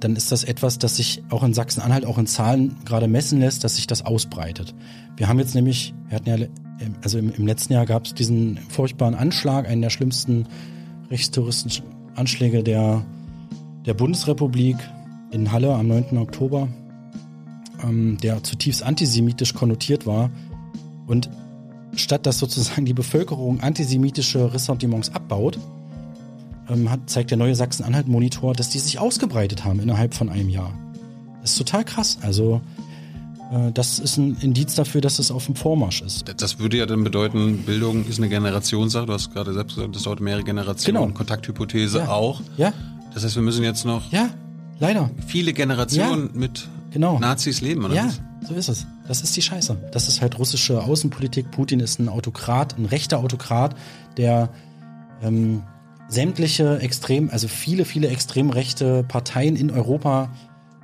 dann ist das etwas, das sich auch in Sachsen-Anhalt, auch in Zahlen gerade messen lässt, dass sich das ausbreitet. Wir haben jetzt nämlich, wir hatten ja, also im, im letzten Jahr gab es diesen furchtbaren Anschlag, einen der schlimmsten rechtstouristischen Anschläge der, der Bundesrepublik in Halle am 9. Oktober, ähm, der zutiefst antisemitisch konnotiert war. Und statt dass sozusagen die Bevölkerung antisemitische Ressentiments abbaut, ähm, hat, zeigt der neue Sachsen-Anhalt-Monitor, dass die sich ausgebreitet haben innerhalb von einem Jahr. Das ist total krass. Also äh, das ist ein Indiz dafür, dass es auf dem Vormarsch ist. Das würde ja dann bedeuten, Bildung ist eine Generationssache. Du hast gerade selbst gesagt, das dauert mehrere Generationen. Genau. Kontakthypothese ja. auch. Ja. Das heißt, wir müssen jetzt noch ja, leider. viele Generationen ja. mit genau. Nazis leben, oder? Ja, was? so ist es. Das ist die Scheiße. Das ist halt russische Außenpolitik. Putin ist ein Autokrat, ein rechter Autokrat, der ähm, sämtliche extrem, also viele, viele extrem rechte Parteien in Europa,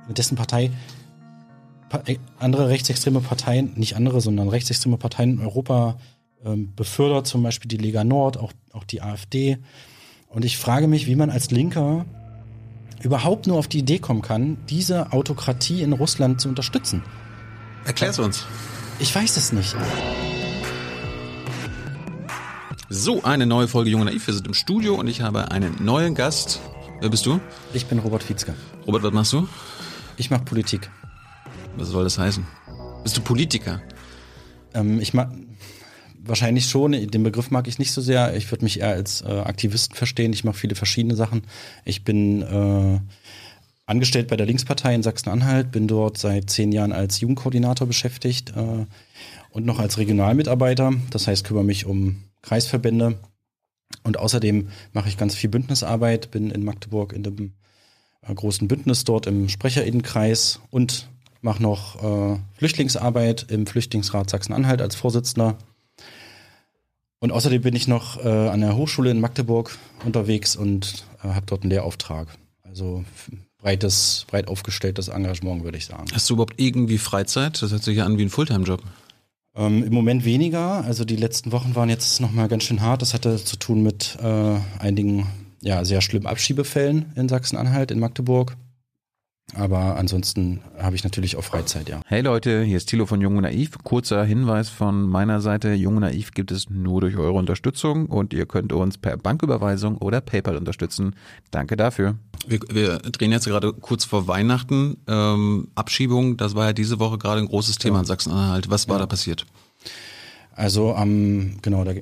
dessen Partei äh, andere rechtsextreme Parteien, nicht andere, sondern rechtsextreme Parteien in Europa ähm, befördert, zum Beispiel die Lega Nord, auch, auch die AfD. Und ich frage mich, wie man als Linker überhaupt nur auf die Idee kommen kann, diese Autokratie in Russland zu unterstützen. Erklär's uns. Ich weiß es nicht. So, eine neue Folge Junge Naiv. Wir sind im Studio und ich habe einen neuen Gast. Wer bist du? Ich bin Robert Fietzke. Robert, was machst du? Ich mache Politik. Was soll das heißen? Bist du Politiker? Ähm, ich mag wahrscheinlich schon. Den Begriff mag ich nicht so sehr. Ich würde mich eher als äh, Aktivisten verstehen. Ich mache viele verschiedene Sachen. Ich bin äh, angestellt bei der Linkspartei in Sachsen-Anhalt, bin dort seit zehn Jahren als Jugendkoordinator beschäftigt äh, und noch als Regionalmitarbeiter. Das heißt, kümmere mich um Kreisverbände. Und außerdem mache ich ganz viel Bündnisarbeit, bin in Magdeburg in dem äh, großen Bündnis dort im Sprecherinnenkreis und mache noch äh, Flüchtlingsarbeit im Flüchtlingsrat Sachsen-Anhalt als Vorsitzender. Und außerdem bin ich noch äh, an der Hochschule in Magdeburg unterwegs und äh, habe dort einen Lehrauftrag. Also breites, breit aufgestelltes Engagement, würde ich sagen. Hast du überhaupt irgendwie Freizeit? Das hört sich ja an wie ein Fulltime-Job. Ähm, Im Moment weniger. Also die letzten Wochen waren jetzt nochmal ganz schön hart. Das hatte zu tun mit äh, einigen ja, sehr schlimmen Abschiebefällen in Sachsen-Anhalt, in Magdeburg. Aber ansonsten habe ich natürlich auch Freizeit, ja. Hey Leute, hier ist Thilo von Jung und Naiv. Kurzer Hinweis von meiner Seite. Jung und Naiv gibt es nur durch eure Unterstützung und ihr könnt uns per Banküberweisung oder PayPal unterstützen. Danke dafür. Wir, wir drehen jetzt gerade kurz vor Weihnachten. Ähm, Abschiebung, das war ja diese Woche gerade ein großes Thema ja. in Sachsen-Anhalt. Was war ja. da passiert? Also am, ähm, genau, da,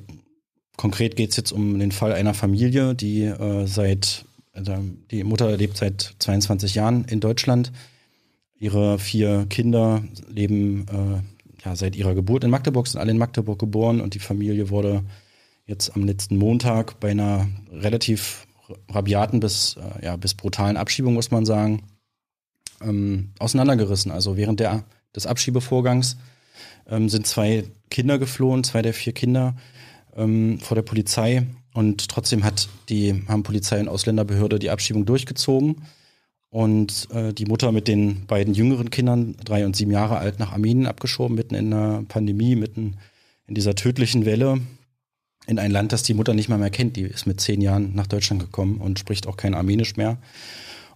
konkret geht es jetzt um den Fall einer Familie, die äh, seit also die Mutter lebt seit 22 Jahren in Deutschland. Ihre vier Kinder leben äh, ja, seit ihrer Geburt in Magdeburg, sind alle in Magdeburg geboren und die Familie wurde jetzt am letzten Montag bei einer relativ rabiaten bis, äh, ja, bis brutalen Abschiebung, muss man sagen, ähm, auseinandergerissen. Also während der, des Abschiebevorgangs ähm, sind zwei Kinder geflohen, zwei der vier Kinder ähm, vor der Polizei und trotzdem hat die, haben Polizei und Ausländerbehörde die Abschiebung durchgezogen. Und äh, die Mutter mit den beiden jüngeren Kindern, drei und sieben Jahre alt, nach Armenien abgeschoben, mitten in der Pandemie, mitten in dieser tödlichen Welle, in ein Land, das die Mutter nicht mal mehr kennt. Die ist mit zehn Jahren nach Deutschland gekommen und spricht auch kein Armenisch mehr.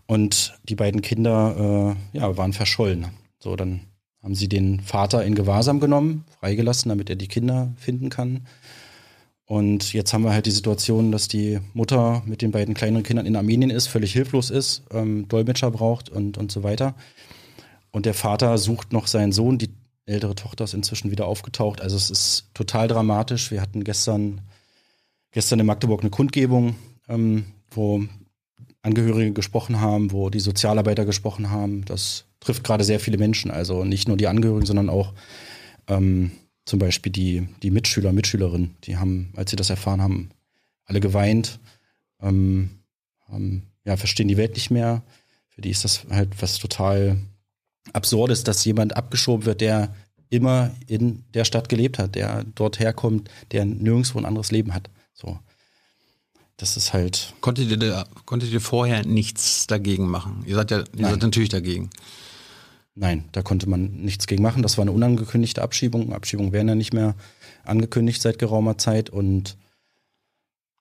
Und die beiden Kinder äh, ja, waren verschollen. So, dann haben sie den Vater in Gewahrsam genommen, freigelassen, damit er die Kinder finden kann. Und jetzt haben wir halt die Situation, dass die Mutter mit den beiden kleineren Kindern in Armenien ist, völlig hilflos ist, ähm, Dolmetscher braucht und, und so weiter. Und der Vater sucht noch seinen Sohn. Die ältere Tochter ist inzwischen wieder aufgetaucht. Also es ist total dramatisch. Wir hatten gestern, gestern in Magdeburg eine Kundgebung, ähm, wo Angehörige gesprochen haben, wo die Sozialarbeiter gesprochen haben. Das trifft gerade sehr viele Menschen. Also nicht nur die Angehörigen, sondern auch ähm, zum Beispiel die, die Mitschüler, Mitschülerinnen, die haben, als sie das erfahren haben, alle geweint, ähm, haben, ja, verstehen die Welt nicht mehr. Für die ist das halt was total Absurdes, dass jemand abgeschoben wird, der immer in der Stadt gelebt hat, der dort herkommt, der nirgendwo ein anderes Leben hat. So. Das ist halt. Konntet ihr, da, konntet ihr vorher nichts dagegen machen? Ihr seid ja, ihr seid natürlich dagegen. Nein, da konnte man nichts gegen machen. Das war eine unangekündigte Abschiebung. Abschiebungen werden ja nicht mehr angekündigt seit geraumer Zeit und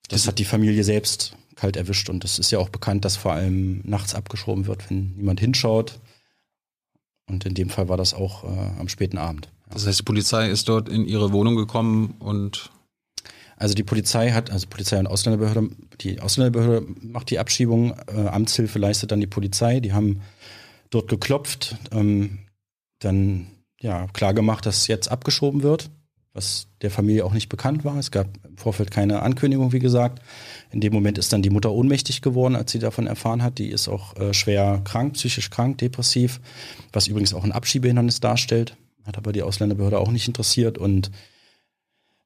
das hat die Familie selbst kalt erwischt. Und es ist ja auch bekannt, dass vor allem nachts abgeschoben wird, wenn niemand hinschaut. Und in dem Fall war das auch äh, am späten Abend. Ja. Das heißt, die Polizei ist dort in ihre Wohnung gekommen und also die Polizei hat, also Polizei und Ausländerbehörde, die Ausländerbehörde macht die Abschiebung, äh, Amtshilfe leistet dann die Polizei. Die haben dort geklopft, ähm, dann ja klar gemacht, dass jetzt abgeschoben wird, was der Familie auch nicht bekannt war. Es gab im Vorfeld keine Ankündigung, wie gesagt. In dem Moment ist dann die Mutter ohnmächtig geworden, als sie davon erfahren hat. Die ist auch äh, schwer krank, psychisch krank, depressiv, was übrigens auch ein Abschiebehindernis darstellt. Hat aber die Ausländerbehörde auch nicht interessiert und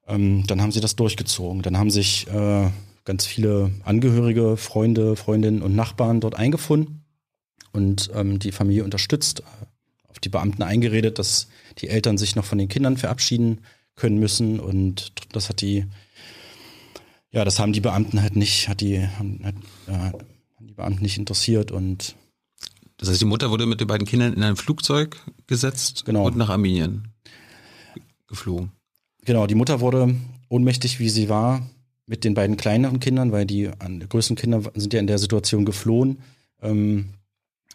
ähm, dann haben sie das durchgezogen. Dann haben sich äh, ganz viele Angehörige, Freunde, Freundinnen und Nachbarn dort eingefunden und ähm, die Familie unterstützt, auf die Beamten eingeredet, dass die Eltern sich noch von den Kindern verabschieden können müssen und das hat die, ja, das haben die Beamten halt nicht, hat die, hat, äh, die Beamten nicht interessiert und das heißt, die Mutter wurde mit den beiden Kindern in ein Flugzeug gesetzt genau. und nach Armenien geflogen. Genau, die Mutter wurde ohnmächtig, wie sie war, mit den beiden kleineren Kindern, weil die größten Kinder sind ja in der Situation geflohen, ähm,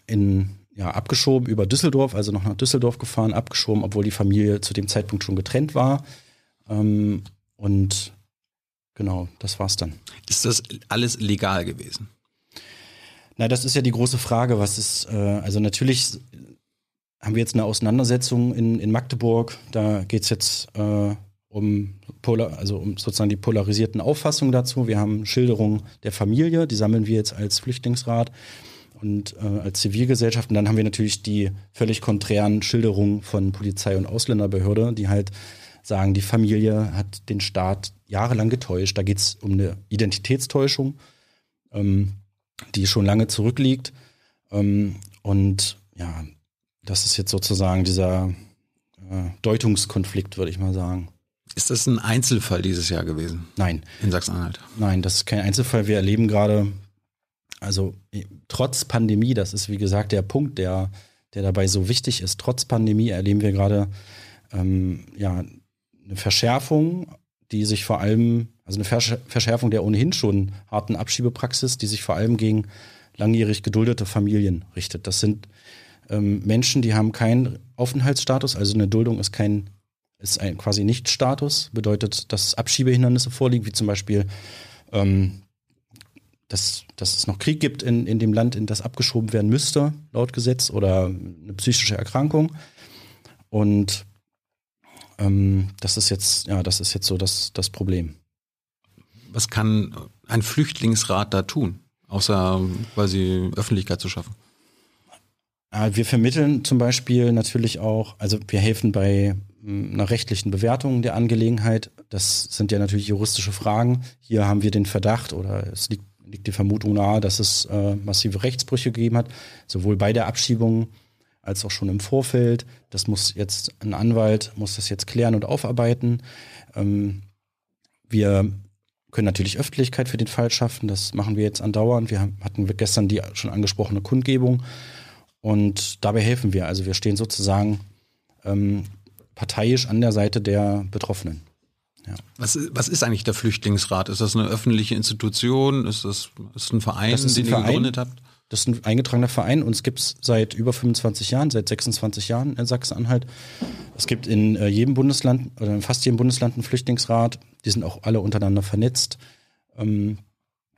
in, ja, abgeschoben über Düsseldorf, also noch nach Düsseldorf gefahren, abgeschoben, obwohl die Familie zu dem Zeitpunkt schon getrennt war. Ähm, und genau, das war's dann. Ist das alles legal gewesen? Na, das ist ja die große Frage, was ist, äh, also natürlich haben wir jetzt eine Auseinandersetzung in, in Magdeburg, da geht's jetzt äh, um, Polar, also um sozusagen die polarisierten Auffassungen dazu. Wir haben Schilderungen der Familie, die sammeln wir jetzt als Flüchtlingsrat und äh, als Zivilgesellschaft. Und dann haben wir natürlich die völlig konträren Schilderungen von Polizei und Ausländerbehörde, die halt sagen, die Familie hat den Staat jahrelang getäuscht. Da geht es um eine Identitätstäuschung, ähm, die schon lange zurückliegt. Ähm, und ja, das ist jetzt sozusagen dieser äh, Deutungskonflikt, würde ich mal sagen. Ist das ein Einzelfall dieses Jahr gewesen? Nein. In Sachsen-Anhalt? Nein, das ist kein Einzelfall. Wir erleben gerade, also trotz Pandemie, das ist wie gesagt der Punkt, der, der dabei so wichtig ist, trotz Pandemie erleben wir gerade ähm, ja, eine Verschärfung, die sich vor allem, also eine Verschärfung der ohnehin schon harten Abschiebepraxis, die sich vor allem gegen langjährig geduldete Familien richtet. Das sind ähm, Menschen, die haben keinen Aufenthaltsstatus, also eine Duldung ist kein ist ein quasi Nicht-Status, bedeutet, dass Abschiebehindernisse vorliegen, wie zum Beispiel, ähm, dass, dass es noch Krieg gibt in, in dem Land, in das abgeschoben werden müsste, laut Gesetz, oder eine psychische Erkrankung. Und ähm, das ist jetzt, ja, das ist jetzt so das, das Problem. Was kann ein Flüchtlingsrat da tun, außer quasi Öffentlichkeit zu schaffen? Wir vermitteln zum Beispiel natürlich auch, also wir helfen bei einer rechtlichen Bewertung der Angelegenheit. Das sind ja natürlich juristische Fragen. Hier haben wir den Verdacht oder es liegt, liegt die Vermutung nahe, dass es äh, massive Rechtsbrüche gegeben hat, sowohl bei der Abschiebung als auch schon im Vorfeld. Das muss jetzt ein Anwalt muss das jetzt klären und aufarbeiten. Ähm, wir können natürlich Öffentlichkeit für den Fall schaffen. Das machen wir jetzt andauernd. Wir hatten gestern die schon angesprochene Kundgebung und dabei helfen wir. Also wir stehen sozusagen ähm, parteiisch an der Seite der Betroffenen. Ja. Was, was ist eigentlich der Flüchtlingsrat? Ist das eine öffentliche Institution? Ist das ist ein Verein, das ist ein den Verein, ihr gegründet habt? Das ist ein eingetragener Verein und es gibt es seit über 25 Jahren, seit 26 Jahren in Sachsen-Anhalt. Es gibt in äh, jedem Bundesland oder in fast jedem Bundesland einen Flüchtlingsrat. Die sind auch alle untereinander vernetzt. Ähm,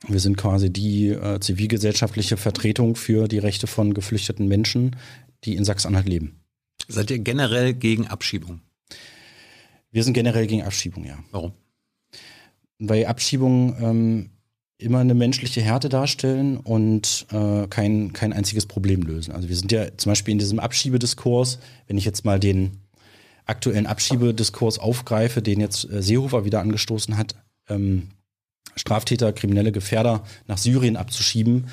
wir sind quasi die äh, zivilgesellschaftliche Vertretung für die Rechte von geflüchteten Menschen, die in Sachsen-Anhalt leben. Seid ihr generell gegen Abschiebung? Wir sind generell gegen Abschiebung, ja. Warum? Weil Abschiebungen ähm, immer eine menschliche Härte darstellen und äh, kein, kein einziges Problem lösen. Also wir sind ja zum Beispiel in diesem Abschiebediskurs, wenn ich jetzt mal den aktuellen Abschiebediskurs aufgreife, den jetzt äh, Seehofer wieder angestoßen hat, ähm, Straftäter, kriminelle Gefährder nach Syrien abzuschieben,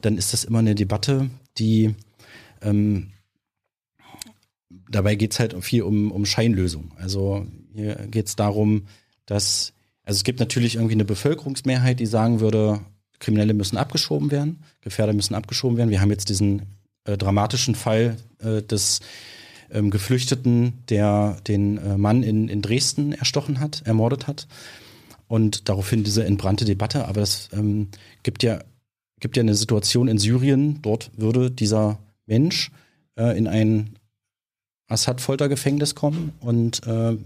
dann ist das immer eine Debatte, die ähm, dabei geht es halt viel um, um Scheinlösung. Also hier geht es darum, dass, also es gibt natürlich irgendwie eine Bevölkerungsmehrheit, die sagen würde, Kriminelle müssen abgeschoben werden, Gefährder müssen abgeschoben werden. Wir haben jetzt diesen äh, dramatischen Fall äh, des ähm, Geflüchteten, der den äh, Mann in, in Dresden erstochen hat, ermordet hat. Und daraufhin diese entbrannte Debatte. Aber es ähm, gibt ja gibt ja eine Situation in Syrien. Dort würde dieser Mensch äh, in ein Assad-Foltergefängnis kommen und äh,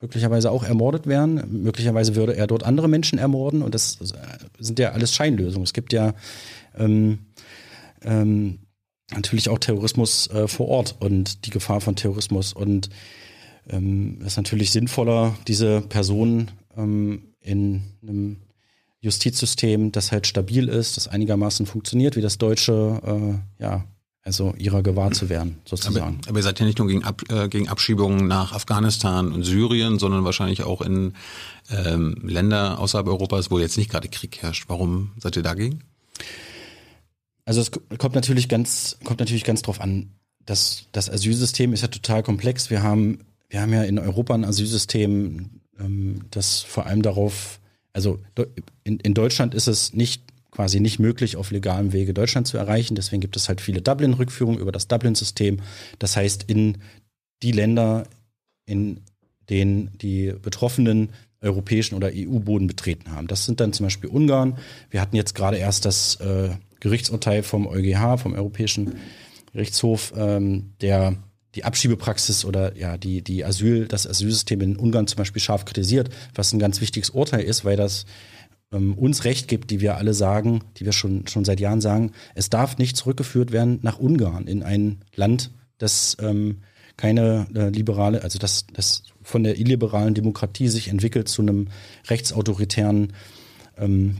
möglicherweise auch ermordet werden. Möglicherweise würde er dort andere Menschen ermorden. Und das sind ja alles Scheinlösungen. Es gibt ja ähm, ähm, natürlich auch Terrorismus äh, vor Ort und die Gefahr von Terrorismus. Und ähm, es ist natürlich sinnvoller, diese Personen ähm, in einem Justizsystem, das halt stabil ist, das einigermaßen funktioniert, wie das deutsche, äh, ja, also ihrer gewahr zu werden, sozusagen. Aber, aber ihr seid ja nicht nur gegen, Ab, äh, gegen Abschiebungen nach Afghanistan und Syrien, sondern wahrscheinlich auch in ähm, Länder außerhalb Europas, wo jetzt nicht gerade Krieg herrscht. Warum seid ihr dagegen? Also es kommt natürlich ganz, kommt natürlich ganz drauf an. Das, das Asylsystem ist ja total komplex. Wir haben, wir haben ja in Europa ein Asylsystem, ähm, das vor allem darauf, also in, in Deutschland ist es nicht quasi nicht möglich, auf legalem Wege Deutschland zu erreichen. Deswegen gibt es halt viele Dublin-Rückführungen über das Dublin-System. Das heißt, in die Länder, in denen die Betroffenen europäischen oder EU-Boden betreten haben. Das sind dann zum Beispiel Ungarn. Wir hatten jetzt gerade erst das äh, Gerichtsurteil vom EuGH, vom Europäischen Gerichtshof, ähm, der die Abschiebepraxis oder ja die die Asyl das Asylsystem in Ungarn zum Beispiel scharf kritisiert, was ein ganz wichtiges Urteil ist, weil das ähm, uns Recht gibt, die wir alle sagen, die wir schon, schon seit Jahren sagen, es darf nicht zurückgeführt werden nach Ungarn, in ein Land, das ähm, keine äh, liberale, also das, das von der illiberalen Demokratie sich entwickelt zu einem rechtsautoritären ähm,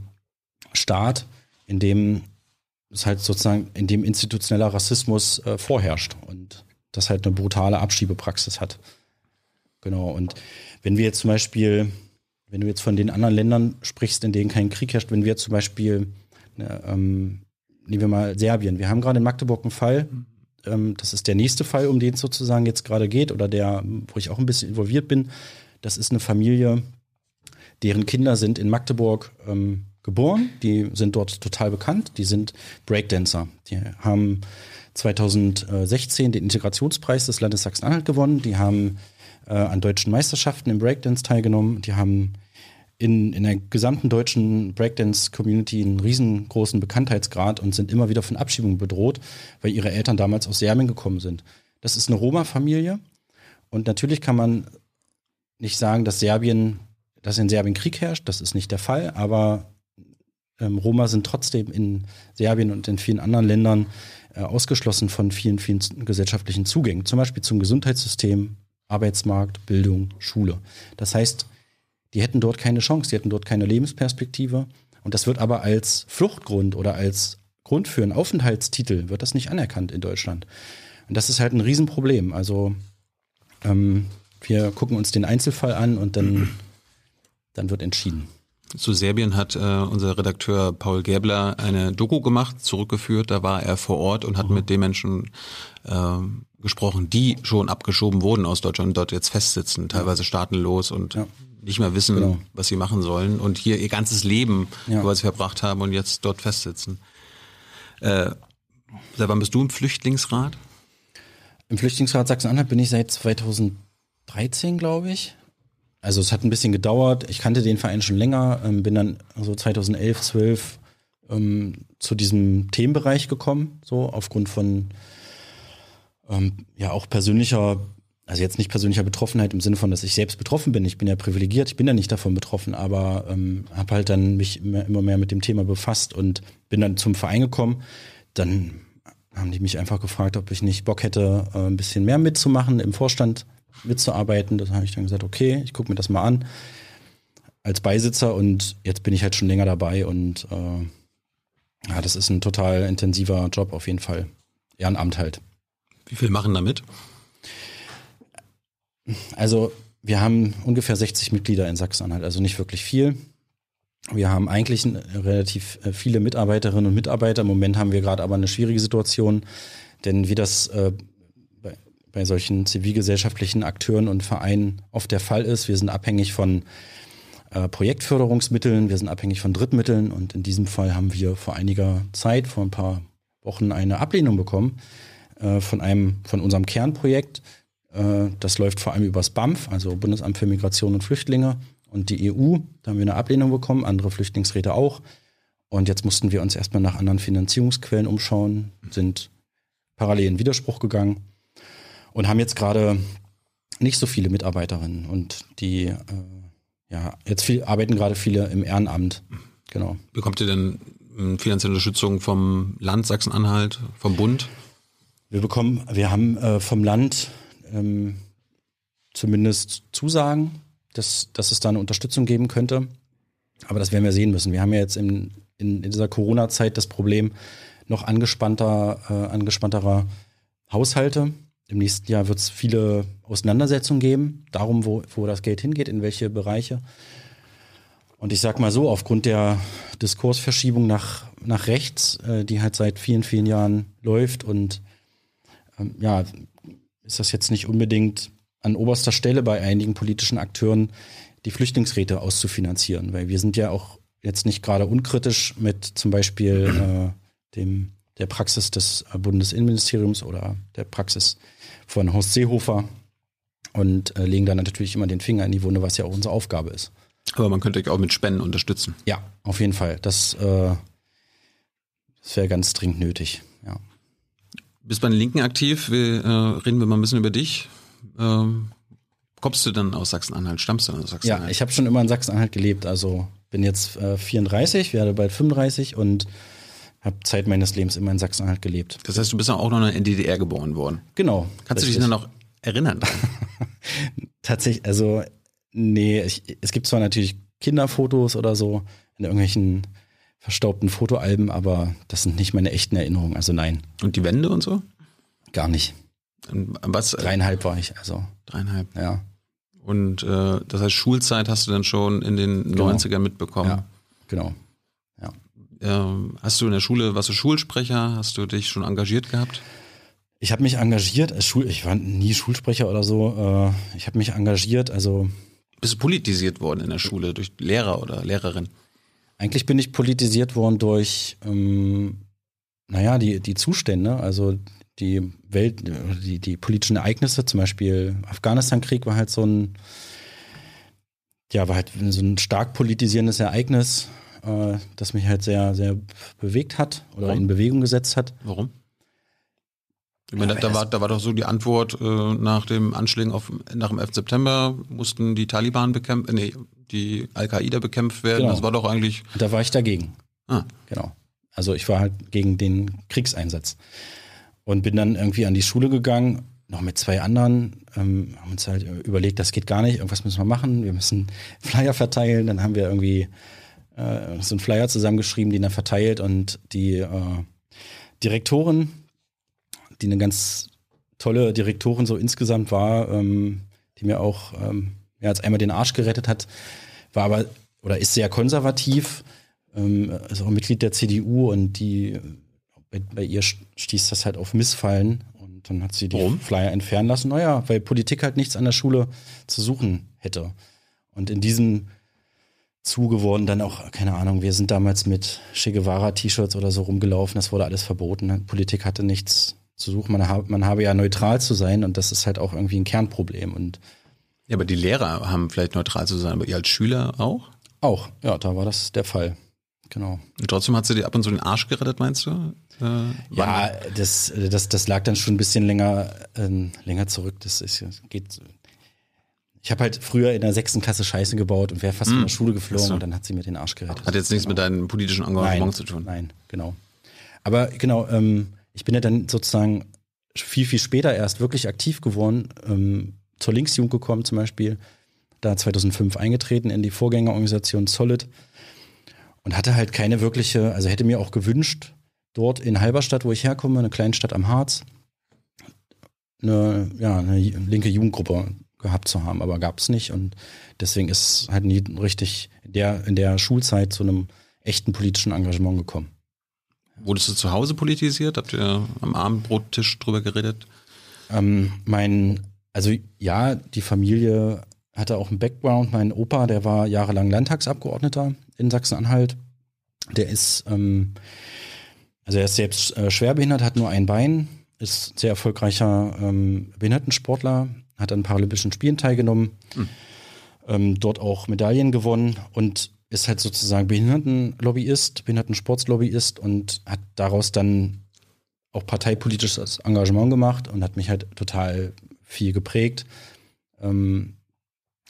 Staat, in dem es halt sozusagen, in dem institutioneller Rassismus äh, vorherrscht und das halt eine brutale Abschiebepraxis hat. Genau. Und wenn wir jetzt zum Beispiel wenn du jetzt von den anderen Ländern sprichst, in denen kein Krieg herrscht, wenn wir zum Beispiel, ne, ähm, nehmen wir mal Serbien, wir haben gerade in Magdeburg einen Fall, ähm, das ist der nächste Fall, um den es sozusagen jetzt gerade geht, oder der, wo ich auch ein bisschen involviert bin. Das ist eine Familie, deren Kinder sind in Magdeburg ähm, geboren, die sind dort total bekannt, die sind Breakdancer. Die haben 2016 den Integrationspreis des Landes Sachsen-Anhalt gewonnen, die haben äh, an deutschen Meisterschaften im Breakdance teilgenommen, die haben in, in der gesamten deutschen Breakdance-Community einen riesengroßen Bekanntheitsgrad und sind immer wieder von Abschiebungen bedroht, weil ihre Eltern damals aus Serbien gekommen sind. Das ist eine Roma-Familie und natürlich kann man nicht sagen, dass Serbien, dass in Serbien Krieg herrscht, das ist nicht der Fall, aber ähm, Roma sind trotzdem in Serbien und in vielen anderen Ländern äh, ausgeschlossen von vielen, vielen gesellschaftlichen Zugängen, zum Beispiel zum Gesundheitssystem, Arbeitsmarkt, Bildung, Schule. Das heißt, die hätten dort keine Chance, die hätten dort keine Lebensperspektive. Und das wird aber als Fluchtgrund oder als Grund für einen Aufenthaltstitel wird das nicht anerkannt in Deutschland. Und das ist halt ein Riesenproblem. Also ähm, wir gucken uns den Einzelfall an und dann, dann wird entschieden. Zu Serbien hat äh, unser Redakteur Paul Gäbler eine Doku gemacht, zurückgeführt. Da war er vor Ort und hat mhm. mit den Menschen äh, gesprochen, die schon abgeschoben wurden aus Deutschland und dort jetzt festsitzen, teilweise staatenlos und ja. Nicht mehr wissen, genau. was sie machen sollen und hier ihr ganzes Leben ja. quasi verbracht haben und jetzt dort festsitzen. Äh, seit wann bist du im Flüchtlingsrat? Im Flüchtlingsrat Sachsen-Anhalt bin ich seit 2013, glaube ich. Also es hat ein bisschen gedauert. Ich kannte den Verein schon länger, ähm, bin dann so 2011, 12 ähm, zu diesem Themenbereich gekommen, so aufgrund von ähm, ja auch persönlicher, also jetzt nicht persönlicher Betroffenheit im Sinne von, dass ich selbst betroffen bin. Ich bin ja privilegiert, ich bin ja nicht davon betroffen, aber ähm, habe halt dann mich immer, mehr mit dem Thema befasst und bin dann zum Verein gekommen. Dann haben die mich einfach gefragt, ob ich nicht Bock hätte, äh, ein bisschen mehr mitzumachen, im Vorstand mitzuarbeiten. Das habe ich dann gesagt, okay, ich gucke mir das mal an als Beisitzer und jetzt bin ich halt schon länger dabei und äh, ja, das ist ein total intensiver Job auf jeden Fall. Ehrenamt halt. Wie viel machen damit? Also wir haben ungefähr 60 Mitglieder in Sachsen-Anhalt, also nicht wirklich viel. Wir haben eigentlich relativ äh, viele Mitarbeiterinnen und Mitarbeiter. Im Moment haben wir gerade aber eine schwierige Situation, denn wie das äh, bei, bei solchen zivilgesellschaftlichen Akteuren und Vereinen oft der Fall ist, wir sind abhängig von äh, Projektförderungsmitteln, wir sind abhängig von Drittmitteln und in diesem Fall haben wir vor einiger Zeit, vor ein paar Wochen, eine Ablehnung bekommen äh, von einem, von unserem Kernprojekt. Äh, das läuft vor allem übers BAMF, also Bundesamt für Migration und Flüchtlinge. und die EU. Da haben wir eine Ablehnung bekommen, andere Flüchtlingsräte auch. Und jetzt mussten wir uns erstmal nach anderen Finanzierungsquellen umschauen, sind parallel in Widerspruch gegangen und haben jetzt gerade nicht so viele Mitarbeiterinnen und die äh, ja jetzt viel, arbeiten gerade viele im Ehrenamt. Genau. Bekommt ihr denn ähm, finanzielle Unterstützung vom Land Sachsen-Anhalt, vom Bund? Wir bekommen, wir haben äh, vom Land ähm, zumindest Zusagen, dass, dass es da eine Unterstützung geben könnte. Aber das werden wir sehen müssen. Wir haben ja jetzt in, in, in dieser Corona-Zeit das Problem noch angespannter, äh, angespannterer Haushalte. Im nächsten Jahr wird es viele Auseinandersetzungen geben, darum, wo, wo das Geld hingeht, in welche Bereiche. Und ich sag mal so, aufgrund der Diskursverschiebung nach, nach rechts, äh, die halt seit vielen, vielen Jahren läuft und ähm, ja, ist das jetzt nicht unbedingt an oberster Stelle bei einigen politischen Akteuren, die Flüchtlingsräte auszufinanzieren, weil wir sind ja auch jetzt nicht gerade unkritisch mit zum Beispiel äh, dem der Praxis des Bundesinnenministeriums oder der Praxis von Horst Seehofer und äh, legen dann natürlich immer den Finger in die Wunde, was ja auch unsere Aufgabe ist. Aber man könnte euch auch mit Spenden unterstützen. Ja, auf jeden Fall. Das, äh, das wäre ganz dringend nötig. Bist bei den Linken aktiv. Wir, äh, reden wir mal ein bisschen über dich. Ähm, kommst du dann aus Sachsen-Anhalt? Stammst du dann aus Sachsen-Anhalt? Ja, ich habe schon immer in Sachsen-Anhalt gelebt. Also bin jetzt äh, 34, werde bald 35 und habe Zeit meines Lebens immer in Sachsen-Anhalt gelebt. Das heißt, du bist ja auch noch in der DDR geboren worden. Genau. Kannst richtig. du dich dann noch erinnern? Tatsächlich, also nee, ich, es gibt zwar natürlich Kinderfotos oder so in irgendwelchen verstaubten Fotoalben, aber das sind nicht meine echten Erinnerungen, also nein. Und die Wände und so? Gar nicht. Was? Dreieinhalb war ich, also. Dreieinhalb? Ja. Und äh, das heißt, Schulzeit hast du dann schon in den genau. 90ern mitbekommen? Ja, genau. Ähm, hast du in der Schule, warst du Schulsprecher? Hast du dich schon engagiert gehabt? Ich habe mich engagiert, als Schul ich war nie Schulsprecher oder so. Äh, ich habe mich engagiert, also. Bist du politisiert worden in der Schule durch Lehrer oder Lehrerin? Eigentlich bin ich politisiert worden durch, ähm, naja, die, die Zustände, also die Welt, die, die politischen Ereignisse, zum Beispiel Afghanistan-Krieg war halt so ein, ja, war halt so ein stark politisierendes Ereignis äh, das mich halt sehr, sehr bewegt hat oder Warum? in Bewegung gesetzt hat. Warum? Ich meine, da, war, da war doch so die Antwort äh, nach dem Anschlägen auf, nach dem 11. September mussten die Taliban bekämpft, äh, nee, die Al-Qaida bekämpft werden. Genau. Das war doch eigentlich. Da war ich dagegen. Ah. Genau. Also ich war halt gegen den Kriegseinsatz. Und bin dann irgendwie an die Schule gegangen, noch mit zwei anderen, ähm, haben uns halt überlegt, das geht gar nicht, irgendwas müssen wir machen, wir müssen Flyer verteilen. Dann haben wir irgendwie äh, so einen Flyer zusammengeschrieben, den er verteilt und die äh, Direktorin, die eine ganz tolle Direktorin so insgesamt war, ähm, die mir auch ähm, ja, als einmal den Arsch gerettet hat, war aber oder ist sehr konservativ, ähm, ist auch Mitglied der CDU und die bei, bei ihr stieß das halt auf Missfallen und dann hat sie die Warum? Flyer entfernen lassen. Naja, weil Politik halt nichts an der Schule zu suchen hätte. Und in diesem zugeworden. Dann auch, keine Ahnung, wir sind damals mit Che Guevara-T-Shirts oder so rumgelaufen. Das wurde alles verboten. Politik hatte nichts zu suchen. Man, habe, man habe ja neutral zu sein und das ist halt auch irgendwie ein Kernproblem. Und ja, aber die Lehrer haben vielleicht neutral zu sein, aber ihr als Schüler auch? Auch, ja, da war das der Fall. Genau. Und trotzdem hat sie dir ab und zu den Arsch gerettet, meinst du? Äh, ja, das, das, das lag dann schon ein bisschen länger, äh, länger zurück. Das ist, geht ich habe halt früher in der sechsten Klasse Scheiße gebaut und wäre fast mm. von der Schule geflogen so. und dann hat sie mir den Arsch gerettet. Hat jetzt nichts genau. mit deinem politischen Engagement nein, zu tun. Nein, genau. Aber genau, ähm, ich bin ja dann sozusagen viel, viel später erst wirklich aktiv geworden, ähm, zur Linksjugend gekommen zum Beispiel, da 2005 eingetreten in die Vorgängerorganisation Solid und hatte halt keine wirkliche, also hätte mir auch gewünscht, dort in Halberstadt, wo ich herkomme, eine kleine Stadt am Harz, eine, ja, eine linke Jugendgruppe gehabt zu haben, aber gab es nicht. Und deswegen ist halt nie richtig der, in der Schulzeit zu einem echten politischen Engagement gekommen. Wurdest du zu Hause politisiert? Habt ihr am Abendbrottisch drüber geredet? Ähm, mein, also ja, die Familie hatte auch einen Background. Mein Opa, der war jahrelang Landtagsabgeordneter in Sachsen-Anhalt. Der ist, ähm, also er ist selbst äh, schwerbehindert, hat nur ein Bein, ist sehr erfolgreicher ähm, Behindertensportler, hat an Paralympischen Spielen teilgenommen. Mhm. ähm, dort auch Medaillen gewonnen und ist halt sozusagen Behindertenlobbyist, Behindertensportslobbyist und hat daraus dann auch parteipolitisches Engagement gemacht und hat mich halt total viel geprägt. Ähm,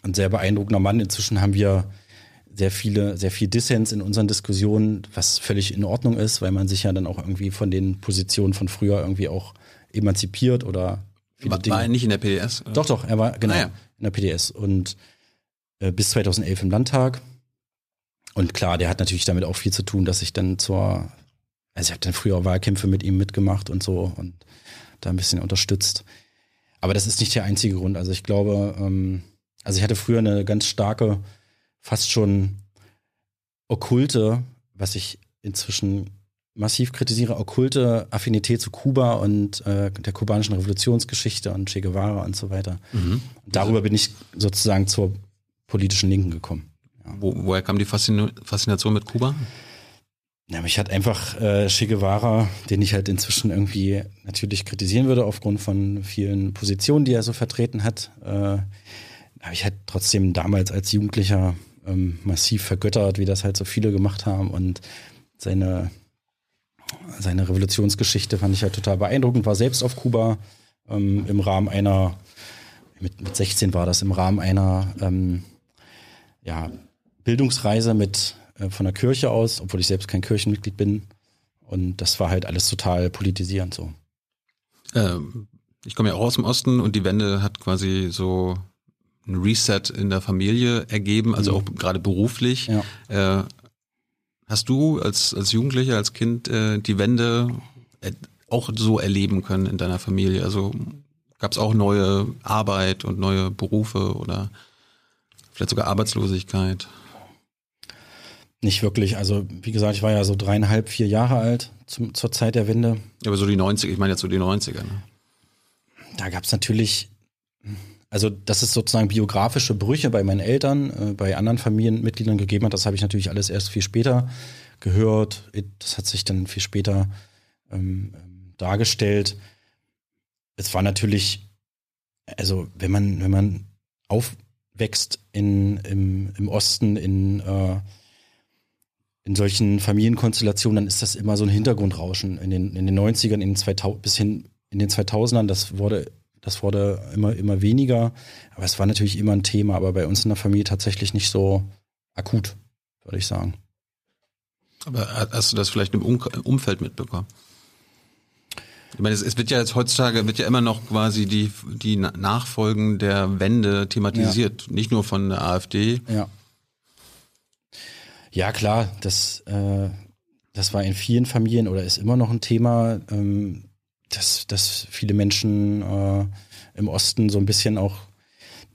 ein sehr beeindruckender Mann. Inzwischen haben wir sehr viele, sehr viel Dissens in unseren Diskussionen, was völlig in Ordnung ist, weil man sich ja dann auch irgendwie von den Positionen von früher irgendwie auch emanzipiert oder viele war, Dinge. War er nicht in der PDS? Oder? Doch, doch, er war genau ah, ja. in der PDS und äh, bis 2011 im Landtag. Und klar, der hat natürlich damit auch viel zu tun, dass ich dann zur, also ich habe dann früher Wahlkämpfe mit ihm mitgemacht und so und da ein bisschen unterstützt. Aber das ist nicht der einzige Grund. Also ich glaube, ähm, also ich hatte früher eine ganz starke, fast schon okkulte, was ich inzwischen massiv kritisiere, okkulte Affinität zu Kuba und äh, der kubanischen Revolutionsgeschichte und Che Guevara und so weiter. Mhm. Und darüber bin ich sozusagen zur politischen Linken gekommen. Wo, woher kam die Faszination mit Kuba? Ja, mich hat einfach äh, Che Guevara, den ich halt inzwischen irgendwie natürlich kritisieren würde aufgrund von vielen Positionen, die er so vertreten hat, äh, habe ich halt trotzdem damals als Jugendlicher ähm, massiv vergöttert, wie das halt so viele gemacht haben und seine seine Revolutionsgeschichte fand ich halt total beeindruckend, war selbst auf Kuba ähm, im Rahmen einer, mit, mit 16 war das, im Rahmen einer ähm, ja, Bildungsreise mit äh, von der Kirche aus, obwohl ich selbst kein Kirchenmitglied bin. Und das war halt alles total politisierend so. Ähm, ich komme ja auch aus dem Osten und die Wende hat quasi so ein Reset in der Familie ergeben, also mhm. auch gerade beruflich. Ja. Äh, Hast du als, als Jugendlicher, als Kind äh, die Wende äh, auch so erleben können in deiner Familie? Also gab es auch neue Arbeit und neue Berufe oder vielleicht sogar Arbeitslosigkeit? Nicht wirklich. Also, wie gesagt, ich war ja so dreieinhalb, vier Jahre alt zum, zur Zeit der Wende. Ja, aber so die 90er, ich meine jetzt so die 90er. Ne? Da gab es natürlich also, dass es sozusagen biografische Brüche bei meinen Eltern, äh, bei anderen Familienmitgliedern gegeben hat, das habe ich natürlich alles erst viel später gehört. Das hat sich dann viel später ähm, ähm, dargestellt. Es war natürlich, also wenn man, wenn man aufwächst in, im, im Osten, in, äh, in solchen Familienkonstellationen, dann ist das immer so ein Hintergrundrauschen. In den, in den 90ern, in den 2000, bis hin in den 2000ern, das wurde das wurde immer, immer weniger. Aber es war natürlich immer ein Thema, aber bei uns in der Familie tatsächlich nicht so akut, würde ich sagen. Aber hast du das vielleicht im Umfeld mitbekommen? Ich meine, es, es, wird ja jetzt heutzutage wird ja immer noch quasi die, die Nachfolgen der Wende thematisiert, ja. nicht nur von der AfD. Ja. Ja, klar, das, äh, das war in vielen Familien oder ist immer noch ein Thema. Ähm, dass, dass viele Menschen äh, im Osten so ein bisschen auch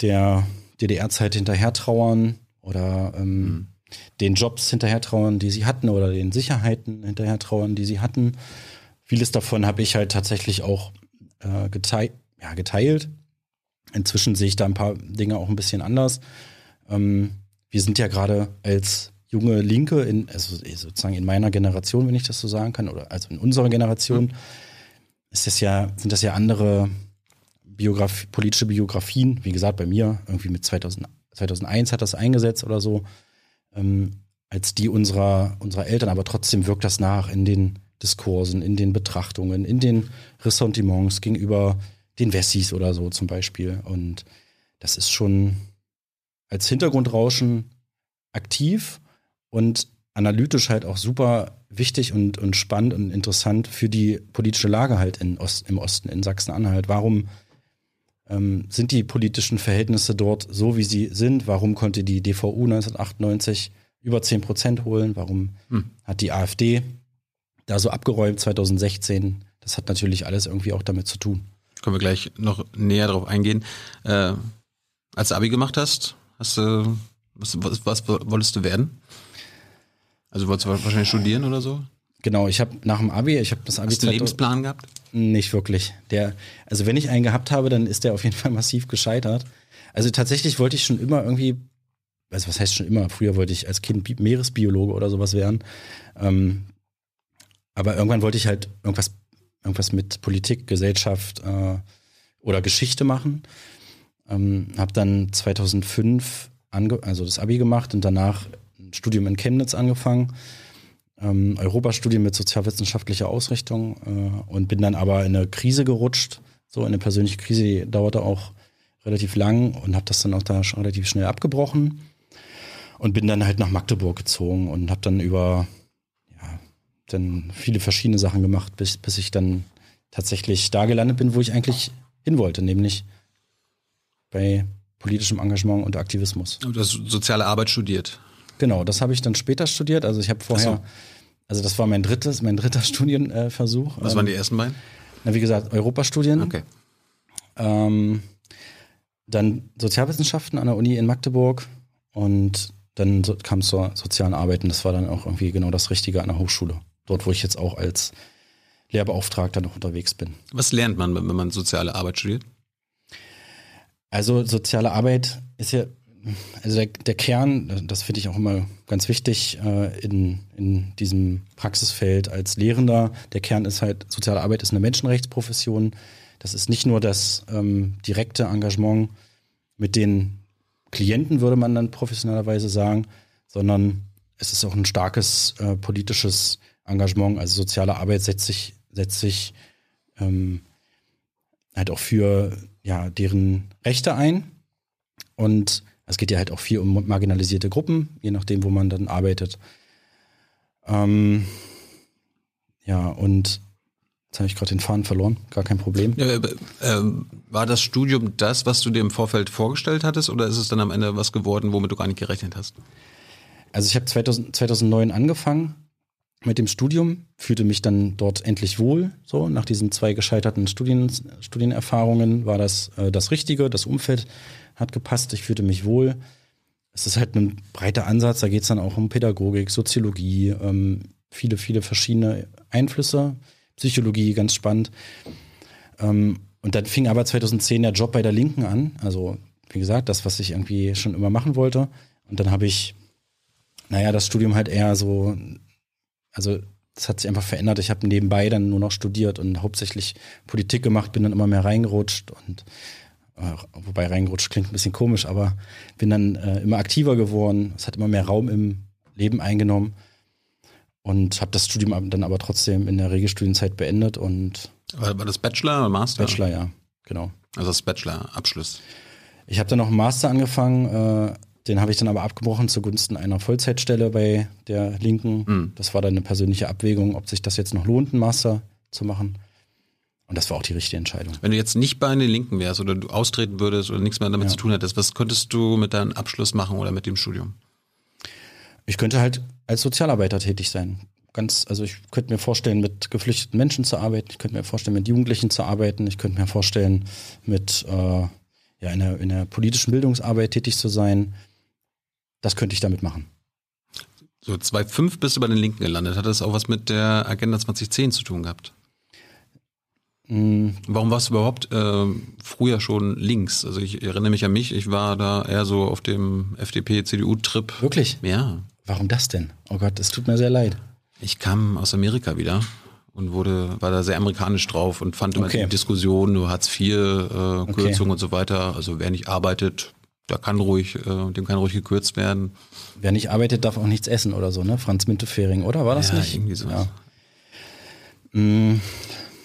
der DDR-Zeit hinterher trauern oder ähm, mhm. den Jobs hinterher trauern, die sie hatten oder den Sicherheiten hinterher trauern, die sie hatten. Vieles davon habe ich halt tatsächlich auch äh, geteilt, ja, geteilt. Inzwischen sehe ich da ein paar Dinge auch ein bisschen anders. Ähm, wir sind ja gerade als junge Linke, in, also sozusagen in meiner Generation, wenn ich das so sagen kann, oder also in unserer Generation, mhm ist das ja, sind das ja andere Biograf politische Biografien. Wie gesagt, bei mir irgendwie mit 2000, 2001 hat das eingesetzt oder so, ähm, als die unserer, unserer Eltern. Aber trotzdem wirkt das nach in den Diskursen, in den Betrachtungen, in den Ressentiments gegenüber den Wessis oder so zum Beispiel. Und das ist schon als Hintergrundrauschen aktiv und analytisch halt auch super wichtig und, und spannend und interessant für die politische Lage halt in Ost, im Osten, in Sachsen-Anhalt. Warum ähm, sind die politischen Verhältnisse dort so, wie sie sind? Warum konnte die DVU 1998 über 10 Prozent holen? Warum hm. hat die AfD da so abgeräumt 2016? Das hat natürlich alles irgendwie auch damit zu tun. Können wir gleich noch näher darauf eingehen. Äh, als du Abi gemacht hast, hast du, was, was, was wolltest du werden? Also wolltest du wahrscheinlich studieren oder so? Genau, ich habe nach dem Abi, ich habe das Abi. Hast du einen Lebensplan gehabt? Nicht wirklich. Der, also wenn ich einen gehabt habe, dann ist der auf jeden Fall massiv gescheitert. Also tatsächlich wollte ich schon immer irgendwie, also was heißt schon immer? Früher wollte ich als Kind Meeresbiologe oder sowas werden. Ähm, aber irgendwann wollte ich halt irgendwas, irgendwas mit Politik, Gesellschaft äh, oder Geschichte machen. Ähm, habe dann 2005 also das Abi gemacht und danach Studium in Chemnitz angefangen. Ähm, Europastudium mit sozialwissenschaftlicher Ausrichtung äh, und bin dann aber in eine Krise gerutscht, so eine persönliche Krise, die dauerte auch relativ lang und habe das dann auch da schon relativ schnell abgebrochen und bin dann halt nach Magdeburg gezogen und habe dann über ja, dann viele verschiedene Sachen gemacht, bis, bis ich dann tatsächlich da gelandet bin, wo ich eigentlich hin wollte, nämlich bei politischem Engagement und Aktivismus. Du hast soziale Arbeit studiert. Genau, das habe ich dann später studiert. Also ich habe vorher, so. also das war mein drittes, mein dritter Studienversuch. Was waren die ersten beiden? Na, wie gesagt, Europastudien. Okay. Ähm, dann Sozialwissenschaften an der Uni in Magdeburg und dann so, kam es zur sozialen Arbeit und das war dann auch irgendwie genau das Richtige an der Hochschule. Dort, wo ich jetzt auch als Lehrbeauftragter noch unterwegs bin. Was lernt man, wenn man soziale Arbeit studiert? Also soziale Arbeit ist ja, also der, der Kern, das finde ich auch immer ganz wichtig äh, in, in diesem Praxisfeld als Lehrender. Der Kern ist halt, soziale Arbeit ist eine Menschenrechtsprofession. Das ist nicht nur das ähm, direkte Engagement mit den Klienten, würde man dann professionellerweise sagen, sondern es ist auch ein starkes äh, politisches Engagement. Also soziale Arbeit setzt sich, setzt sich ähm, halt auch für ja, deren Rechte ein. Und es geht ja halt auch viel um marginalisierte Gruppen, je nachdem, wo man dann arbeitet. Ähm, ja, und Jetzt habe ich gerade den Faden verloren, gar kein Problem. Ja, äh, war das Studium das, was du dir im Vorfeld vorgestellt hattest, oder ist es dann am Ende was geworden, womit du gar nicht gerechnet hast? Also ich habe 2009 angefangen mit dem Studium, fühlte mich dann dort endlich wohl. So nach diesen zwei gescheiterten Studien, Studienerfahrungen war das äh, das Richtige. Das Umfeld hat gepasst. Ich fühlte mich wohl. Es ist halt ein breiter Ansatz. Da geht es dann auch um Pädagogik, Soziologie, ähm, viele, viele verschiedene Einflüsse. Psychologie, ganz spannend. Ähm, und dann fing aber 2010 der Job bei der Linken an. Also, wie gesagt, das, was ich irgendwie schon immer machen wollte. Und dann habe ich, naja, das Studium halt eher so also das hat sich einfach verändert. Ich habe nebenbei dann nur noch studiert und hauptsächlich Politik gemacht, bin dann immer mehr reingerutscht und äh, wobei reingerutscht klingt ein bisschen komisch, aber bin dann äh, immer aktiver geworden. Es hat immer mehr Raum im Leben eingenommen und habe das Studium dann aber trotzdem in der Regelstudienzeit beendet und war, das Bachelor oder Master? Bachelor, ja, genau. Also das Bachelor-Abschluss. Ich habe dann noch einen Master angefangen, äh, den habe ich dann aber abgebrochen zugunsten einer Vollzeitstelle bei der Linken. Mhm. Das war dann eine persönliche Abwägung, ob sich das jetzt noch lohnt, einen Master zu machen. Und das war auch die richtige Entscheidung. Wenn du jetzt nicht bei den Linken wärst oder du austreten würdest oder nichts mehr damit ja. zu tun hättest, was könntest du mit deinem Abschluss machen oder mit dem Studium? Ich könnte halt als Sozialarbeiter tätig sein. Ganz, also ich könnte mir vorstellen, mit geflüchteten Menschen zu arbeiten. Ich könnte mir vorstellen, mit Jugendlichen zu arbeiten. Ich könnte mir vorstellen, mit äh, ja, in, der, in der politischen Bildungsarbeit tätig zu sein das könnte ich damit machen. So, 2005 bist du bei den Linken gelandet. Hat das auch was mit der Agenda 2010 zu tun gehabt? Mm. Warum warst du überhaupt äh, früher schon links? Also ich erinnere mich an mich, ich war da eher so auf dem FDP-CDU-Trip. Wirklich? Ja. Warum das denn? Oh Gott, es tut mir sehr leid. Ich kam aus Amerika wieder und wurde, war da sehr amerikanisch drauf und fand immer okay. die Diskussion, nur Hartz IV, äh, Kürzung okay. und so weiter. Also wer nicht arbeitet, da kann ruhig, äh, dem kann ruhig gekürzt werden. Wer nicht arbeitet, darf auch nichts essen oder so, ne? Franz Müntefering, oder? War das ja, nicht? Irgendwie so. Ja. Mhm.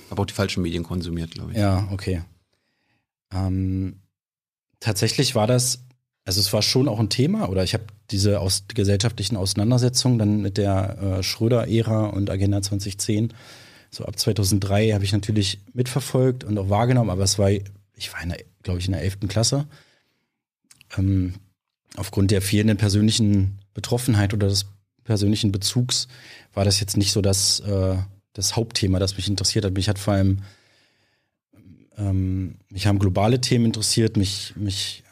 Aber auch die falschen Medien konsumiert, glaube ich. Ja, okay. Ähm, tatsächlich war das, also es war schon auch ein Thema, oder ich habe diese aus, gesellschaftlichen Auseinandersetzungen dann mit der äh, Schröder-Ära und Agenda 2010, so ab 2003 habe ich natürlich mitverfolgt und auch wahrgenommen, aber es war, ich war, glaube ich, in der 11. Klasse ähm, aufgrund der fehlenden persönlichen Betroffenheit oder des persönlichen Bezugs war das jetzt nicht so das, äh, das Hauptthema, das mich interessiert hat. Mich hat vor allem, ähm, mich haben globale Themen interessiert, mich, mich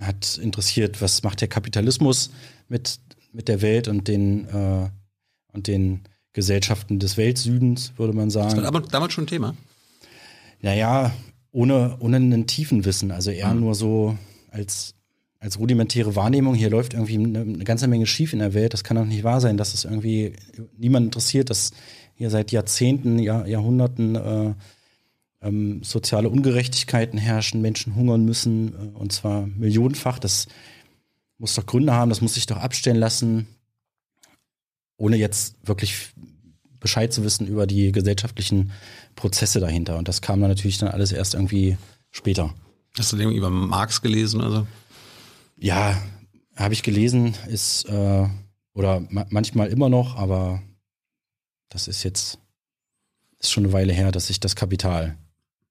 hat interessiert, was macht der Kapitalismus mit, mit der Welt und den, äh, und den Gesellschaften des Weltsüdens, würde man sagen. Das war aber damals schon ein Thema? Naja, ohne, ohne einen tiefen Wissen, also eher mhm. nur so als, als rudimentäre Wahrnehmung, hier läuft irgendwie eine, eine, ganze Menge schief in der Welt. Das kann doch nicht wahr sein, dass es irgendwie niemand interessiert, dass hier seit Jahrzehnten, Jahr, Jahrhunderten äh, ähm, soziale Ungerechtigkeiten herrschen, Menschen hungern müssen, äh, und zwar millionenfach. Das muss doch Gründe haben, das muss sich doch abstellen lassen, ohne jetzt wirklich Bescheid zu wissen über die gesellschaftlichen Prozesse dahinter. Und das kam dann natürlich dann alles erst irgendwie später. Hast du den über Marx gelesen? Also? Ja, habe ich gelesen, ist äh, oder ma manchmal immer noch, aber das ist jetzt ist schon eine Weile her, dass ich das Kapital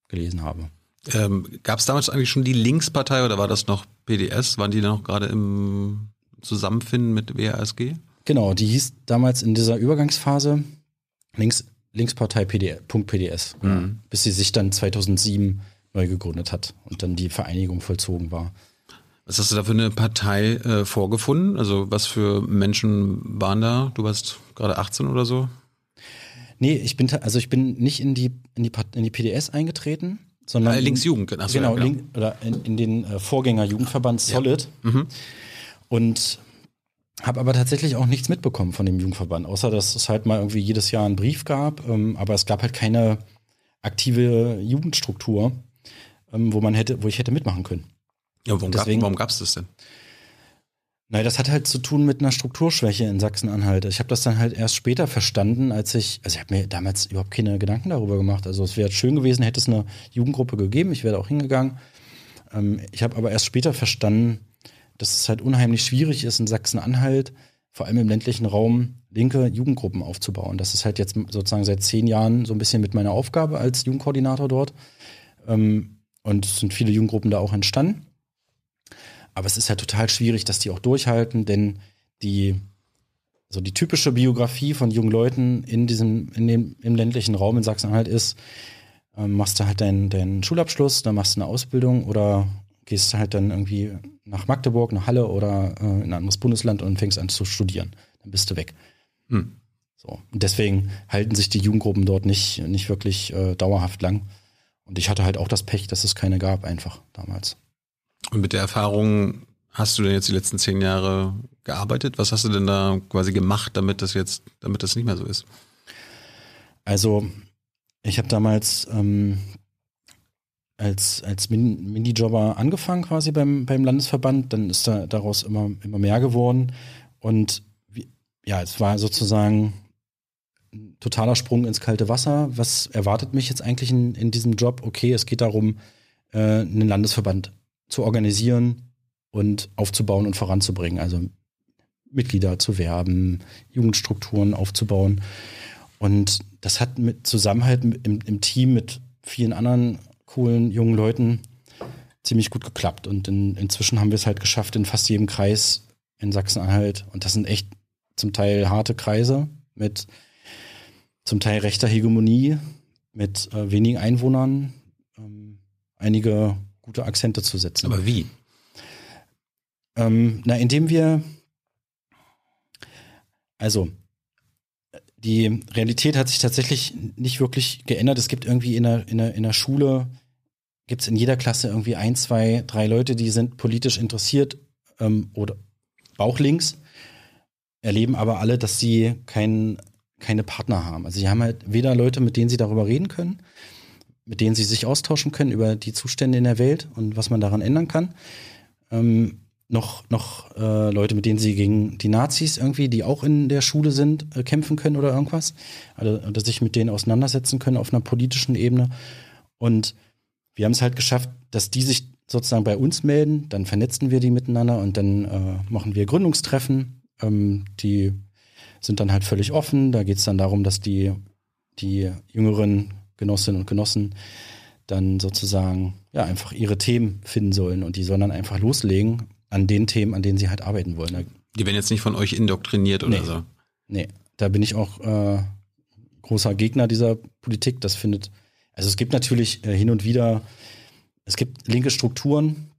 gelesen habe. Ähm, Gab es damals eigentlich schon die Linkspartei oder war das noch PDS? Waren die noch gerade im Zusammenfinden mit WASG? Genau, die hieß damals in dieser Übergangsphase Links, Linkspartei PDS, mhm. bis sie sich dann 2007 neu gegründet hat und dann die Vereinigung vollzogen war. Was hast du da für eine Partei äh, vorgefunden? Also was für Menschen waren da? Du warst gerade 18 oder so? Nee, ich bin also ich bin nicht in die in die, in die PDS eingetreten, sondern äh, Linksjugend, also, genau, ja, Link, oder in, in den äh, Vorgänger Jugendverband Solid. Ja. Mhm. Und habe aber tatsächlich auch nichts mitbekommen von dem Jugendverband, außer dass es halt mal irgendwie jedes Jahr einen Brief gab, ähm, aber es gab halt keine aktive Jugendstruktur, ähm, wo man hätte, wo ich hätte mitmachen können. Ja, warum, Deswegen, gab, gab's das denn? Nein, das hat halt zu tun mit einer Strukturschwäche in Sachsen-Anhalt. Ich habe das dann halt erst später verstanden, als ich, also ich habe mir damals überhaupt keine Gedanken darüber gemacht. Also es wäre schön gewesen, hätte es eine Jugendgruppe gegeben, ich wäre auch hingegangen. Ähm, ich habe aber erst später verstanden, dass es halt unheimlich schwierig ist, in Sachsen-Anhalt, vor allem im ländlichen Raum, linke Jugendgruppen aufzubauen. Das ist halt jetzt sozusagen seit zehn Jahren so ein bisschen mit meiner Aufgabe als Jugendkoordinator dort. Ähm, und es sind viele Jugendgruppen da auch entstanden. Aber es ist halt total schwierig, dass die auch durchhalten, denn die, so die typische Biografie von jungen Leuten in diesem, in dem, im ländlichen Raum in Sachsen-Anhalt ist, ähm, machst du halt deinen, deinen Schulabschluss, dann machst du eine Ausbildung oder gehst halt dann irgendwie nach Magdeburg, nach Halle oder äh, in ein anderes Bundesland und fängst an zu studieren. Dann bist du weg. Hm. So. Und deswegen halten sich die Jugendgruppen dort nicht, nicht wirklich äh, dauerhaft lang. Und ich hatte halt auch das Pech, dass es keine gab, einfach damals. Und mit der Erfahrung hast du denn jetzt die letzten zehn Jahre gearbeitet? Was hast du denn da quasi gemacht, damit das jetzt, damit das nicht mehr so ist? Also, ich habe damals ähm, als, als Min Minijobber angefangen quasi beim, beim Landesverband. Dann ist da daraus immer, immer mehr geworden. Und wie, ja, es war sozusagen totaler Sprung ins kalte Wasser. Was erwartet mich jetzt eigentlich in, in diesem Job? Okay, es geht darum, äh, einen Landesverband zu organisieren und aufzubauen und voranzubringen. Also Mitglieder zu werben, Jugendstrukturen aufzubauen. Und das hat mit Zusammenhalt im, im Team mit vielen anderen coolen jungen Leuten ziemlich gut geklappt. Und in, inzwischen haben wir es halt geschafft, in fast jedem Kreis in Sachsen-Anhalt. Und das sind echt zum Teil harte Kreise mit zum Teil rechter Hegemonie, mit äh, wenigen Einwohnern, ähm, einige gute Akzente zu setzen. Aber wie? Ähm, na, indem wir, also die Realität hat sich tatsächlich nicht wirklich geändert. Es gibt irgendwie in der, in der, in der Schule, gibt es in jeder Klasse irgendwie ein, zwei, drei Leute, die sind politisch interessiert ähm, oder bauchlinks, erleben aber alle, dass sie kein, keine Partner haben. Also sie haben halt weder Leute, mit denen sie darüber reden können, mit denen sie sich austauschen können über die Zustände in der Welt und was man daran ändern kann. Ähm, noch, noch äh, Leute, mit denen sie gegen die Nazis irgendwie, die auch in der Schule sind, äh, kämpfen können oder irgendwas. Also, oder sich mit denen auseinandersetzen können auf einer politischen Ebene. Und wir haben es halt geschafft, dass die sich sozusagen bei uns melden, dann vernetzen wir die miteinander und dann äh, machen wir Gründungstreffen. Ähm, die sind dann halt völlig offen. Da geht es dann darum, dass die, die jüngeren Genossinnen und Genossen dann sozusagen ja einfach ihre Themen finden sollen und die sollen dann einfach loslegen an den Themen, an denen sie halt arbeiten wollen. Die werden jetzt nicht von euch indoktriniert oder nee. so. Nee, da bin ich auch äh, großer Gegner dieser Politik. Das findet, also es gibt natürlich äh, hin und wieder, es gibt linke Strukturen,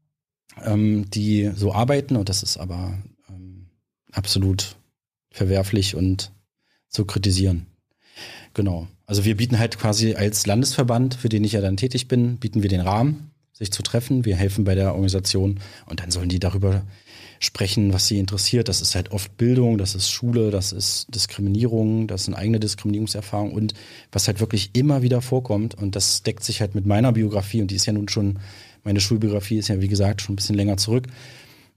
ähm, die so arbeiten und das ist aber ähm, absolut verwerflich und zu kritisieren. Genau. Also wir bieten halt quasi als Landesverband, für den ich ja dann tätig bin, bieten wir den Rahmen, sich zu treffen. Wir helfen bei der Organisation und dann sollen die darüber sprechen, was sie interessiert. Das ist halt oft Bildung, das ist Schule, das ist Diskriminierung, das sind eigene Diskriminierungserfahrungen und was halt wirklich immer wieder vorkommt und das deckt sich halt mit meiner Biografie und die ist ja nun schon, meine Schulbiografie ist ja wie gesagt schon ein bisschen länger zurück.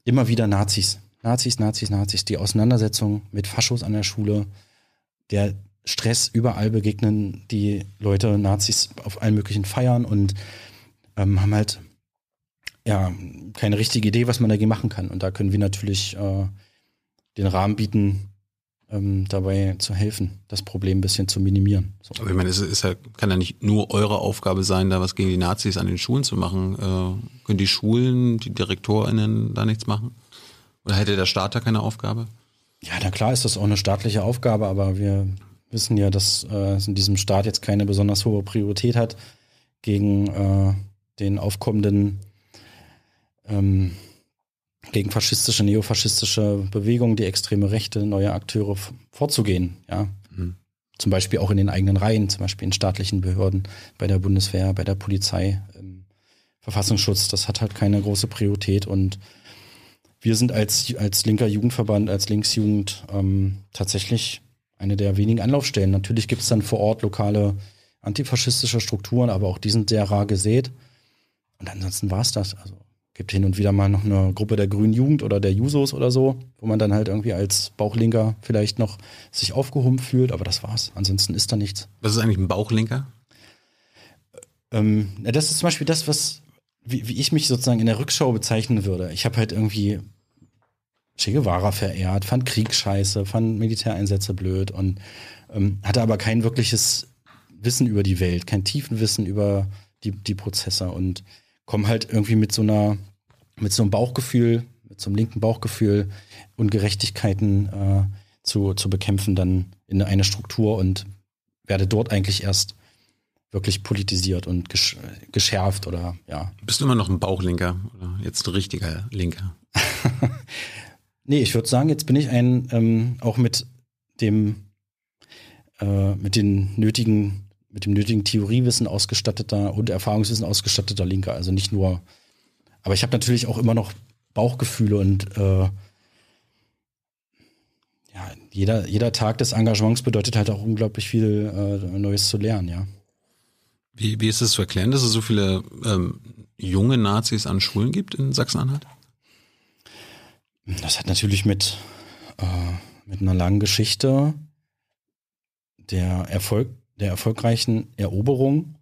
Immer wieder Nazis. Nazis, Nazis, Nazis, die Auseinandersetzung mit Faschos an der Schule, der Stress überall begegnen die Leute Nazis auf allen möglichen Feiern und ähm, haben halt ja keine richtige Idee, was man dagegen machen kann. Und da können wir natürlich äh, den Rahmen bieten, ähm, dabei zu helfen, das Problem ein bisschen zu minimieren. So. Aber ich meine, es ist ja, kann ja nicht nur eure Aufgabe sein, da was gegen die Nazis an den Schulen zu machen. Äh, können die Schulen, die DirektorInnen da nichts machen? Oder hätte der Staat da keine Aufgabe? Ja, na klar ist das auch eine staatliche Aufgabe, aber wir wissen ja, dass äh, es in diesem Staat jetzt keine besonders hohe Priorität hat, gegen äh, den aufkommenden ähm, gegen faschistische, neofaschistische Bewegungen, die extreme Rechte, neue Akteure vorzugehen. Ja. Mhm. Zum Beispiel auch in den eigenen Reihen, zum Beispiel in staatlichen Behörden, bei der Bundeswehr, bei der Polizei, im Verfassungsschutz. Das hat halt keine große Priorität und wir sind als, als linker Jugendverband, als Linksjugend ähm, tatsächlich eine der wenigen Anlaufstellen. Natürlich gibt es dann vor Ort lokale antifaschistische Strukturen, aber auch die sind sehr rar gesät. Und ansonsten war es das. Also gibt hin und wieder mal noch eine Gruppe der Grünen Jugend oder der Jusos oder so, wo man dann halt irgendwie als Bauchlinker vielleicht noch sich aufgehoben fühlt, aber das war's. Ansonsten ist da nichts. Was ist eigentlich ein Bauchlinker? Ähm, das ist zum Beispiel das, was, wie, wie ich mich sozusagen in der Rückschau bezeichnen würde. Ich habe halt irgendwie Che Guevara verehrt, fand Krieg scheiße, fand Militäreinsätze blöd und ähm, hatte aber kein wirkliches Wissen über die Welt, kein tiefen Wissen über die, die Prozesse und komme halt irgendwie mit so einer, mit so einem Bauchgefühl, mit so einem linken Bauchgefühl Ungerechtigkeiten äh, zu, zu bekämpfen, dann in eine Struktur und werde dort eigentlich erst wirklich politisiert und gesch geschärft oder ja. Bist du immer noch ein Bauchlinker oder jetzt ein richtiger Linker? nee, ich würde sagen, jetzt bin ich ein ähm, auch mit dem äh, mit den nötigen mit dem nötigen Theoriewissen ausgestatteter und Erfahrungswissen ausgestatteter Linker. Also nicht nur, aber ich habe natürlich auch immer noch Bauchgefühle und äh, ja, jeder, jeder Tag des Engagements bedeutet halt auch unglaublich viel äh, Neues zu lernen, ja. Wie, wie ist es zu erklären, dass es so viele ähm, junge Nazis an Schulen gibt in Sachsen-Anhalt? Das hat natürlich mit, äh, mit einer langen Geschichte der Erfolg der erfolgreichen Eroberung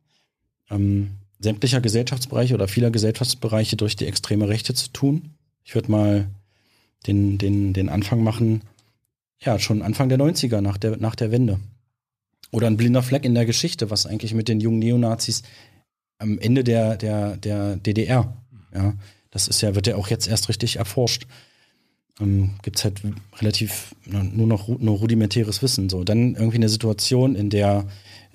ähm, sämtlicher Gesellschaftsbereiche oder vieler Gesellschaftsbereiche durch die extreme Rechte zu tun. Ich würde mal den, den, den Anfang machen, ja, schon Anfang der 90er, nach der, nach der Wende. Oder ein blinder Fleck in der Geschichte, was eigentlich mit den jungen Neonazis am Ende der, der, der DDR, ja, das ist ja, wird ja auch jetzt erst richtig erforscht ähm, gibt es halt relativ nur noch nur rudimentäres Wissen. So, dann irgendwie eine Situation, in der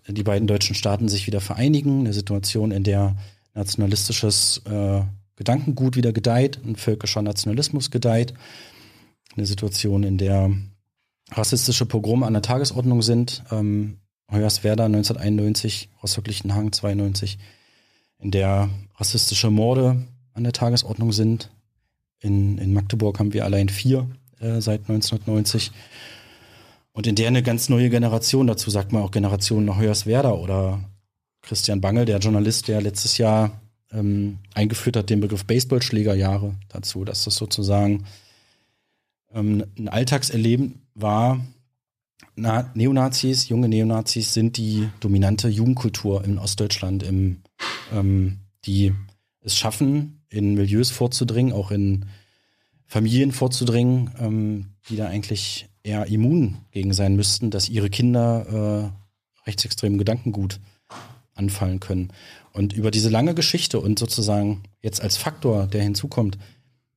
die beiden deutschen Staaten sich wieder vereinigen, eine Situation, in der nationalistisches äh, Gedankengut wieder gedeiht, ein völkischer Nationalismus gedeiht, eine Situation, in der rassistische Pogrome an der Tagesordnung sind, ähm, Hoyerswerda 1991, Rostock-Lichtenhagen 92, in der rassistische Morde an der Tagesordnung sind, in, in Magdeburg haben wir allein vier äh, seit 1990. Und in der eine ganz neue Generation, dazu sagt man auch Generation nach Hoyerswerda oder Christian Bangel, der Journalist, der letztes Jahr ähm, eingeführt hat den Begriff Baseballschlägerjahre dazu, dass das sozusagen ähm, ein Alltagserleben war. Na, Neonazis, junge Neonazis sind die dominante Jugendkultur in Ostdeutschland, im, ähm, die es schaffen, in Milieus vorzudringen, auch in Familien vorzudringen, ähm, die da eigentlich eher immun gegen sein müssten, dass ihre Kinder äh, rechtsextremen Gedankengut anfallen können. Und über diese lange Geschichte und sozusagen jetzt als Faktor, der hinzukommt,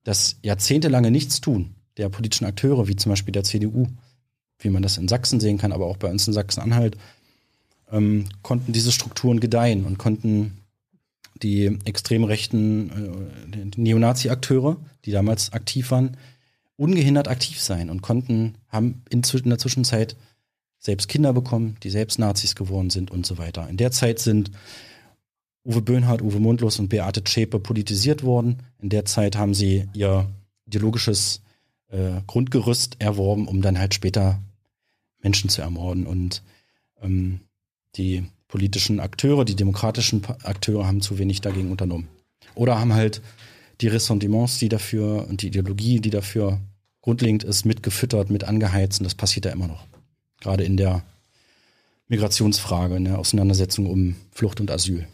das jahrzehntelange Nichtstun der politischen Akteure, wie zum Beispiel der CDU, wie man das in Sachsen sehen kann, aber auch bei uns in Sachsen-Anhalt, ähm, konnten diese Strukturen gedeihen und konnten die extrem rechten äh, Neonazi-Akteure, die damals aktiv waren, ungehindert aktiv sein und konnten, haben in, in der Zwischenzeit selbst Kinder bekommen, die selbst Nazis geworden sind und so weiter. In der Zeit sind Uwe Böhnhardt, Uwe Mundlos und Beate Zschäpe politisiert worden. In der Zeit haben sie ihr ideologisches äh, Grundgerüst erworben, um dann halt später Menschen zu ermorden. Und ähm, die politischen Akteure, die demokratischen Akteure haben zu wenig dagegen unternommen. Oder haben halt die Ressentiments, die dafür und die Ideologie, die dafür grundlegend ist, mitgefüttert, mit angeheizt und das passiert ja immer noch. Gerade in der Migrationsfrage, in der Auseinandersetzung um Flucht und Asyl.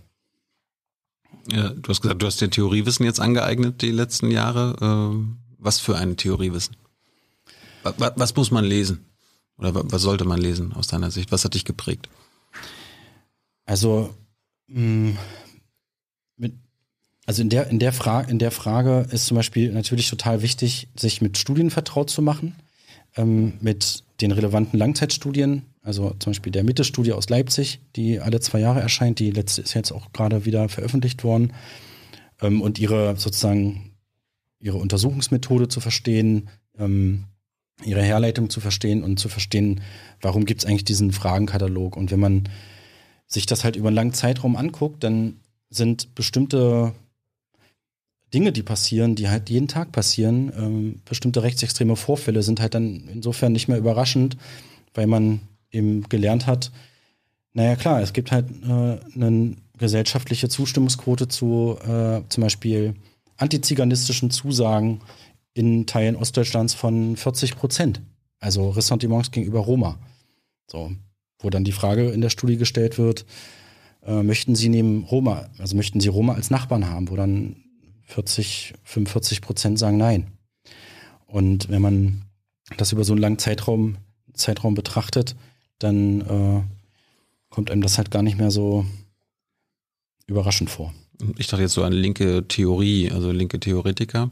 Ja, du hast gesagt, du hast dir Theoriewissen jetzt angeeignet die letzten Jahre. Ähm, was für ein Theoriewissen? Was muss man lesen? Oder was sollte man lesen aus deiner Sicht? Was hat dich geprägt? Also, mh, mm, mit, also in der, in, der Frage, in der Frage ist zum Beispiel natürlich total wichtig, sich mit Studien vertraut zu machen, ähm, mit den relevanten Langzeitstudien, also zum Beispiel der Mitte-Studie aus Leipzig, die alle zwei Jahre erscheint, die letzte ist jetzt auch gerade wieder veröffentlicht worden, ähm, und ihre sozusagen ihre Untersuchungsmethode zu verstehen, ähm, ihre Herleitung zu verstehen und zu verstehen, warum gibt es eigentlich diesen Fragenkatalog. Und wenn man sich das halt über einen langen Zeitraum anguckt, dann sind bestimmte Dinge, die passieren, die halt jeden Tag passieren, ähm, bestimmte rechtsextreme Vorfälle sind halt dann insofern nicht mehr überraschend, weil man eben gelernt hat, naja klar, es gibt halt äh, eine gesellschaftliche Zustimmungsquote zu äh, zum Beispiel antiziganistischen Zusagen in Teilen Ostdeutschlands von 40 Prozent. Also Ressentiments gegenüber Roma. So, wo dann die Frage in der Studie gestellt wird, äh, möchten Sie neben Roma, also möchten Sie Roma als Nachbarn haben, wo dann 40, 45 Prozent sagen nein. Und wenn man das über so einen langen Zeitraum, Zeitraum betrachtet, dann äh, kommt einem das halt gar nicht mehr so überraschend vor. Ich dachte jetzt so an linke Theorie, also linke Theoretiker.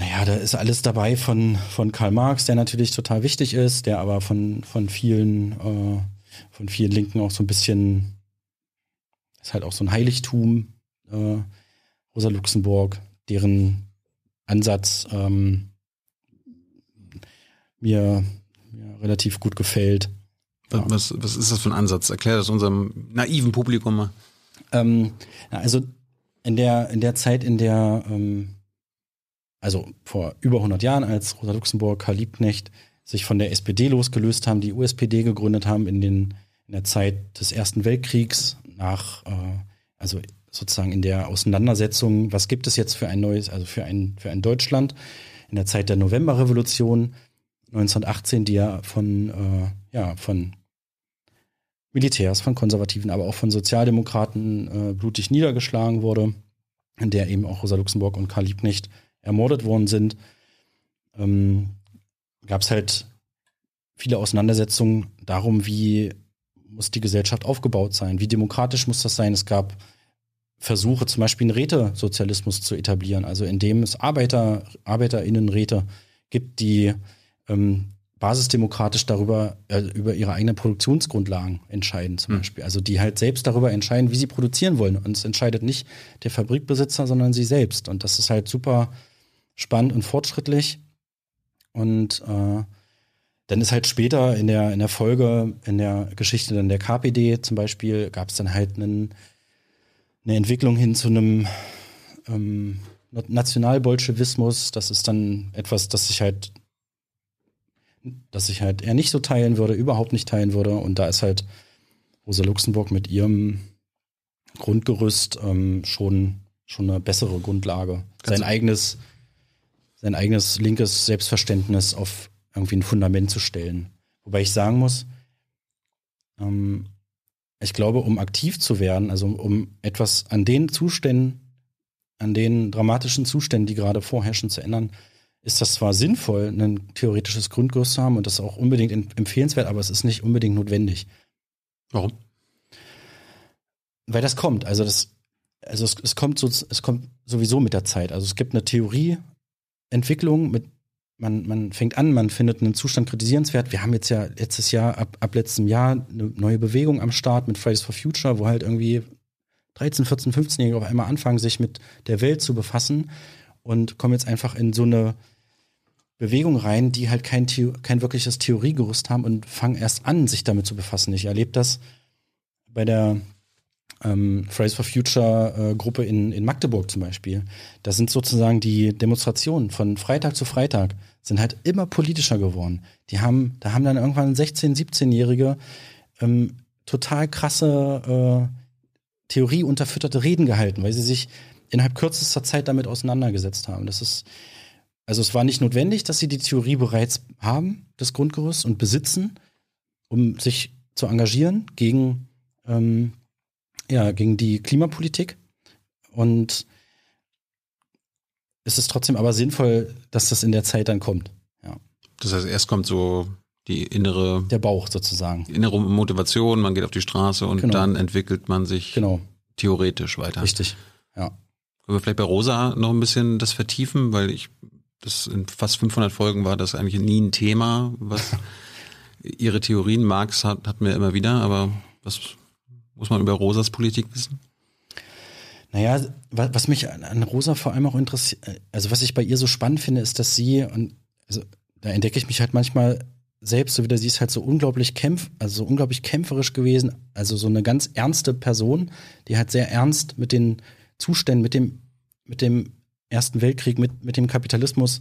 Naja, da ist alles dabei von, von Karl Marx, der natürlich total wichtig ist, der aber von, von vielen, äh, von vielen Linken auch so ein bisschen, ist halt auch so ein Heiligtum, äh, Rosa Luxemburg, deren Ansatz ähm, mir, mir relativ gut gefällt. Was, was ist das für ein Ansatz? Erklär das unserem naiven Publikum mal. Ähm, also in der, in der Zeit, in der, ähm, also vor über 100 Jahren, als Rosa Luxemburg, Karl Liebknecht sich von der SPD losgelöst haben, die USPD gegründet haben in, den, in der Zeit des Ersten Weltkriegs, nach, äh, also sozusagen in der Auseinandersetzung, was gibt es jetzt für ein neues, also für ein, für ein Deutschland, in der Zeit der Novemberrevolution 1918, die ja von, äh, ja, von Militärs, von Konservativen, aber auch von Sozialdemokraten äh, blutig niedergeschlagen wurde, in der eben auch Rosa Luxemburg und Karl Liebknecht ermordet worden sind, ähm, gab es halt viele Auseinandersetzungen darum, wie muss die Gesellschaft aufgebaut sein, wie demokratisch muss das sein. Es gab Versuche, zum Beispiel einen Rätesozialismus zu etablieren, also indem es Arbeiter, ArbeiterInnenräte gibt, die ähm, basisdemokratisch darüber, äh, über ihre eigenen Produktionsgrundlagen entscheiden, zum mhm. Beispiel. Also die halt selbst darüber entscheiden, wie sie produzieren wollen. Und es entscheidet nicht der Fabrikbesitzer, sondern sie selbst. Und das ist halt super spannend und fortschrittlich. Und äh, dann ist halt später in der, in der Folge, in der Geschichte dann der KPD zum Beispiel, gab es dann halt einen, eine Entwicklung hin zu einem ähm, Nationalbolschewismus. Das ist dann etwas, das sich halt das ich halt eher nicht so teilen würde, überhaupt nicht teilen würde. Und da ist halt Rosa Luxemburg mit ihrem Grundgerüst ähm, schon, schon eine bessere Grundlage. sein eigenes, sein eigenes linkes Selbstverständnis auf irgendwie ein Fundament zu stellen. Wobei ich sagen muss, ähm, ich glaube, um aktiv zu werden, also um etwas an den Zuständen, an den dramatischen Zuständen, die gerade vorherrschen, zu ändern, ist das zwar sinnvoll, ein theoretisches Grundgerüst zu haben und das ist auch unbedingt empfehlenswert, aber es ist nicht unbedingt notwendig. Warum? Weil das kommt. Also das, also es, es kommt so, es kommt sowieso mit der Zeit. Also es gibt eine Theorieentwicklung mit man, man fängt an, man findet einen Zustand kritisierenswert. Wir haben jetzt ja letztes Jahr, ab, ab letztem Jahr, eine neue Bewegung am Start mit Fridays for Future, wo halt irgendwie 13, 14, 15-Jährige auf einmal anfangen, sich mit der Welt zu befassen und kommen jetzt einfach in so eine Bewegung rein, die halt kein, kein wirkliches Theoriegerüst haben und fangen erst an, sich damit zu befassen. Ich erlebe das bei der ähm, Fridays for Future äh, Gruppe in, in Magdeburg zum Beispiel. Da sind sozusagen die Demonstrationen von Freitag zu Freitag sind halt immer politischer geworden. Die haben, da haben dann irgendwann 16-, 17-Jährige ähm, total krasse äh, Theorie unterfütterte Reden gehalten, weil sie sich innerhalb kürzester Zeit damit auseinandergesetzt haben. Das ist also es war nicht notwendig, dass sie die Theorie bereits haben, das Grundgerüst und besitzen, um sich zu engagieren gegen, ähm, ja, gegen die Klimapolitik. Und es ist trotzdem aber sinnvoll, dass das in der Zeit dann kommt. Ja. Das heißt, erst kommt so die innere. Der Bauch sozusagen. Die innere Motivation, man geht auf die Straße und genau. dann entwickelt man sich genau. theoretisch weiter. Richtig, ja. Können wir vielleicht bei Rosa noch ein bisschen das vertiefen, weil ich, das in fast 500 Folgen war das eigentlich nie ein Thema, was ihre Theorien, Marx hat, hat mir immer wieder, aber was muss man über Rosas Politik wissen? Naja, was mich an Rosa vor allem auch interessiert, also was ich bei ihr so spannend finde, ist, dass sie, und also da entdecke ich mich halt manchmal selbst so wieder, sie ist halt so unglaublich kämpf, also so unglaublich kämpferisch gewesen, also so eine ganz ernste Person, die halt sehr ernst mit den Zuständen, mit dem, mit dem Ersten Weltkrieg, mit, mit dem Kapitalismus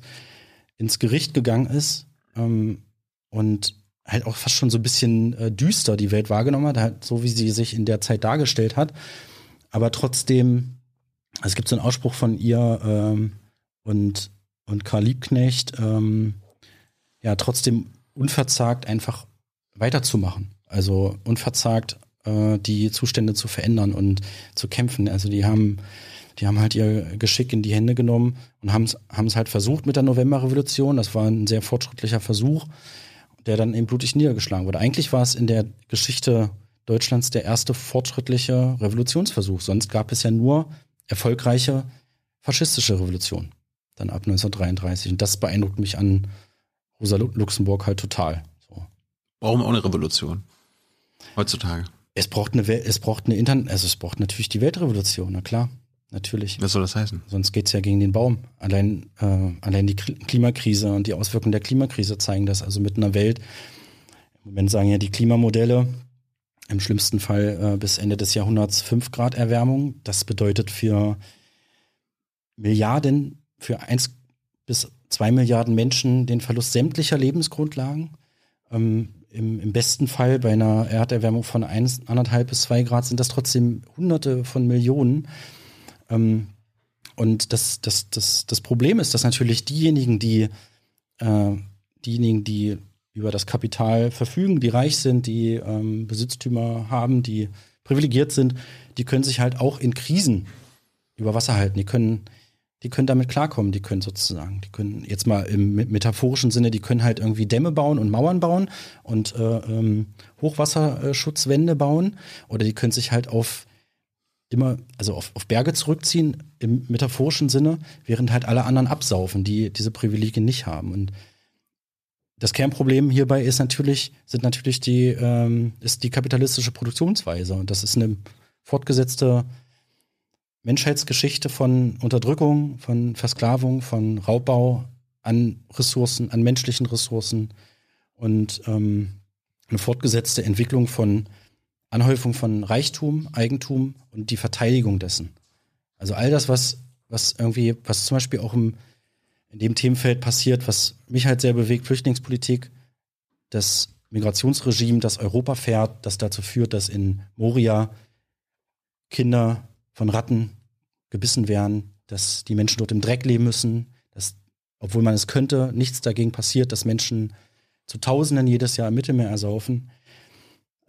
ins Gericht gegangen ist ähm, und halt auch fast schon so ein bisschen äh, düster die Welt wahrgenommen hat, halt so wie sie sich in der Zeit dargestellt hat aber trotzdem, es gibt so einen Ausspruch von ihr ähm, und, und Karl Liebknecht, ähm, ja, trotzdem unverzagt einfach weiterzumachen. Also unverzagt äh, die Zustände zu verändern und zu kämpfen. Also die haben, die haben halt ihr Geschick in die Hände genommen und haben es halt versucht mit der Novemberrevolution. Das war ein sehr fortschrittlicher Versuch, der dann eben blutig niedergeschlagen wurde. Eigentlich war es in der Geschichte Deutschlands der erste fortschrittliche Revolutionsversuch. Sonst gab es ja nur erfolgreiche faschistische Revolutionen. Dann ab 1933. Und das beeindruckt mich an Rosa Luxemburg halt total. So. Warum auch eine Revolution? Heutzutage. Es braucht eine, es braucht eine Internet, also es braucht natürlich die Weltrevolution, na klar. Natürlich. Was soll das heißen? Sonst geht es ja gegen den Baum. Allein, äh, allein die Klimakrise und die Auswirkungen der Klimakrise zeigen das. Also mit einer Welt, im Moment sagen ja die Klimamodelle, im schlimmsten Fall äh, bis Ende des Jahrhunderts 5 Grad Erwärmung. Das bedeutet für Milliarden, für 1 bis 2 Milliarden Menschen den Verlust sämtlicher Lebensgrundlagen. Ähm, im, im, besten Fall bei einer Erderwärmung von 1,5 bis 2 Grad sind das trotzdem Hunderte von Millionen. Ähm, und das, das, das, das Problem ist, dass natürlich diejenigen, die äh, diejenigen, die über das Kapital verfügen, die reich sind, die ähm, Besitztümer haben, die privilegiert sind, die können sich halt auch in Krisen über Wasser halten. Die können, die können damit klarkommen. Die können sozusagen, die können jetzt mal im metaphorischen Sinne, die können halt irgendwie Dämme bauen und Mauern bauen und äh, ähm, Hochwasserschutzwände bauen. Oder die können sich halt auf immer, also auf, auf Berge zurückziehen im metaphorischen Sinne, während halt alle anderen absaufen, die diese Privilegien nicht haben. Und das Kernproblem hierbei ist natürlich, sind natürlich die, ähm, ist die kapitalistische Produktionsweise. Und das ist eine fortgesetzte Menschheitsgeschichte von Unterdrückung, von Versklavung, von Raubbau an Ressourcen, an menschlichen Ressourcen und ähm, eine fortgesetzte Entwicklung von Anhäufung von Reichtum, Eigentum und die Verteidigung dessen. Also all das, was, was irgendwie, was zum Beispiel auch im in dem Themenfeld passiert, was mich halt sehr bewegt, Flüchtlingspolitik, das Migrationsregime, das Europa fährt, das dazu führt, dass in Moria Kinder von Ratten gebissen werden, dass die Menschen dort im Dreck leben müssen, dass, obwohl man es könnte, nichts dagegen passiert, dass Menschen zu Tausenden jedes Jahr im Mittelmeer ersaufen.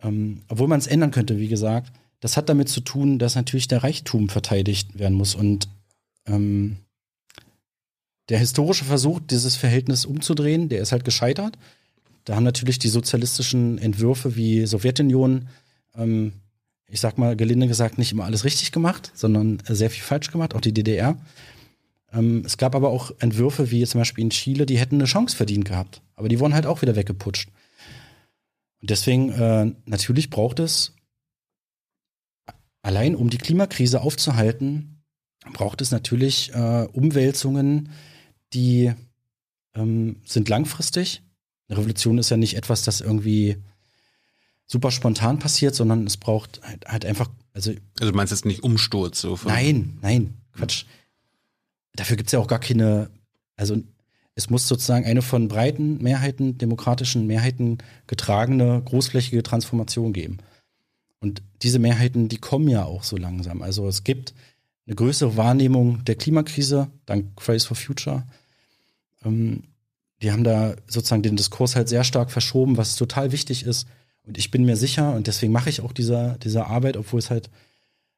Ähm, obwohl man es ändern könnte, wie gesagt, das hat damit zu tun, dass natürlich der Reichtum verteidigt werden muss. Und ähm, der historische Versuch, dieses Verhältnis umzudrehen, der ist halt gescheitert. Da haben natürlich die sozialistischen Entwürfe wie Sowjetunion, ähm, ich sag mal gelinde gesagt, nicht immer alles richtig gemacht, sondern sehr viel falsch gemacht, auch die DDR. Ähm, es gab aber auch Entwürfe wie zum Beispiel in Chile, die hätten eine Chance verdient gehabt, aber die wurden halt auch wieder weggeputscht. Und deswegen, äh, natürlich braucht es, allein um die Klimakrise aufzuhalten, braucht es natürlich äh, Umwälzungen die ähm, sind langfristig. Eine Revolution ist ja nicht etwas, das irgendwie super spontan passiert, sondern es braucht halt, halt einfach, also. Also du meinst jetzt nicht Umsturz so? Nein, nein, Quatsch. Dafür gibt es ja auch gar keine, also es muss sozusagen eine von breiten Mehrheiten, demokratischen Mehrheiten getragene, großflächige Transformation geben. Und diese Mehrheiten, die kommen ja auch so langsam. Also es gibt eine größere Wahrnehmung der Klimakrise, dank Fridays for Future. Ähm, die haben da sozusagen den Diskurs halt sehr stark verschoben, was total wichtig ist. Und ich bin mir sicher, und deswegen mache ich auch diese, diese Arbeit, obwohl es halt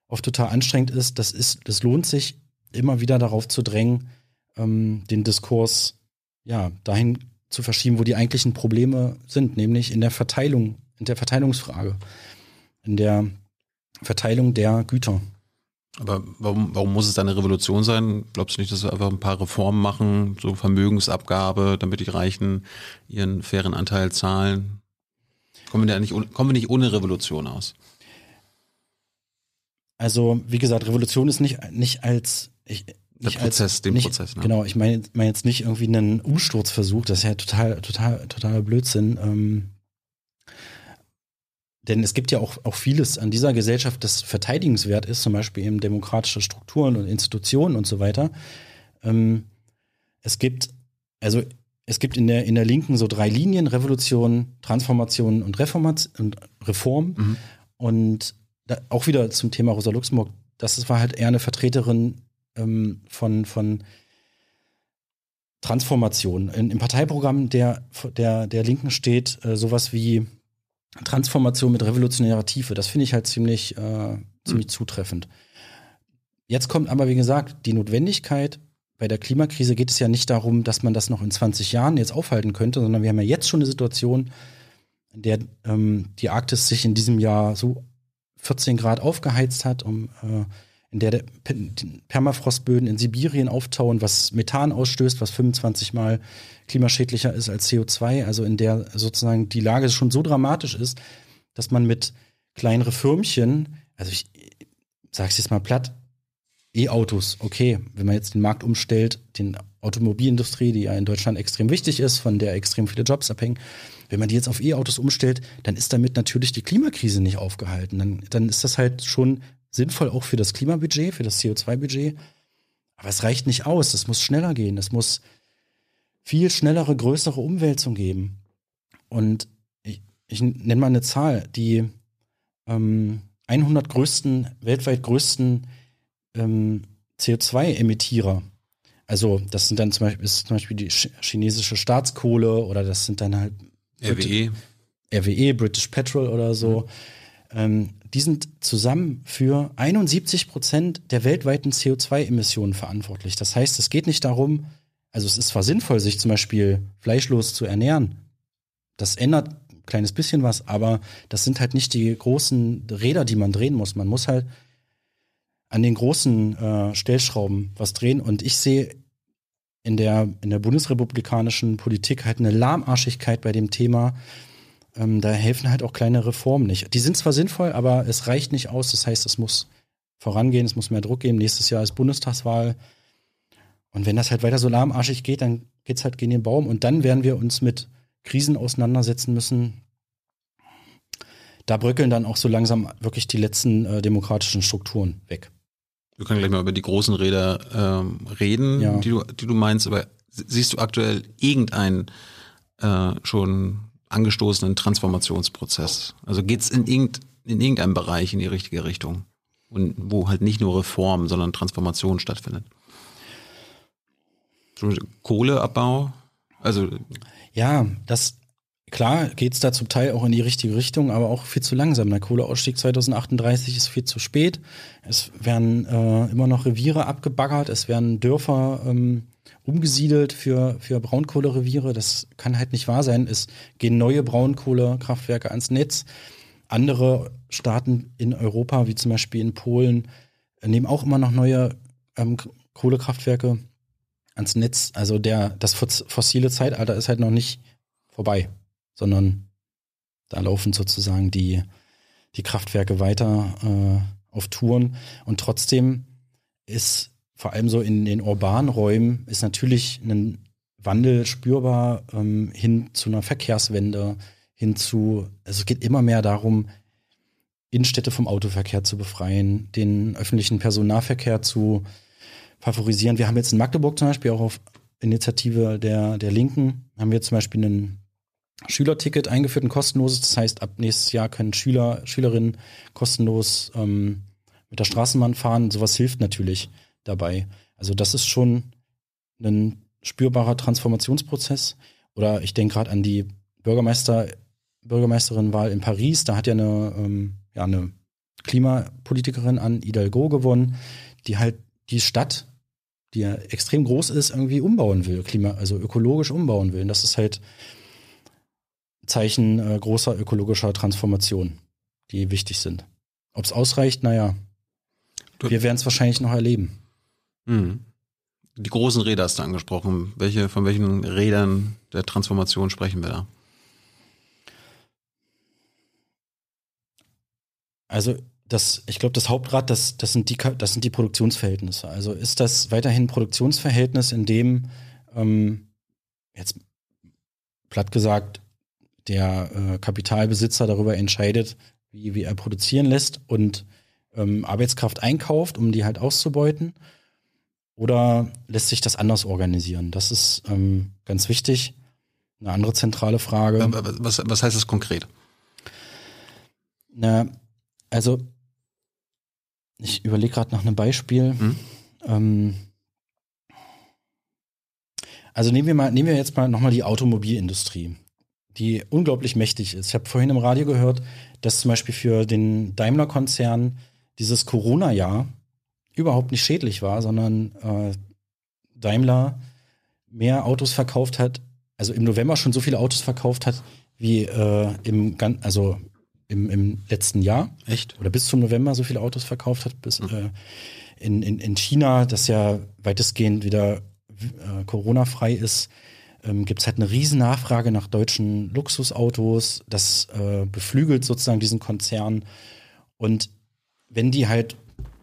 oft total anstrengend ist, das ist, das lohnt sich, immer wieder darauf zu drängen, ähm, den Diskurs ja dahin zu verschieben, wo die eigentlichen Probleme sind, nämlich in der Verteilung, in der Verteilungsfrage, in der Verteilung der Güter. Aber warum, warum muss es eine Revolution sein? Glaubst du nicht, dass wir einfach ein paar Reformen machen, so Vermögensabgabe, damit die Reichen ihren fairen Anteil zahlen? Kommen wir, nicht, kommen wir nicht ohne Revolution aus? Also, wie gesagt, Revolution ist nicht, nicht als. Ich, der Prozess, als, den nicht, Prozess, ne? Genau, ich meine mein jetzt nicht irgendwie einen Umsturzversuch, das ist ja total, total, totaler Blödsinn. Ähm, denn es gibt ja auch, auch vieles an dieser Gesellschaft, das verteidigenswert ist, zum Beispiel eben demokratische Strukturen und Institutionen und so weiter. Ähm, es gibt, also es gibt in der, in der Linken so drei Linien, Revolution, Transformation und, Reformat und Reform. Mhm. Und da, auch wieder zum Thema Rosa Luxemburg, das war halt eher eine Vertreterin ähm, von, von Transformation. In, Im Parteiprogramm der, der, der Linken steht äh, sowas wie Transformation mit revolutionärer Tiefe. Das finde ich halt ziemlich, äh, ziemlich mhm. zutreffend. Jetzt kommt aber, wie gesagt, die Notwendigkeit. Bei der Klimakrise geht es ja nicht darum, dass man das noch in 20 Jahren jetzt aufhalten könnte, sondern wir haben ja jetzt schon eine Situation, in der ähm, die Arktis sich in diesem Jahr so 14 Grad aufgeheizt hat, um äh, in der, Permafrostböden in Sibirien auftauen, was Methan ausstößt, was 25 Mal klimaschädlicher ist als CO2, also in der sozusagen die Lage schon so dramatisch ist, dass man mit kleinere Firmchen, also ich sag's jetzt mal platt, E-Autos, okay, wenn man jetzt den Markt umstellt, den Automobilindustrie, die ja in Deutschland extrem wichtig ist, von der extrem viele Jobs abhängen, wenn man die jetzt auf E-Autos umstellt, dann ist damit natürlich die Klimakrise nicht aufgehalten. Dann, dann ist das halt schon sinnvoll auch für das Klimabudget, für das CO2-Budget. Aber es reicht nicht aus. Es muss schneller gehen. Es muss viel schnellere, größere Umwälzung geben. Und ich, ich nenne mal eine Zahl, die ähm, 100 größten, weltweit größten ähm, CO2-Emittierer. Also das sind dann zum Beispiel, ist zum Beispiel die chinesische Staatskohle oder das sind dann halt RWE. RWE, British Petrol oder so. Mhm. Ähm, die sind zusammen für 71 Prozent der weltweiten CO2-Emissionen verantwortlich. Das heißt, es geht nicht darum, also es ist zwar sinnvoll, sich zum Beispiel fleischlos zu ernähren. Das ändert ein kleines bisschen was, aber das sind halt nicht die großen Räder, die man drehen muss. Man muss halt an den großen äh, Stellschrauben was drehen. Und ich sehe in der, in der bundesrepublikanischen Politik halt eine Lahmarschigkeit bei dem Thema, ähm, da helfen halt auch kleine Reformen nicht. Die sind zwar sinnvoll, aber es reicht nicht aus. Das heißt, es muss vorangehen, es muss mehr Druck geben. Nächstes Jahr ist Bundestagswahl. Und wenn das halt weiter so lahmarschig geht, dann geht es halt gegen den Baum. Und dann werden wir uns mit Krisen auseinandersetzen müssen. Da bröckeln dann auch so langsam wirklich die letzten äh, demokratischen Strukturen weg. Wir können gleich mal über die großen Räder ähm, reden, ja. die, du, die du meinst, aber siehst du aktuell irgendeinen äh, schon angestoßenen Transformationsprozess? Also geht es in, irgend, in irgendeinem Bereich in die richtige Richtung? Und wo halt nicht nur Reform, sondern Transformation stattfindet? Kohleabbau? Also ja, das klar geht es da zum Teil auch in die richtige Richtung, aber auch viel zu langsam. Der Kohleausstieg 2038 ist viel zu spät. Es werden äh, immer noch Reviere abgebaggert, es werden Dörfer ähm, umgesiedelt für, für Braunkohlereviere. Das kann halt nicht wahr sein. Es gehen neue Braunkohlekraftwerke ans Netz. Andere Staaten in Europa, wie zum Beispiel in Polen, nehmen auch immer noch neue ähm, Kohlekraftwerke ans Netz. Also der, das fossile Zeitalter ist halt noch nicht vorbei, sondern da laufen sozusagen die, die Kraftwerke weiter äh, auf Touren. Und trotzdem ist vor allem so in den urbanen Räumen ist natürlich ein Wandel spürbar ähm, hin zu einer Verkehrswende, hin zu, also es geht immer mehr darum, Innenstädte vom Autoverkehr zu befreien, den öffentlichen Personennahverkehr zu favorisieren. Wir haben jetzt in Magdeburg zum Beispiel auch auf Initiative der, der Linken, haben wir zum Beispiel ein Schülerticket eingeführt, ein kostenloses. Das heißt, ab nächstes Jahr können Schüler, Schülerinnen kostenlos ähm, mit der Straßenbahn fahren. Sowas hilft natürlich dabei. Also das ist schon ein, spürbarer Transformationsprozess. Oder ich denke gerade an die Bürgermeister, Bürgermeisterinwahl in Paris. Da hat ja eine, ähm, ja, eine Klimapolitikerin an Hidalgo gewonnen, die halt die Stadt, die ja extrem groß ist, irgendwie umbauen will, Klima, also ökologisch umbauen will. Und das ist halt Zeichen äh, großer ökologischer Transformation, die wichtig sind. Ob es ausreicht, naja, wir werden es wahrscheinlich noch erleben. Mhm. Die großen Räder hast du angesprochen. Welche, von welchen Rädern der Transformation sprechen wir da? Also das, ich glaube, das Hauptrad, das, das, sind die, das sind die Produktionsverhältnisse. Also ist das weiterhin ein Produktionsverhältnis, in dem ähm, jetzt platt gesagt der äh, Kapitalbesitzer darüber entscheidet, wie, wie er produzieren lässt und ähm, Arbeitskraft einkauft, um die halt auszubeuten? Oder lässt sich das anders organisieren? Das ist ähm, ganz wichtig. Eine andere zentrale Frage. Was, was heißt das konkret? Na, also ich überlege gerade nach einem Beispiel. Hm? Ähm, also nehmen wir mal, nehmen wir jetzt mal nochmal die Automobilindustrie, die unglaublich mächtig ist. Ich habe vorhin im Radio gehört, dass zum Beispiel für den Daimler-Konzern dieses Corona-Jahr überhaupt nicht schädlich war, sondern äh, Daimler mehr Autos verkauft hat, also im November schon so viele Autos verkauft hat, wie äh, im, also im, im letzten Jahr. Echt? Oder bis zum November so viele Autos verkauft hat. Bis, mhm. äh, in, in, in China, das ja weitestgehend wieder äh, Corona-frei ist, ähm, gibt es halt eine riesen Nachfrage nach deutschen Luxusautos. Das äh, beflügelt sozusagen diesen Konzern. Und wenn die halt,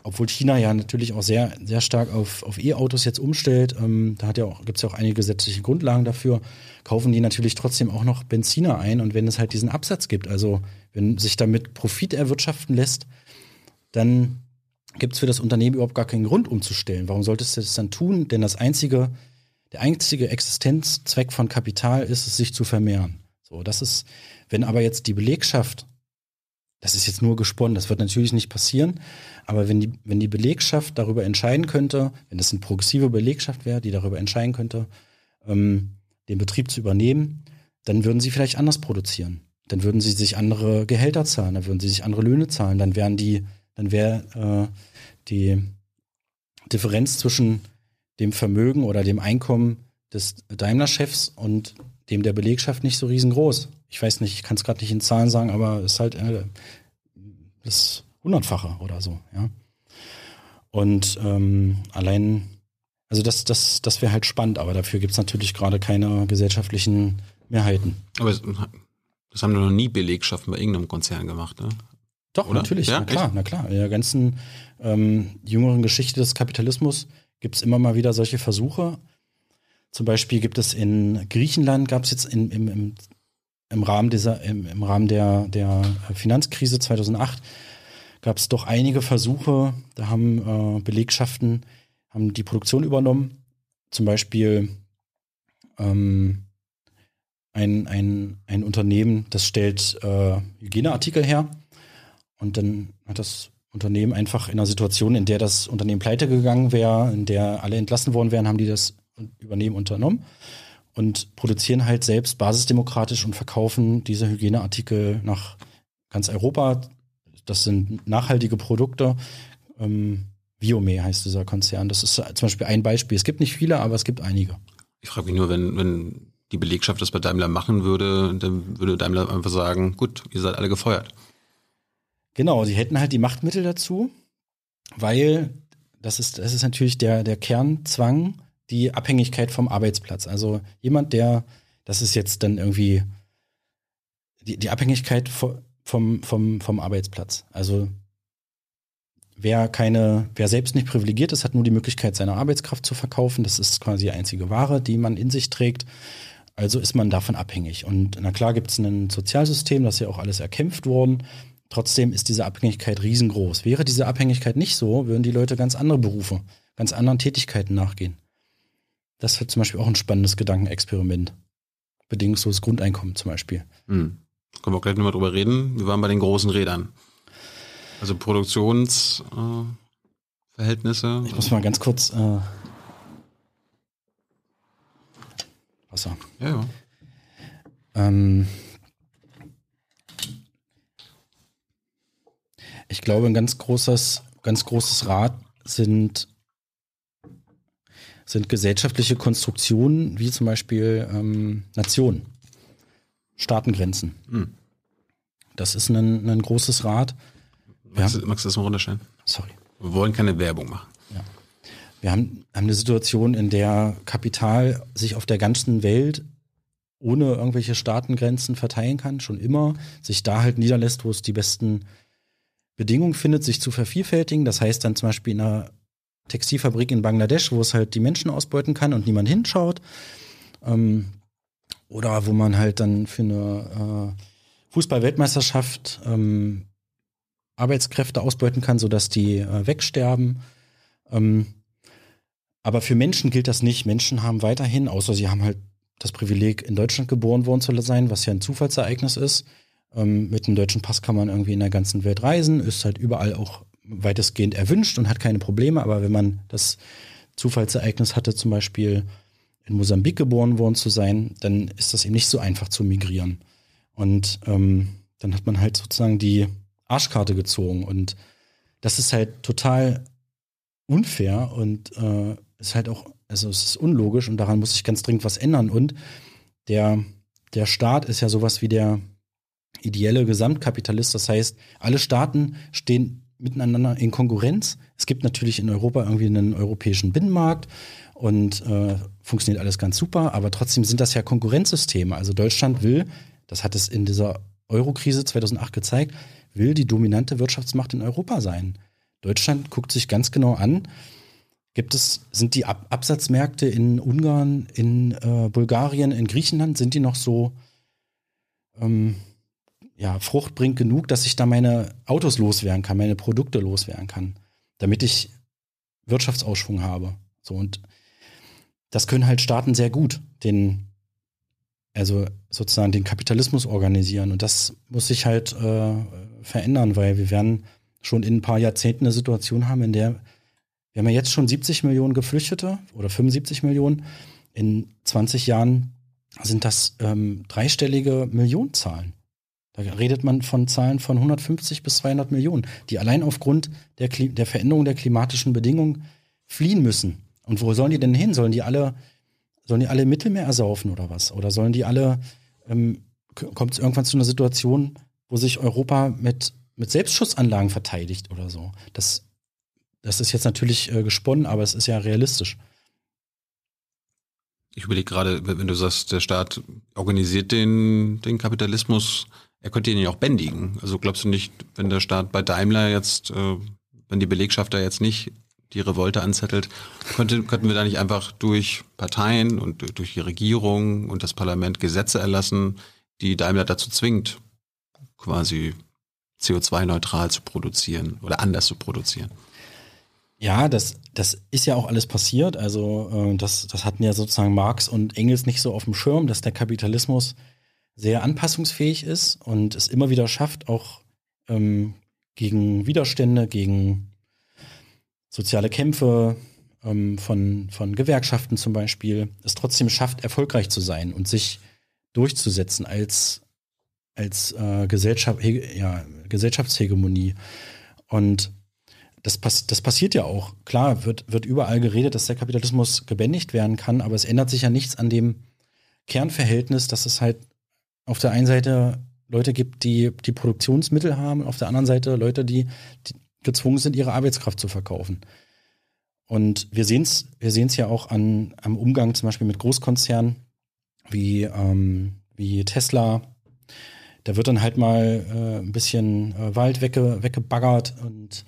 obwohl China ja natürlich auch sehr, sehr stark auf, auf E-Autos jetzt umstellt, ähm, da ja gibt es ja auch einige gesetzliche Grundlagen dafür, kaufen die natürlich trotzdem auch noch Benziner ein. Und wenn es halt diesen Absatz gibt, also wenn sich damit Profit erwirtschaften lässt, dann gibt es für das Unternehmen überhaupt gar keinen Grund umzustellen. Warum solltest du das dann tun? Denn das einzige, der einzige Existenzzweck von Kapital ist es, sich zu vermehren. So, das ist, wenn aber jetzt die Belegschaft das ist jetzt nur gesponnen, das wird natürlich nicht passieren, aber wenn die, wenn die Belegschaft darüber entscheiden könnte, wenn das eine progressive Belegschaft wäre, die darüber entscheiden könnte, ähm, den Betrieb zu übernehmen, dann würden sie vielleicht anders produzieren. Dann würden sie sich andere Gehälter zahlen, dann würden sie sich andere Löhne zahlen, dann wären die, dann wäre äh, die Differenz zwischen dem Vermögen oder dem Einkommen des Daimler-Chefs und dem der Belegschaft nicht so riesengroß. Ich weiß nicht, ich kann es gerade nicht in Zahlen sagen, aber es ist halt äh, das Hundertfache oder so, ja. Und ähm, allein, also das, das, das wäre halt spannend, aber dafür gibt es natürlich gerade keine gesellschaftlichen Mehrheiten. Aber das haben doch noch nie Belegschaften bei irgendeinem Konzern gemacht, ne? Doch, Oder? natürlich, ja, na klar, echt? na klar. In der ganzen ähm, jüngeren Geschichte des Kapitalismus gibt es immer mal wieder solche Versuche, zum Beispiel gibt es in Griechenland, gab es jetzt in, im, im, im, Rahmen dieser, im, im Rahmen der, der Finanzkrise 2008 gab es doch einige Versuche, da haben äh, Belegschaften haben die Produktion übernommen. Zum Beispiel ähm, ein, ein, ein Unternehmen, das stellt äh, Hygieneartikel her. Und dann hat das Unternehmen einfach in einer Situation, in der das Unternehmen pleite gegangen wäre, in der alle entlassen worden wären, haben die das übernehmen unternommen und produzieren halt selbst basisdemokratisch und verkaufen diese Hygieneartikel nach ganz Europa. Das sind nachhaltige Produkte. Ähm, Biome heißt dieser Konzern. Das ist zum Beispiel ein Beispiel. Es gibt nicht viele, aber es gibt einige. Ich frage mich nur, wenn, wenn die Belegschaft das bei Daimler machen würde, dann würde Daimler einfach sagen, gut, ihr seid alle gefeuert. Genau, sie hätten halt die Machtmittel dazu, weil das ist, das ist natürlich der, der Kernzwang die Abhängigkeit vom Arbeitsplatz. Also jemand, der, das ist jetzt dann irgendwie die, die Abhängigkeit vom, vom, vom Arbeitsplatz. Also wer keine, wer selbst nicht privilegiert ist, hat nur die Möglichkeit, seine Arbeitskraft zu verkaufen. Das ist quasi die einzige Ware, die man in sich trägt. Also ist man davon abhängig. Und na klar gibt es ein Sozialsystem, das ist ja auch alles erkämpft worden. Trotzdem ist diese Abhängigkeit riesengroß. Wäre diese Abhängigkeit nicht so, würden die Leute ganz andere Berufe, ganz anderen Tätigkeiten nachgehen. Das wird zum Beispiel auch ein spannendes Gedankenexperiment. Bedingungsloses Grundeinkommen zum Beispiel. Hm. Können wir auch gleich nochmal drüber reden. Wir waren bei den großen Rädern. Also Produktionsverhältnisse. Äh, ich muss mal ganz kurz. Äh Wasser. Ja, ja. Ähm, ich glaube, ein ganz großes, ganz großes Rad sind, sind gesellschaftliche Konstruktionen, wie zum Beispiel ähm, Nationen, Staatengrenzen. Hm. Das ist ein, ein großes Rad. Magst, haben, du- magst du das mal runterstellen? sorry. Wir wollen keine Werbung machen. Wir haben, haben eine Situation, in der Kapital sich auf der ganzen Welt ohne irgendwelche Staatengrenzen verteilen kann, schon immer, sich da halt niederlässt, wo es die besten Bedingungen findet, sich zu vervielfältigen. Das heißt dann zum Beispiel in einer Textilfabrik in Bangladesch, wo es halt die Menschen ausbeuten kann und niemand hinschaut. Ähm, oder wo man halt dann für eine äh, Fußball-Weltmeisterschaft ähm, Arbeitskräfte ausbeuten kann, sodass die äh, wegsterben. Ähm, aber für Menschen gilt das nicht. Menschen haben weiterhin, außer sie haben halt das Privileg, in Deutschland geboren worden zu sein, was ja ein Zufallsereignis ist. Ähm, mit einem deutschen Pass kann man irgendwie in der ganzen Welt reisen, ist halt überall auch weitestgehend erwünscht und hat keine Probleme. Aber wenn man das Zufallsereignis hatte, zum Beispiel in Mosambik geboren worden zu sein, dann ist das eben nicht so einfach zu migrieren. Und ähm, dann hat man halt sozusagen die Arschkarte gezogen. Und das ist halt total unfair und äh, ist halt auch, also es ist unlogisch und daran muss sich ganz dringend was ändern. Und der, der Staat ist ja sowas wie der ideelle Gesamtkapitalist. Das heißt, alle Staaten stehen miteinander in Konkurrenz. Es gibt natürlich in Europa irgendwie einen europäischen Binnenmarkt und äh, funktioniert alles ganz super, aber trotzdem sind das ja Konkurrenzsysteme. Also Deutschland will, das hat es in dieser Eurokrise 2008 gezeigt, will die dominante Wirtschaftsmacht in Europa sein. Deutschland guckt sich ganz genau an, gibt es, sind die Ab Absatzmärkte in Ungarn, in äh, Bulgarien, in Griechenland, sind die noch so ähm, ja, fruchtbringend genug, dass ich da meine Autos loswerden kann, meine Produkte loswerden kann, damit ich Wirtschaftsausschwung habe. So und das können halt Staaten sehr gut, den, also sozusagen den Kapitalismus organisieren. Und das muss sich halt äh, verändern, weil wir werden schon in ein paar Jahrzehnten eine Situation haben, in der wir haben ja jetzt schon 70 Millionen Geflüchtete oder 75 Millionen. In 20 Jahren sind das ähm, dreistellige Millionenzahlen. Da redet man von Zahlen von 150 bis 200 Millionen, die allein aufgrund der, Kli der Veränderung der klimatischen Bedingungen fliehen müssen. Und wo sollen die denn hin? Sollen die alle, sollen die alle Mittelmeer ersaufen oder was? Oder sollen die alle, ähm, kommt es irgendwann zu einer Situation, wo sich Europa mit, mit Selbstschussanlagen verteidigt oder so? Das, das ist jetzt natürlich äh, gesponnen, aber es ist ja realistisch. Ich überlege gerade, wenn du sagst, der Staat organisiert den, den Kapitalismus, er könnte ihn ja auch bändigen. Also glaubst du nicht, wenn der Staat bei Daimler jetzt, äh, wenn die Belegschaft da jetzt nicht die Revolte anzettelt, könnte, könnten wir da nicht einfach durch Parteien und durch die Regierung und das Parlament Gesetze erlassen, die Daimler dazu zwingt, quasi CO2-neutral zu produzieren oder anders zu produzieren? Ja, das, das ist ja auch alles passiert. Also äh, das, das hatten ja sozusagen Marx und Engels nicht so auf dem Schirm, dass der Kapitalismus sehr anpassungsfähig ist und es immer wieder schafft, auch ähm, gegen Widerstände, gegen soziale Kämpfe ähm, von, von Gewerkschaften zum Beispiel, es trotzdem schafft, erfolgreich zu sein und sich durchzusetzen als, als äh, Gesellschaft, ja, Gesellschaftshegemonie. Und das, pass das passiert ja auch. Klar, wird, wird überall geredet, dass der Kapitalismus gebändigt werden kann, aber es ändert sich ja nichts an dem Kernverhältnis, dass es halt auf der einen Seite Leute gibt, die die Produktionsmittel haben, auf der anderen Seite Leute, die, die gezwungen sind, ihre Arbeitskraft zu verkaufen. Und wir sehen es wir sehen's ja auch an, am Umgang zum Beispiel mit Großkonzernen wie, ähm, wie Tesla. Da wird dann halt mal äh, ein bisschen äh, Wald wegge weggebaggert und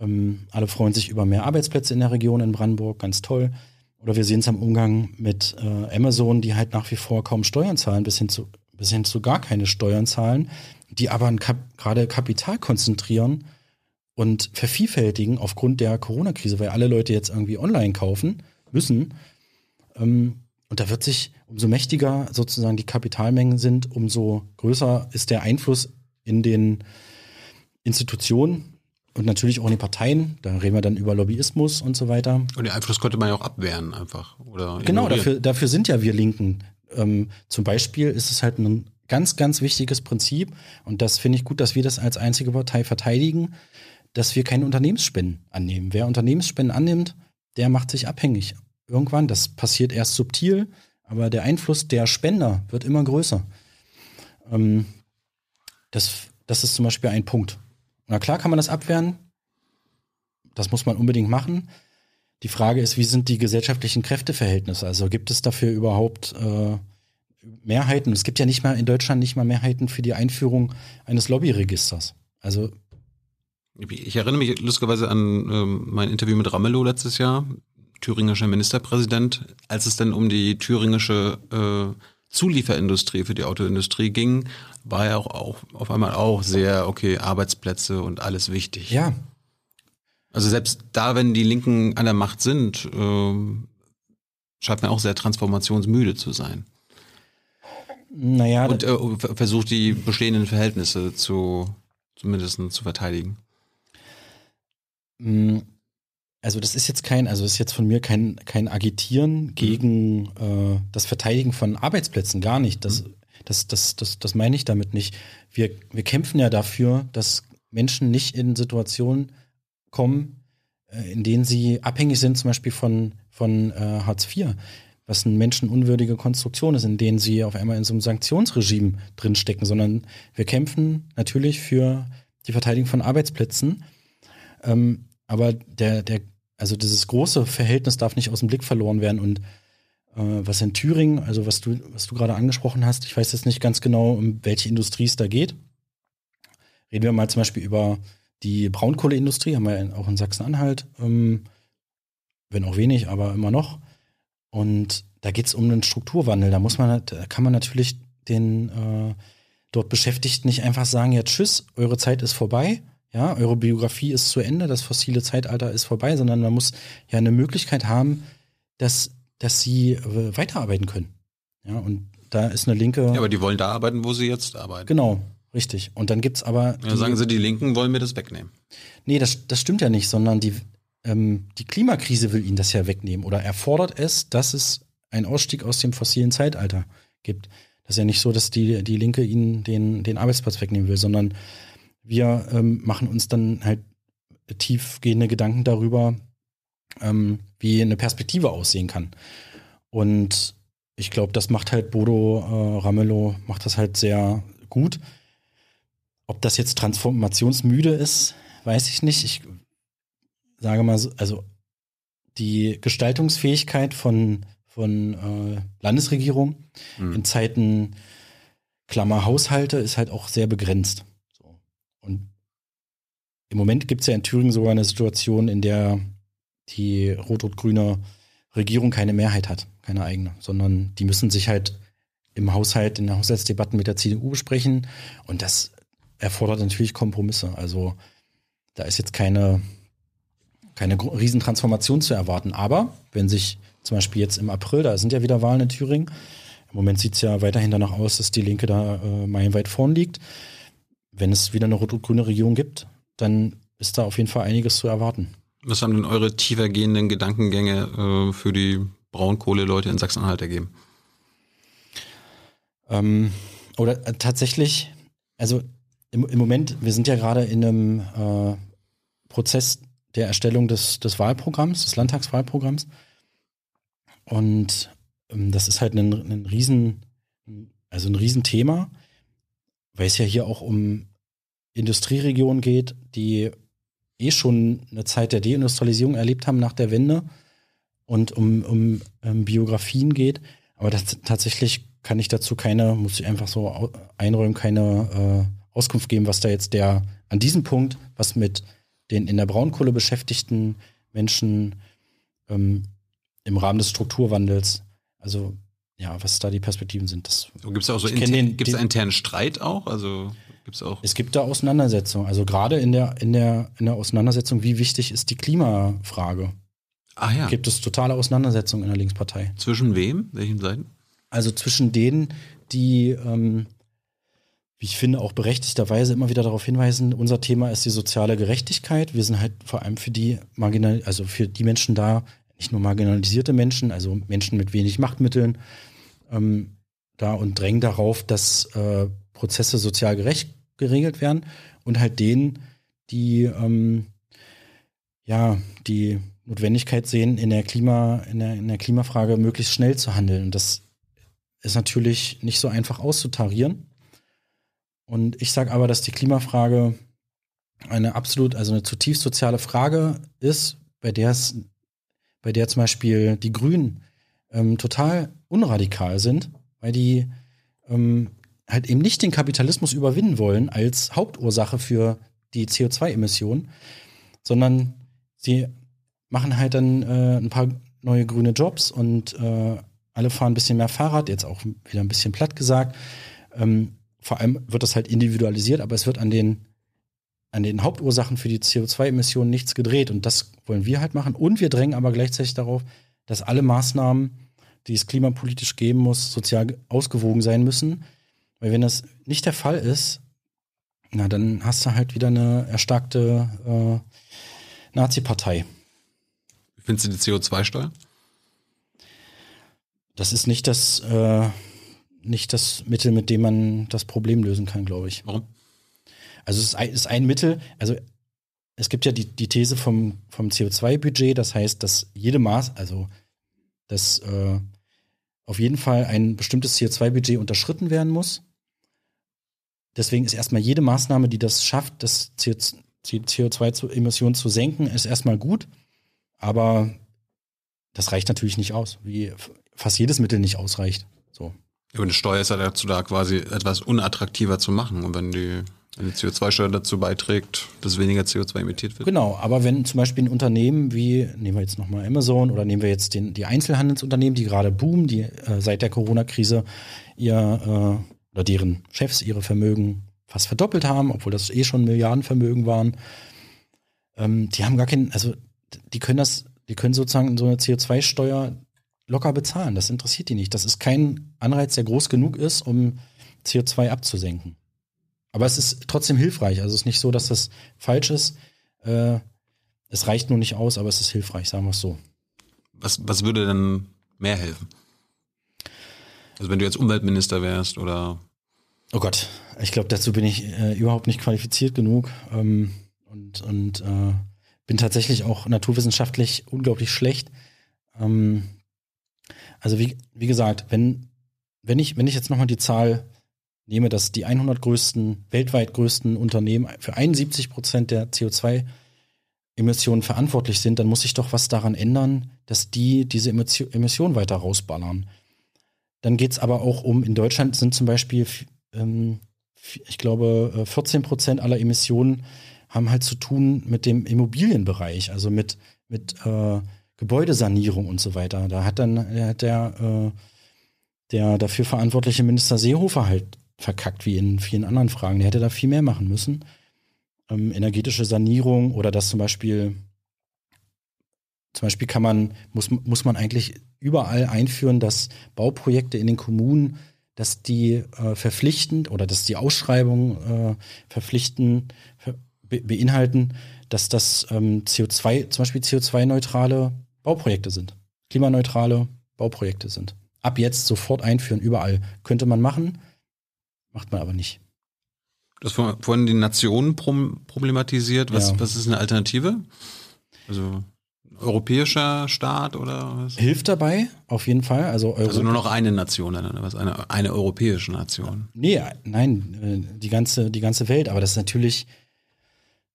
ähm, alle freuen sich über mehr Arbeitsplätze in der Region in Brandenburg, ganz toll. Oder wir sehen es am Umgang mit äh, Amazon, die halt nach wie vor kaum Steuern zahlen, bis hin zu, bis hin zu gar keine Steuern zahlen, die aber Kap gerade Kapital konzentrieren und vervielfältigen aufgrund der Corona-Krise, weil alle Leute jetzt irgendwie online kaufen müssen. Ähm, und da wird sich, umso mächtiger sozusagen die Kapitalmengen sind, umso größer ist der Einfluss in den Institutionen und natürlich auch in den Parteien. Da reden wir dann über Lobbyismus und so weiter. Und den Einfluss könnte man ja auch abwehren einfach. Oder Genau, ignorieren. dafür, dafür sind ja wir Linken ähm, zum Beispiel ist es halt ein ganz, ganz wichtiges Prinzip und das finde ich gut, dass wir das als einzige Partei verteidigen, dass wir keine Unternehmensspenden annehmen. Wer Unternehmensspenden annimmt, der macht sich abhängig. Irgendwann, das passiert erst subtil, aber der Einfluss der Spender wird immer größer. Ähm, das, das ist zum Beispiel ein Punkt. Na klar kann man das abwehren. Das muss man unbedingt machen. Die Frage ist, wie sind die gesellschaftlichen Kräfteverhältnisse? Also gibt es dafür überhaupt äh, Mehrheiten? Es gibt ja nicht mal in Deutschland nicht mal Mehrheiten für die Einführung eines Lobbyregisters. Also ich erinnere mich lustigerweise an ähm, mein Interview mit Ramelow letztes Jahr, thüringischer Ministerpräsident, als es dann um die thüringische äh, Zulieferindustrie für die Autoindustrie ging, war ja auch, auch auf einmal auch sehr, okay, Arbeitsplätze und alles wichtig. Ja. Also selbst da, wenn die Linken an der Macht sind, äh, scheint man auch sehr transformationsmüde zu sein. Naja. Und äh, versucht die bestehenden Verhältnisse zu zumindest zu verteidigen. Mm, also das ist jetzt kein, also ist jetzt von mir kein, kein Agitieren mhm. gegen äh, das Verteidigen von Arbeitsplätzen, gar nicht. Das, mhm. das, das, das, das meine ich damit nicht. Wir, wir kämpfen ja dafür, dass Menschen nicht in Situationen kommen, äh, in denen sie abhängig sind, zum Beispiel von, von äh, Hartz IV, was eine menschenunwürdige Konstruktion ist, in denen sie auf einmal in so einem Sanktionsregime drinstecken, sondern wir kämpfen natürlich für die Verteidigung von Arbeitsplätzen. Ähm, aber der, der, also dieses große Verhältnis darf nicht aus dem Blick verloren werden. Und äh, was in Thüringen, also was du, was du gerade angesprochen hast, ich weiß jetzt nicht ganz genau, um welche Industrie es da geht. Reden wir mal zum Beispiel über die Braunkohleindustrie, haben wir auch in Sachsen-Anhalt, ähm, wenn auch wenig, aber immer noch. Und da geht es um einen Strukturwandel. Da muss man, da kann man natürlich den äh, dort Beschäftigten nicht einfach sagen, ja, tschüss, eure Zeit ist vorbei, ja, eure Biografie ist zu Ende, das fossile Zeitalter ist vorbei, sondern man muss ja eine Möglichkeit haben, dass, dass sie äh, weiterarbeiten können. Ja, und da ist eine linke. Ja, aber die wollen da arbeiten, wo sie jetzt arbeiten. Genau, richtig. Und dann gibt's aber. Ja, sagen sie, die Linken wollen mir das wegnehmen. Nee, das, das stimmt ja nicht, sondern die, ähm, die Klimakrise will ihnen das ja wegnehmen oder erfordert es, dass es einen Ausstieg aus dem fossilen Zeitalter gibt. Das ist ja nicht so, dass die, die Linke ihnen den, den Arbeitsplatz wegnehmen will, sondern wir ähm, machen uns dann halt tiefgehende Gedanken darüber, ähm, wie eine Perspektive aussehen kann. Und ich glaube, das macht halt Bodo äh, Ramelow, macht das halt sehr gut. Ob das jetzt transformationsmüde ist, weiß ich nicht. Ich sage mal so, also die Gestaltungsfähigkeit von, von äh, Landesregierung mhm. in Zeiten Klammer Haushalte ist halt auch sehr begrenzt. Und im Moment gibt es ja in Thüringen sogar eine Situation, in der die rot-rot-grüne Regierung keine Mehrheit hat, keine eigene, sondern die müssen sich halt im Haushalt, in den Haushaltsdebatten mit der CDU besprechen. Und das erfordert natürlich Kompromisse. Also da ist jetzt keine, keine Riesentransformation zu erwarten. Aber wenn sich zum Beispiel jetzt im April, da sind ja wieder Wahlen in Thüringen, im Moment sieht es ja weiterhin danach aus, dass die Linke da äh, meilenweit vorn liegt wenn es wieder eine rot-grüne Regierung gibt, dann ist da auf jeden Fall einiges zu erwarten. Was haben denn eure tiefer gehenden Gedankengänge äh, für die Braunkohleleute in Sachsen-Anhalt ergeben? Ähm, oder äh, tatsächlich, also im, im, Moment, wir sind ja gerade in einem äh, Prozess der Erstellung des, des Wahlprogramms, des Landtagswahlprogramms. Und ähm, das ist halt ein, ein Riesen, also ein Riesenthema weil es ja hier auch um Industrieregionen geht, die eh schon eine Zeit der Deindustrialisierung erlebt haben nach der Wende und um, um, um ähm, Biografien geht. Aber das, tatsächlich kann ich dazu keine, muss ich einfach so einräumen, keine äh, Auskunft geben, was da jetzt der an diesem Punkt, was mit den in der Braunkohle beschäftigten Menschen ähm, im Rahmen des Strukturwandels, also ja, was da die Perspektiven sind. Gibt es auch so inter, gibt's internen Streit auch? Also gibt's auch. Es gibt da Auseinandersetzungen. Also gerade in der, in der, in der Auseinandersetzung, wie wichtig ist die Klimafrage? Ah ja. Gibt es totale Auseinandersetzungen in der Linkspartei. Zwischen wem? Welchen Seiten? Also zwischen denen, die, ähm, wie ich finde, auch berechtigterweise immer wieder darauf hinweisen, unser Thema ist die soziale Gerechtigkeit. Wir sind halt vor allem für die marginal, also für die Menschen da, nicht nur marginalisierte Menschen, also Menschen mit wenig Machtmitteln, ähm, da und drängen darauf, dass äh, Prozesse sozial gerecht geregelt werden und halt denen, die ähm, ja die Notwendigkeit sehen, in der Klima, in der, in der Klimafrage möglichst schnell zu handeln. Und das ist natürlich nicht so einfach auszutarieren. Und ich sage aber, dass die Klimafrage eine absolut, also eine zutiefst soziale Frage ist, bei der es, bei der zum Beispiel die Grünen ähm, total unradikal sind, weil die ähm, halt eben nicht den Kapitalismus überwinden wollen als Hauptursache für die CO2-Emissionen, sondern sie machen halt dann äh, ein paar neue grüne Jobs und äh, alle fahren ein bisschen mehr Fahrrad, jetzt auch wieder ein bisschen platt gesagt. Ähm, vor allem wird das halt individualisiert, aber es wird an den, an den Hauptursachen für die CO2-Emissionen nichts gedreht. Und das wollen wir halt machen. Und wir drängen aber gleichzeitig darauf, dass alle Maßnahmen, die es klimapolitisch geben muss, sozial ausgewogen sein müssen. Weil wenn das nicht der Fall ist, na, dann hast du halt wieder eine erstarkte äh, Nazi-Partei. Wie findest du die CO2-Steuer? Das ist nicht das, äh, nicht das Mittel, mit dem man das Problem lösen kann, glaube ich. Warum? Also es ist ein, ist ein Mittel, also es gibt ja die, die These vom, vom CO2-Budget, das heißt, dass jede Maß, also dass äh, auf jeden Fall ein bestimmtes CO2-Budget unterschritten werden muss. Deswegen ist erstmal jede Maßnahme, die das schafft, das CO2-Emissionen zu senken, ist erstmal gut. Aber das reicht natürlich nicht aus, wie fast jedes Mittel nicht ausreicht. So. Und eine Steuer ist ja dazu da, quasi etwas unattraktiver zu machen. Und wenn die, wenn die CO2-Steuer dazu beiträgt, dass weniger CO2 emittiert wird. Genau, aber wenn zum Beispiel ein Unternehmen wie, nehmen wir jetzt nochmal Amazon oder nehmen wir jetzt den, die Einzelhandelsunternehmen, die gerade boomen, die äh, seit der Corona-Krise ihr äh, oder deren Chefs ihre Vermögen fast verdoppelt haben, obwohl das eh schon Milliardenvermögen waren, ähm, die haben gar keinen, also die können das, die können sozusagen so eine CO2-Steuer locker bezahlen. Das interessiert die nicht. Das ist kein Anreiz, der groß genug ist, um CO2 abzusenken. Aber es ist trotzdem hilfreich. Also es ist nicht so, dass das falsch ist. Äh, es reicht nur nicht aus, aber es ist hilfreich, sagen wir es so. Was, was würde denn mehr helfen? Also wenn du jetzt Umweltminister wärst oder Oh Gott, ich glaube, dazu bin ich äh, überhaupt nicht qualifiziert genug ähm, und, und äh, bin tatsächlich auch naturwissenschaftlich unglaublich schlecht. Ähm, also wie, wie gesagt, wenn, wenn, ich, wenn ich jetzt nochmal die Zahl nehme, dass die 100 größten, weltweit größten Unternehmen für 71 Prozent der CO2-Emissionen verantwortlich sind, dann muss sich doch was daran ändern, dass die diese Emissionen weiter rausballern. Dann geht es aber auch um, in Deutschland sind zum Beispiel, ähm, ich glaube, 14 äh, Prozent aller Emissionen haben halt zu tun mit dem Immobilienbereich, also mit, mit äh, Gebäudesanierung und so weiter. Da hat dann hat der, äh, der dafür verantwortliche Minister Seehofer halt verkackt, wie in vielen anderen Fragen. Der hätte da viel mehr machen müssen. Ähm, energetische Sanierung oder das zum Beispiel, zum Beispiel kann man, muss, muss man eigentlich überall einführen, dass Bauprojekte in den Kommunen, dass die äh, verpflichtend oder dass die Ausschreibungen äh, verpflichten, beinhalten, dass das ähm, CO2, zum Beispiel CO2-neutrale Bauprojekte sind. Klimaneutrale Bauprojekte sind. Ab jetzt sofort einführen, überall. Könnte man machen, macht man aber nicht. Du hast vorhin die Nationen problematisiert. Was, ja. was ist eine Alternative? Also europäischer Staat oder was? Hilft dabei, auf jeden Fall. Also, Europa also nur noch eine Nation? Eine, eine europäische Nation. Nee, nein, äh, die ganze, die ganze Welt. Aber das ist natürlich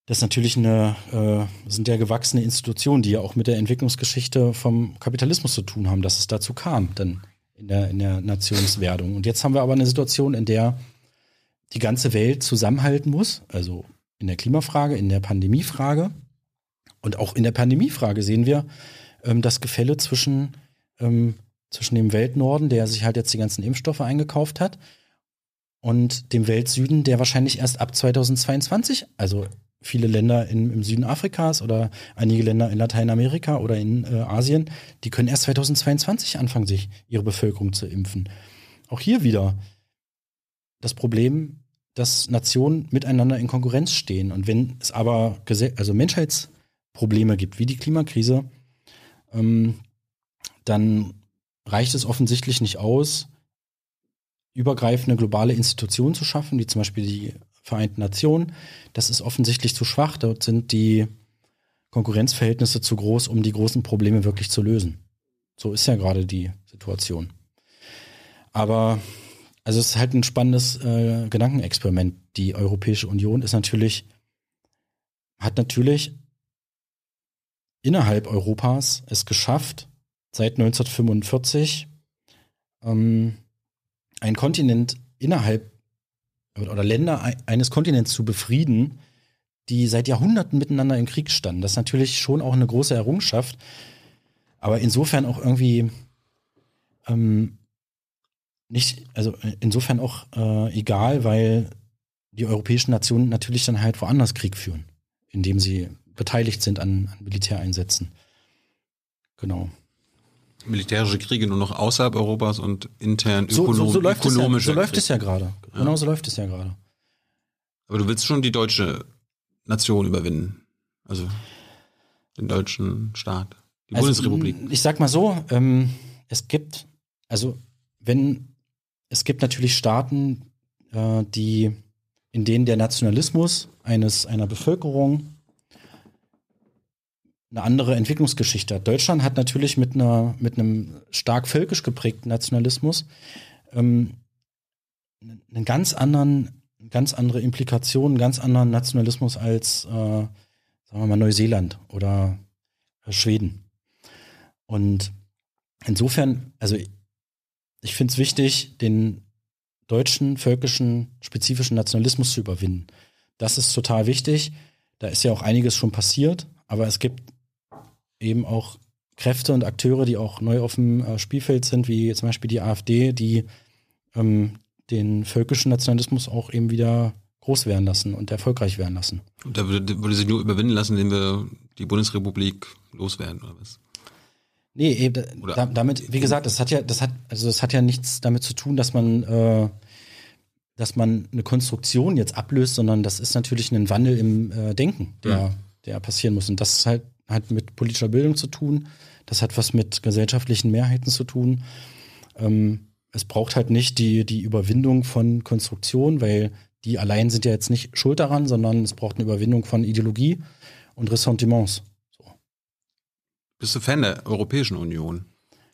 das ist natürlich eine, äh, sind ja gewachsene Institutionen, die ja auch mit der Entwicklungsgeschichte vom Kapitalismus zu tun haben, dass es dazu kam, dann in der, in der Nationswerdung. Und jetzt haben wir aber eine Situation, in der die ganze Welt zusammenhalten muss, also in der Klimafrage, in der Pandemiefrage. Und auch in der Pandemiefrage sehen wir ähm, das Gefälle zwischen, ähm, zwischen dem Weltnorden, der sich halt jetzt die ganzen Impfstoffe eingekauft hat, und dem Weltsüden, der wahrscheinlich erst ab 2022, also viele Länder in, im Süden Afrikas oder einige Länder in Lateinamerika oder in äh, Asien, die können erst 2022 anfangen, sich ihre Bevölkerung zu impfen. Auch hier wieder das Problem, dass Nationen miteinander in Konkurrenz stehen. Und wenn es aber also Menschheitsprobleme gibt, wie die Klimakrise, ähm, dann reicht es offensichtlich nicht aus, übergreifende globale Institutionen zu schaffen, wie zum Beispiel die Vereinten Nationen. Das ist offensichtlich zu schwach. Dort sind die Konkurrenzverhältnisse zu groß, um die großen Probleme wirklich zu lösen. So ist ja gerade die Situation. Aber also es ist halt ein spannendes äh, Gedankenexperiment. Die Europäische Union ist natürlich, hat natürlich innerhalb Europas es geschafft, seit 1945 ähm, ein Kontinent innerhalb oder Länder eines Kontinents zu befrieden, die seit Jahrhunderten miteinander im Krieg standen. Das ist natürlich schon auch eine große Errungenschaft, aber insofern auch irgendwie ähm, nicht, also insofern auch äh, egal, weil die europäischen Nationen natürlich dann halt woanders Krieg führen, indem sie beteiligt sind an, an Militäreinsätzen. Genau militärische Kriege nur noch außerhalb Europas und intern so, ökonom so, so läuft ökonomische. Es ja, so läuft Krieg. es ja gerade. Ja. Genau so läuft es ja gerade. Aber du willst schon die deutsche Nation überwinden. Also den deutschen Staat. Die also, Bundesrepublik. Ich sag mal so, ähm, es gibt, also wenn, es gibt natürlich Staaten, äh, die, in denen der Nationalismus eines, einer Bevölkerung eine andere Entwicklungsgeschichte hat. Deutschland hat natürlich mit einer mit einem stark völkisch geprägten Nationalismus ähm, einen ganz anderen, ganz andere Implikationen, ganz anderen Nationalismus als äh, sagen wir mal Neuseeland oder äh, Schweden. Und insofern, also ich finde es wichtig, den deutschen, völkischen, spezifischen Nationalismus zu überwinden. Das ist total wichtig. Da ist ja auch einiges schon passiert, aber es gibt eben auch Kräfte und Akteure, die auch neu auf dem äh, Spielfeld sind, wie zum Beispiel die AfD, die ähm, den völkischen Nationalismus auch eben wieder groß werden lassen und erfolgreich werden lassen. Und da würde, würde sich nur überwinden lassen, indem wir die Bundesrepublik loswerden, oder was? Nee, eben, da, damit, wie gesagt, das hat ja, das hat, also das hat ja nichts damit zu tun, dass man, äh, dass man eine Konstruktion jetzt ablöst, sondern das ist natürlich ein Wandel im äh, Denken, der, ja. der passieren muss. Und das halt hat mit politischer Bildung zu tun. Das hat was mit gesellschaftlichen Mehrheiten zu tun. Ähm, es braucht halt nicht die, die Überwindung von Konstruktion, weil die allein sind ja jetzt nicht schuld daran, sondern es braucht eine Überwindung von Ideologie und Ressentiments. So. Bist du Fan der Europäischen Union?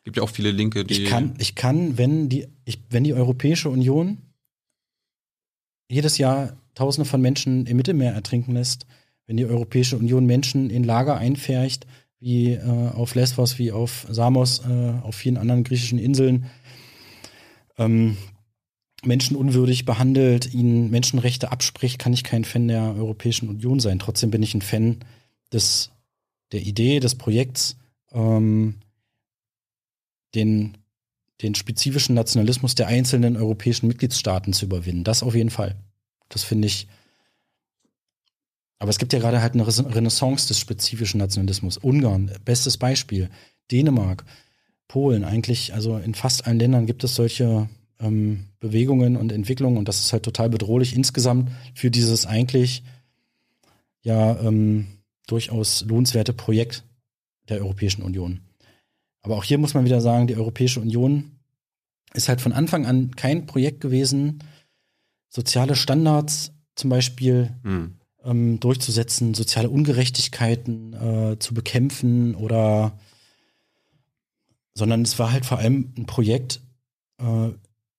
Gibt ja auch viele Linke, die. Ich kann, ich kann wenn, die, ich, wenn die Europäische Union jedes Jahr Tausende von Menschen im Mittelmeer ertrinken lässt, wenn die Europäische Union Menschen in Lager einfärcht, wie äh, auf Lesbos, wie auf Samos, äh, auf vielen anderen griechischen Inseln, ähm, Menschen unwürdig behandelt, ihnen Menschenrechte abspricht, kann ich kein Fan der Europäischen Union sein. Trotzdem bin ich ein Fan des, der Idee, des Projekts, ähm, den, den spezifischen Nationalismus der einzelnen europäischen Mitgliedstaaten zu überwinden. Das auf jeden Fall. Das finde ich aber es gibt ja gerade halt eine Renaissance des spezifischen Nationalismus. Ungarn, bestes Beispiel. Dänemark, Polen, eigentlich, also in fast allen Ländern gibt es solche ähm, Bewegungen und Entwicklungen und das ist halt total bedrohlich insgesamt für dieses eigentlich ja ähm, durchaus lohnenswerte Projekt der Europäischen Union. Aber auch hier muss man wieder sagen, die Europäische Union ist halt von Anfang an kein Projekt gewesen, soziale Standards zum Beispiel hm ähm, durchzusetzen, soziale Ungerechtigkeiten äh, zu bekämpfen oder sondern es war halt vor allem ein Projekt, äh,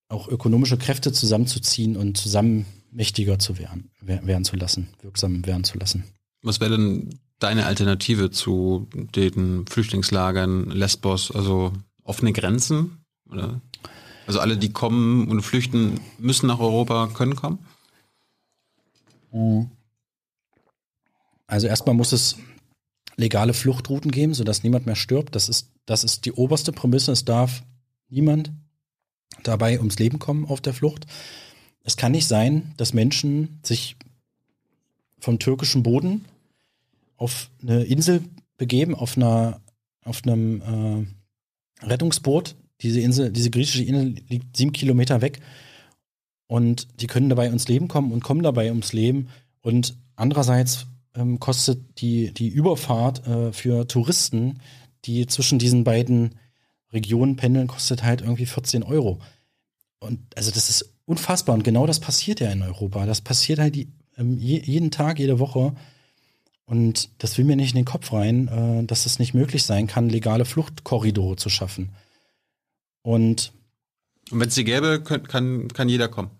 auch ökonomische Kräfte zusammenzuziehen und zusammen mächtiger zu werden, werden zu lassen, wirksam werden zu lassen. Was wäre denn deine Alternative zu den Flüchtlingslagern Lesbos, also offene Grenzen? Oder? Also alle, die kommen und flüchten, müssen nach Europa, können kommen? Also erstmal muss es legale Fluchtrouten geben, sodass niemand mehr stirbt. Das ist, das ist die oberste Prämisse. Es darf niemand dabei ums Leben kommen auf der Flucht. Es kann nicht sein, dass Menschen sich vom türkischen Boden auf eine Insel begeben, auf einer, auf einem äh, Rettungsboot. Diese Insel, diese griechische Insel liegt sieben Kilometer weg und die können dabei ums Leben kommen und kommen dabei ums Leben. Und andererseits ähm, kostet die, die Überfahrt äh, für Touristen, die zwischen diesen beiden Regionen pendeln, kostet halt irgendwie 14 Euro. und also das ist unfassbar. Und genau das passiert ja in Europa. Das passiert halt die, ähm, je, jeden Tag, jede Woche. Und das will mir nicht in den Kopf rein, äh, dass es nicht möglich sein kann, legale Fluchtkorridore zu schaffen. Und, und wenn es die gäbe, kann, kann, kann jeder kommen.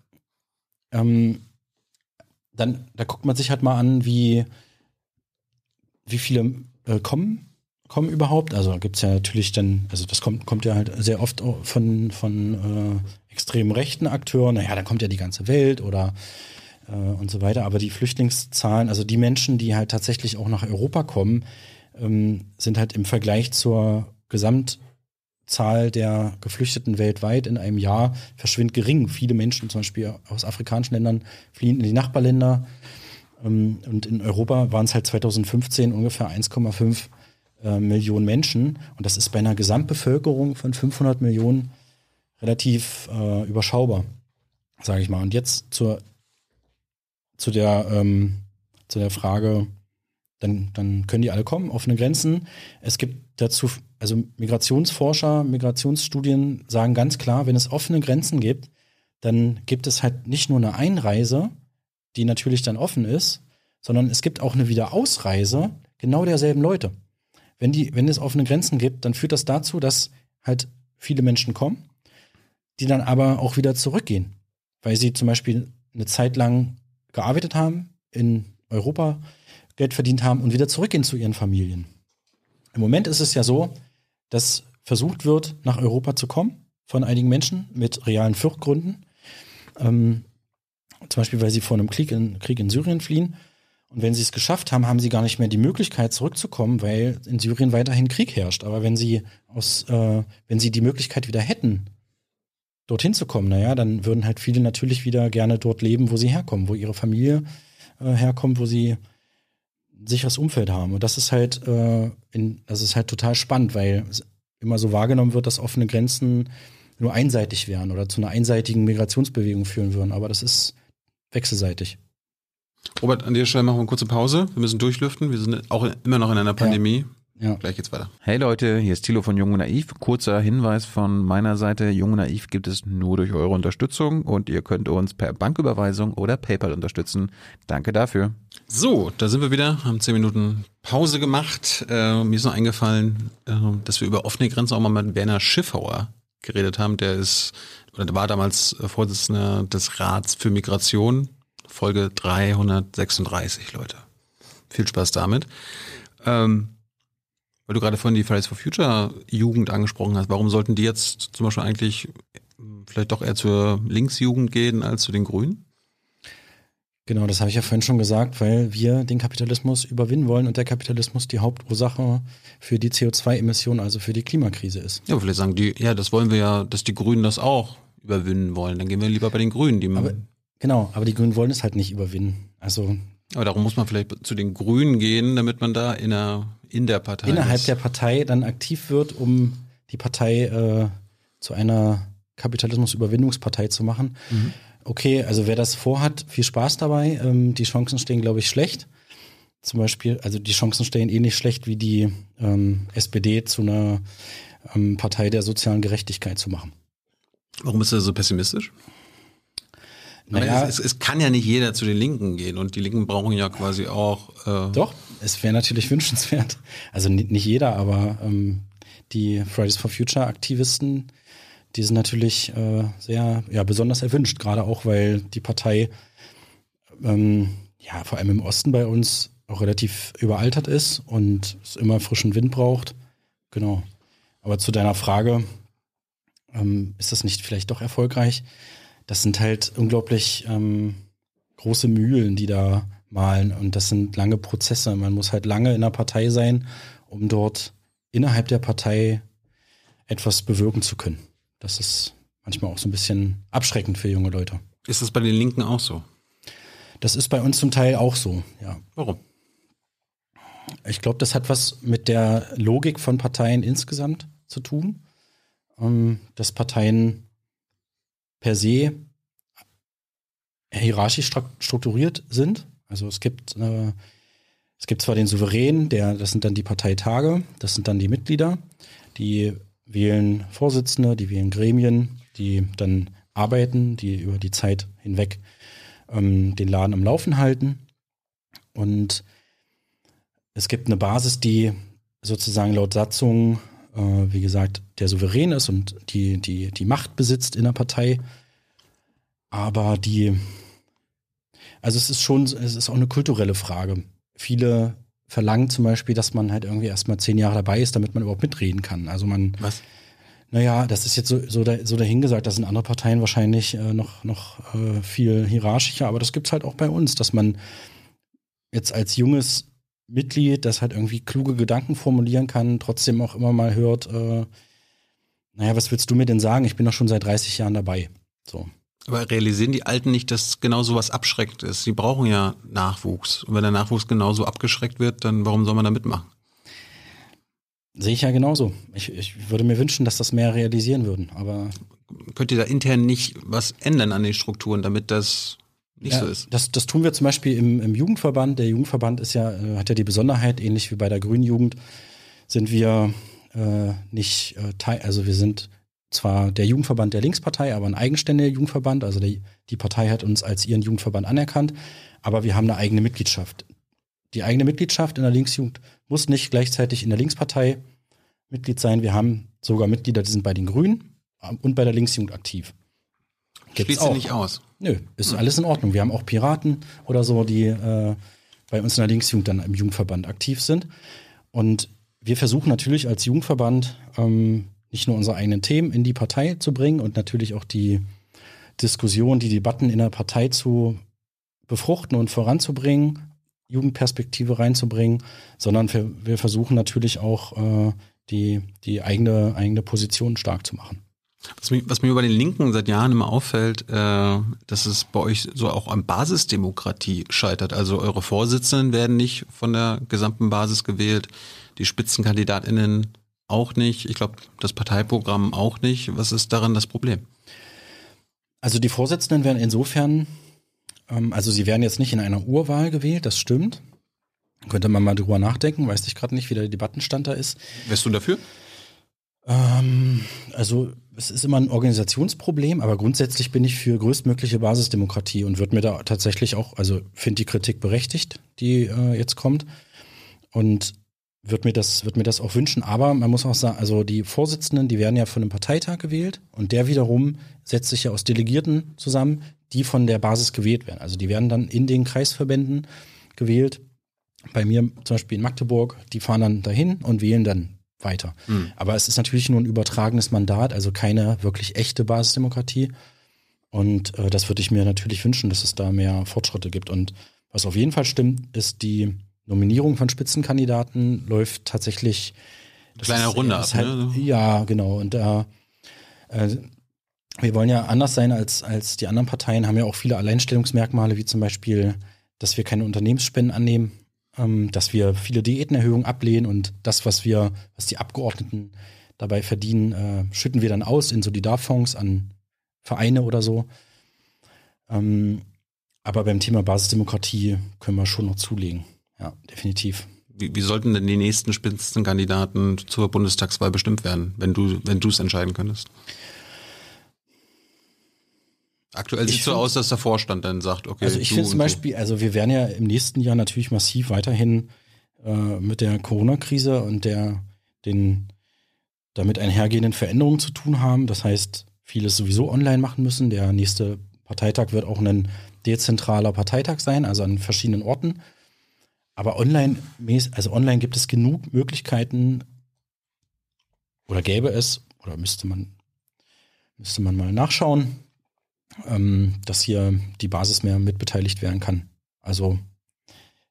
Ähm, dann, da guckt man sich halt mal an, wie, wie viele äh, kommen, kommen überhaupt. Also gibt es ja natürlich dann, also das kommt, kommt ja halt sehr oft von, von äh, extrem rechten Akteuren, naja, da kommt ja die ganze Welt oder äh, und so weiter. Aber die Flüchtlingszahlen, also die Menschen, die halt tatsächlich auch nach Europa kommen, ähm, sind halt im Vergleich zur Gesamtzahl der Geflüchteten weltweit in einem Jahr verschwindend gering. Viele Menschen, zum Beispiel aus afrikanischen Ländern, fliehen in die Nachbarländer. Ähm, und in Europa waren es halt 2015 ungefähr 1,5 äh, Millionen Menschen. Und das ist bei einer Gesamtbevölkerung von 500 Millionen relativ äh, überschaubar, sage ich mal. Und jetzt zur zu der, ähm, zu der Frage, dann, dann können die alle kommen, offene Grenzen. Es gibt dazu, also Migrationsforscher, Migrationsstudien sagen ganz klar, wenn es offene Grenzen gibt, dann gibt es halt nicht nur eine Einreise, die natürlich dann offen ist, sondern es gibt auch eine Wiederausreise genau derselben Leute. Wenn, die, wenn es offene Grenzen gibt, dann führt das dazu, dass halt viele Menschen kommen, die dann aber auch wieder zurückgehen, weil sie zum Beispiel eine Zeit lang gearbeitet haben, in Europa Geld verdient haben und wieder zurückgehen zu ihren Familien. Im Moment ist es ja so, dass versucht wird, nach Europa zu kommen von einigen Menschen mit realen Fluchtgründen. Ähm, zum Beispiel, weil sie vor einem Krieg in, Krieg in Syrien fliehen. Und wenn sie es geschafft haben, haben sie gar nicht mehr die Möglichkeit zurückzukommen, weil in Syrien weiterhin Krieg herrscht. Aber wenn sie aus, äh, wenn sie die Möglichkeit wieder hätten, dorthin zu kommen, naja, dann würden halt viele natürlich wieder gerne dort leben, wo sie herkommen, wo ihre Familie äh, herkommt, wo sie ein sicheres Umfeld haben. Und das ist halt, äh, in, das ist halt total spannend, weil immer so wahrgenommen wird, dass offene Grenzen nur einseitig wären oder zu einer einseitigen Migrationsbewegung führen würden. Aber das ist wechselseitig. Robert, an der Stelle machen wir eine kurze Pause. Wir müssen durchlüften. Wir sind auch immer noch in einer Pandemie. Ja. Ja. Gleich geht's weiter. Hey Leute, hier ist Thilo von Jung und Naiv. Kurzer Hinweis von meiner Seite. Jung und Naiv gibt es nur durch eure Unterstützung und ihr könnt uns per Banküberweisung oder PayPal unterstützen. Danke dafür. So, da sind wir wieder, haben zehn Minuten Pause gemacht. Äh, mir ist noch eingefallen, äh, dass wir über offene Grenzen auch mal mit Werner Schiffauer geredet haben. Der ist, oder der war damals Vorsitzender des Rats für Migration. Folge 336, Leute. Viel Spaß damit. Ähm, weil du gerade vorhin die Fridays for Future Jugend angesprochen hast. Warum sollten die jetzt zum Beispiel eigentlich vielleicht doch eher zur Linksjugend gehen als zu den Grünen? Genau, das habe ich ja vorhin schon gesagt, weil wir den Kapitalismus überwinden wollen und der Kapitalismus die Hauptursache für die CO2-Emissionen, also für die Klimakrise ist. Ja, vielleicht sagen die, ja, das wollen wir ja, dass die Grünen das auch überwinden wollen. Dann gehen wir lieber bei den Grünen. Die aber, genau, aber die Grünen wollen es halt nicht überwinden. Also aber darum muss man vielleicht zu den Grünen gehen, damit man da in der, in der Partei innerhalb ist. der Partei dann aktiv wird, um die Partei äh, zu einer Kapitalismusüberwindungspartei zu machen. Mhm. Okay, also wer das vorhat, viel Spaß dabei. Ähm, die Chancen stehen, glaube ich, schlecht. Zum Beispiel, also die Chancen stehen ähnlich schlecht wie die ähm, SPD zu einer ähm, Partei der sozialen Gerechtigkeit zu machen. Warum ist er so pessimistisch? Naja, es, es, kann ja nicht jeder zu den Linken gehen und die Linken brauchen ja quasi auch. Äh Doch, es wäre natürlich wünschenswert. Also nicht, nicht jeder, aber ähm, die Fridays for Future Aktivisten, die sind natürlich äh, sehr, ja, besonders erwünscht, gerade auch, weil die Partei ähm, ja vor allem im Osten bei uns auch relativ überaltert ist und es immer frischen Wind braucht. Genau. Aber zu deiner Frage, ähm, ist das nicht vielleicht doch erfolgreich? Das sind halt unglaublich ähm, große Mühlen, die da malen. Und das sind lange Prozesse. Man muss halt lange in der Partei sein, um dort innerhalb der Partei etwas bewirken zu können. Das ist manchmal auch so ein bisschen abschreckend für junge Leute. Ist das bei den Linken auch so? Das ist bei uns zum Teil auch so, ja. Warum? Ich glaube, das hat was mit der Logik von Parteien insgesamt zu tun. Ähm, dass Parteien per se hierarchisch strukturiert sind. Also es gibt, äh, es gibt zwar den Souverän, der, das sind dann die Parteitage, das sind dann die Mitglieder, die wählen Vorsitzende, die wählen Gremien, die dann arbeiten, die über die Zeit hinweg ähm, den Laden am Laufen halten. Und es gibt eine Basis, die sozusagen laut Satzung, äh, wie gesagt, der Souverän ist und die, die, die Macht besitzt in der Partei. Aber die, also es ist schon, es ist auch eine kulturelle Frage. Viele verlangen zum Beispiel, dass man halt irgendwie erstmal zehn Jahre dabei ist, damit man überhaupt mitreden kann. Also man. Was? Naja, das ist jetzt so, so, da, so dahingesagt, das sind andere Parteien wahrscheinlich äh, noch, noch äh, viel hierarchischer, aber das gibt's halt auch bei uns, dass man jetzt als junges Mitglied, das halt irgendwie kluge Gedanken formulieren kann, trotzdem auch immer mal hört, äh, naja, was willst du mir denn sagen? Ich bin doch schon seit 30 Jahren dabei. So. Aber realisieren die Alten nicht, dass genau sowas abschreckt ist? Sie brauchen ja Nachwuchs. Und wenn der Nachwuchs genauso abgeschreckt wird, dann warum soll man da mitmachen? Sehe ich ja genauso. Ich, ich würde mir wünschen, dass das mehr realisieren würden, aber. Könnt ihr da intern nicht was ändern an den Strukturen, damit das nicht ja, so ist? Das, das tun wir zum Beispiel im, im Jugendverband. Der Jugendverband ist ja, äh, hat ja die Besonderheit, ähnlich wie bei der Grünen Jugend, sind wir äh, nicht äh, Teil, also wir sind zwar der Jugendverband der Linkspartei, aber ein eigenständiger Jugendverband. Also die, die Partei hat uns als ihren Jugendverband anerkannt, aber wir haben eine eigene Mitgliedschaft die eigene Mitgliedschaft in der Linksjugend muss nicht gleichzeitig in der Linkspartei Mitglied sein. Wir haben sogar Mitglieder, die sind bei den Grünen ähm, und bei der Linksjugend aktiv. Gibt's Schließt sie nicht aus? Nö, ist mhm. alles in Ordnung. Wir haben auch Piraten oder so, die äh, bei uns in der Linksjugend dann im Jugendverband aktiv sind. Und wir versuchen natürlich als Jugendverband ähm, nicht nur unsere eigenen Themen in die Partei zu bringen und natürlich auch die Diskussion, die Debatten in der Partei zu befruchten und voranzubringen, Jugendperspektive reinzubringen, sondern wir, wir versuchen natürlich auch äh, die, die eigene, eigene Position stark zu machen. Was mir, was mir bei den Linken seit Jahren immer auffällt, äh, dass es bei euch so auch an Basisdemokratie scheitert. Also eure Vorsitzenden werden nicht von der gesamten Basis gewählt, die SpitzenkandidatInnen auch nicht. Ich glaube, das Parteiprogramm auch nicht. Was ist daran das Problem? Also die Vorsitzenden werden insofern ähm, also sie werden jetzt nicht in einer Urwahl gewählt, das stimmt. Könnte man mal drüber nachdenken, weiß ich gerade nicht, wie der Debattenstand da ist. Wärst du dafür? Ähm, also es ist immer ein Organisationsproblem, aber grundsätzlich bin ich für größtmögliche Basisdemokratie und würde mir da tatsächlich auch, also finde die Kritik berechtigt, die äh, jetzt kommt. Und würde mir das, würde mir das auch wünschen. Aber man muss auch sagen, also die Vorsitzenden, die werden ja von einem Parteitag gewählt und der wiederum setzt sich ja aus Delegierten zusammen, die von der Basis gewählt werden. Also die werden dann in den Kreisverbänden gewählt. Bei mir zum Beispiel in Magdeburg, die fahren dann dahin und wählen dann weiter. Mhm. Aber es ist natürlich nur ein übertragenes Mandat, also keine wirklich echte Basisdemokratie. Und äh, das würde ich mir natürlich wünschen, dass es da mehr Fortschritte gibt. Und was auf jeden Fall stimmt, ist die Nominierung von Spitzenkandidaten läuft tatsächlich. Kleiner Runde ab, halt, ne? Ja, genau. Und da äh, wir wollen ja anders sein als, als die anderen Parteien, haben ja auch viele Alleinstellungsmerkmale, wie zum Beispiel, dass wir keine Unternehmensspenden annehmen, ähm, dass wir viele Diätenerhöhungen ablehnen und das, was wir, was die Abgeordneten dabei verdienen, äh, schütten wir dann aus in Solidarfonds an Vereine oder so. Ähm, aber beim Thema Basisdemokratie können wir schon noch zulegen. Ja, definitiv. Wie, wie sollten denn die nächsten Spitzenkandidaten zur Bundestagswahl bestimmt werden, wenn du, wenn du es entscheiden könntest? Aktuell sieht es so aus, dass der Vorstand dann sagt, okay. Also ich finde zum Beispiel, so. also wir werden ja im nächsten Jahr natürlich massiv weiterhin äh, mit der Corona-Krise und der den damit einhergehenden Veränderungen zu tun haben. Das heißt, vieles sowieso online machen müssen. Der nächste Parteitag wird auch ein dezentraler Parteitag sein, also an verschiedenen Orten. Aber online, also online gibt es genug Möglichkeiten oder gäbe es, oder müsste man, müsste man mal nachschauen, ähm, dass hier die Basis mehr mitbeteiligt werden kann. Also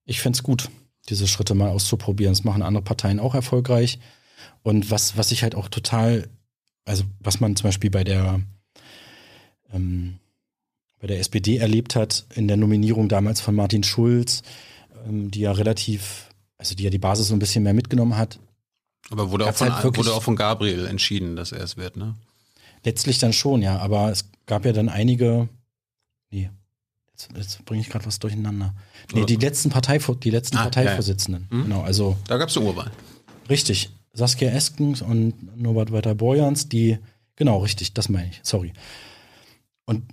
ich fände es gut, diese Schritte mal auszuprobieren. Das machen andere Parteien auch erfolgreich. Und was, was ich halt auch total, also was man zum Beispiel bei der ähm, bei der SPD erlebt hat, in der Nominierung damals von Martin Schulz, ähm, die ja relativ, also die ja die Basis so ein bisschen mehr mitgenommen hat. Aber wurde auch, von, halt wurde auch von Gabriel entschieden, dass er es wird, ne? Letztlich dann schon, ja. Aber es gab ja dann einige. Nee, jetzt, jetzt bringe ich gerade was durcheinander. Nee, die letzten, Partei, die letzten ah, Parteivorsitzenden. Ja, ja. Hm? Genau, also. Da gab es eine Urwahl. Richtig. Saskia Eskens und Norbert Walter Borjans, die, genau, richtig, das meine ich, sorry. Und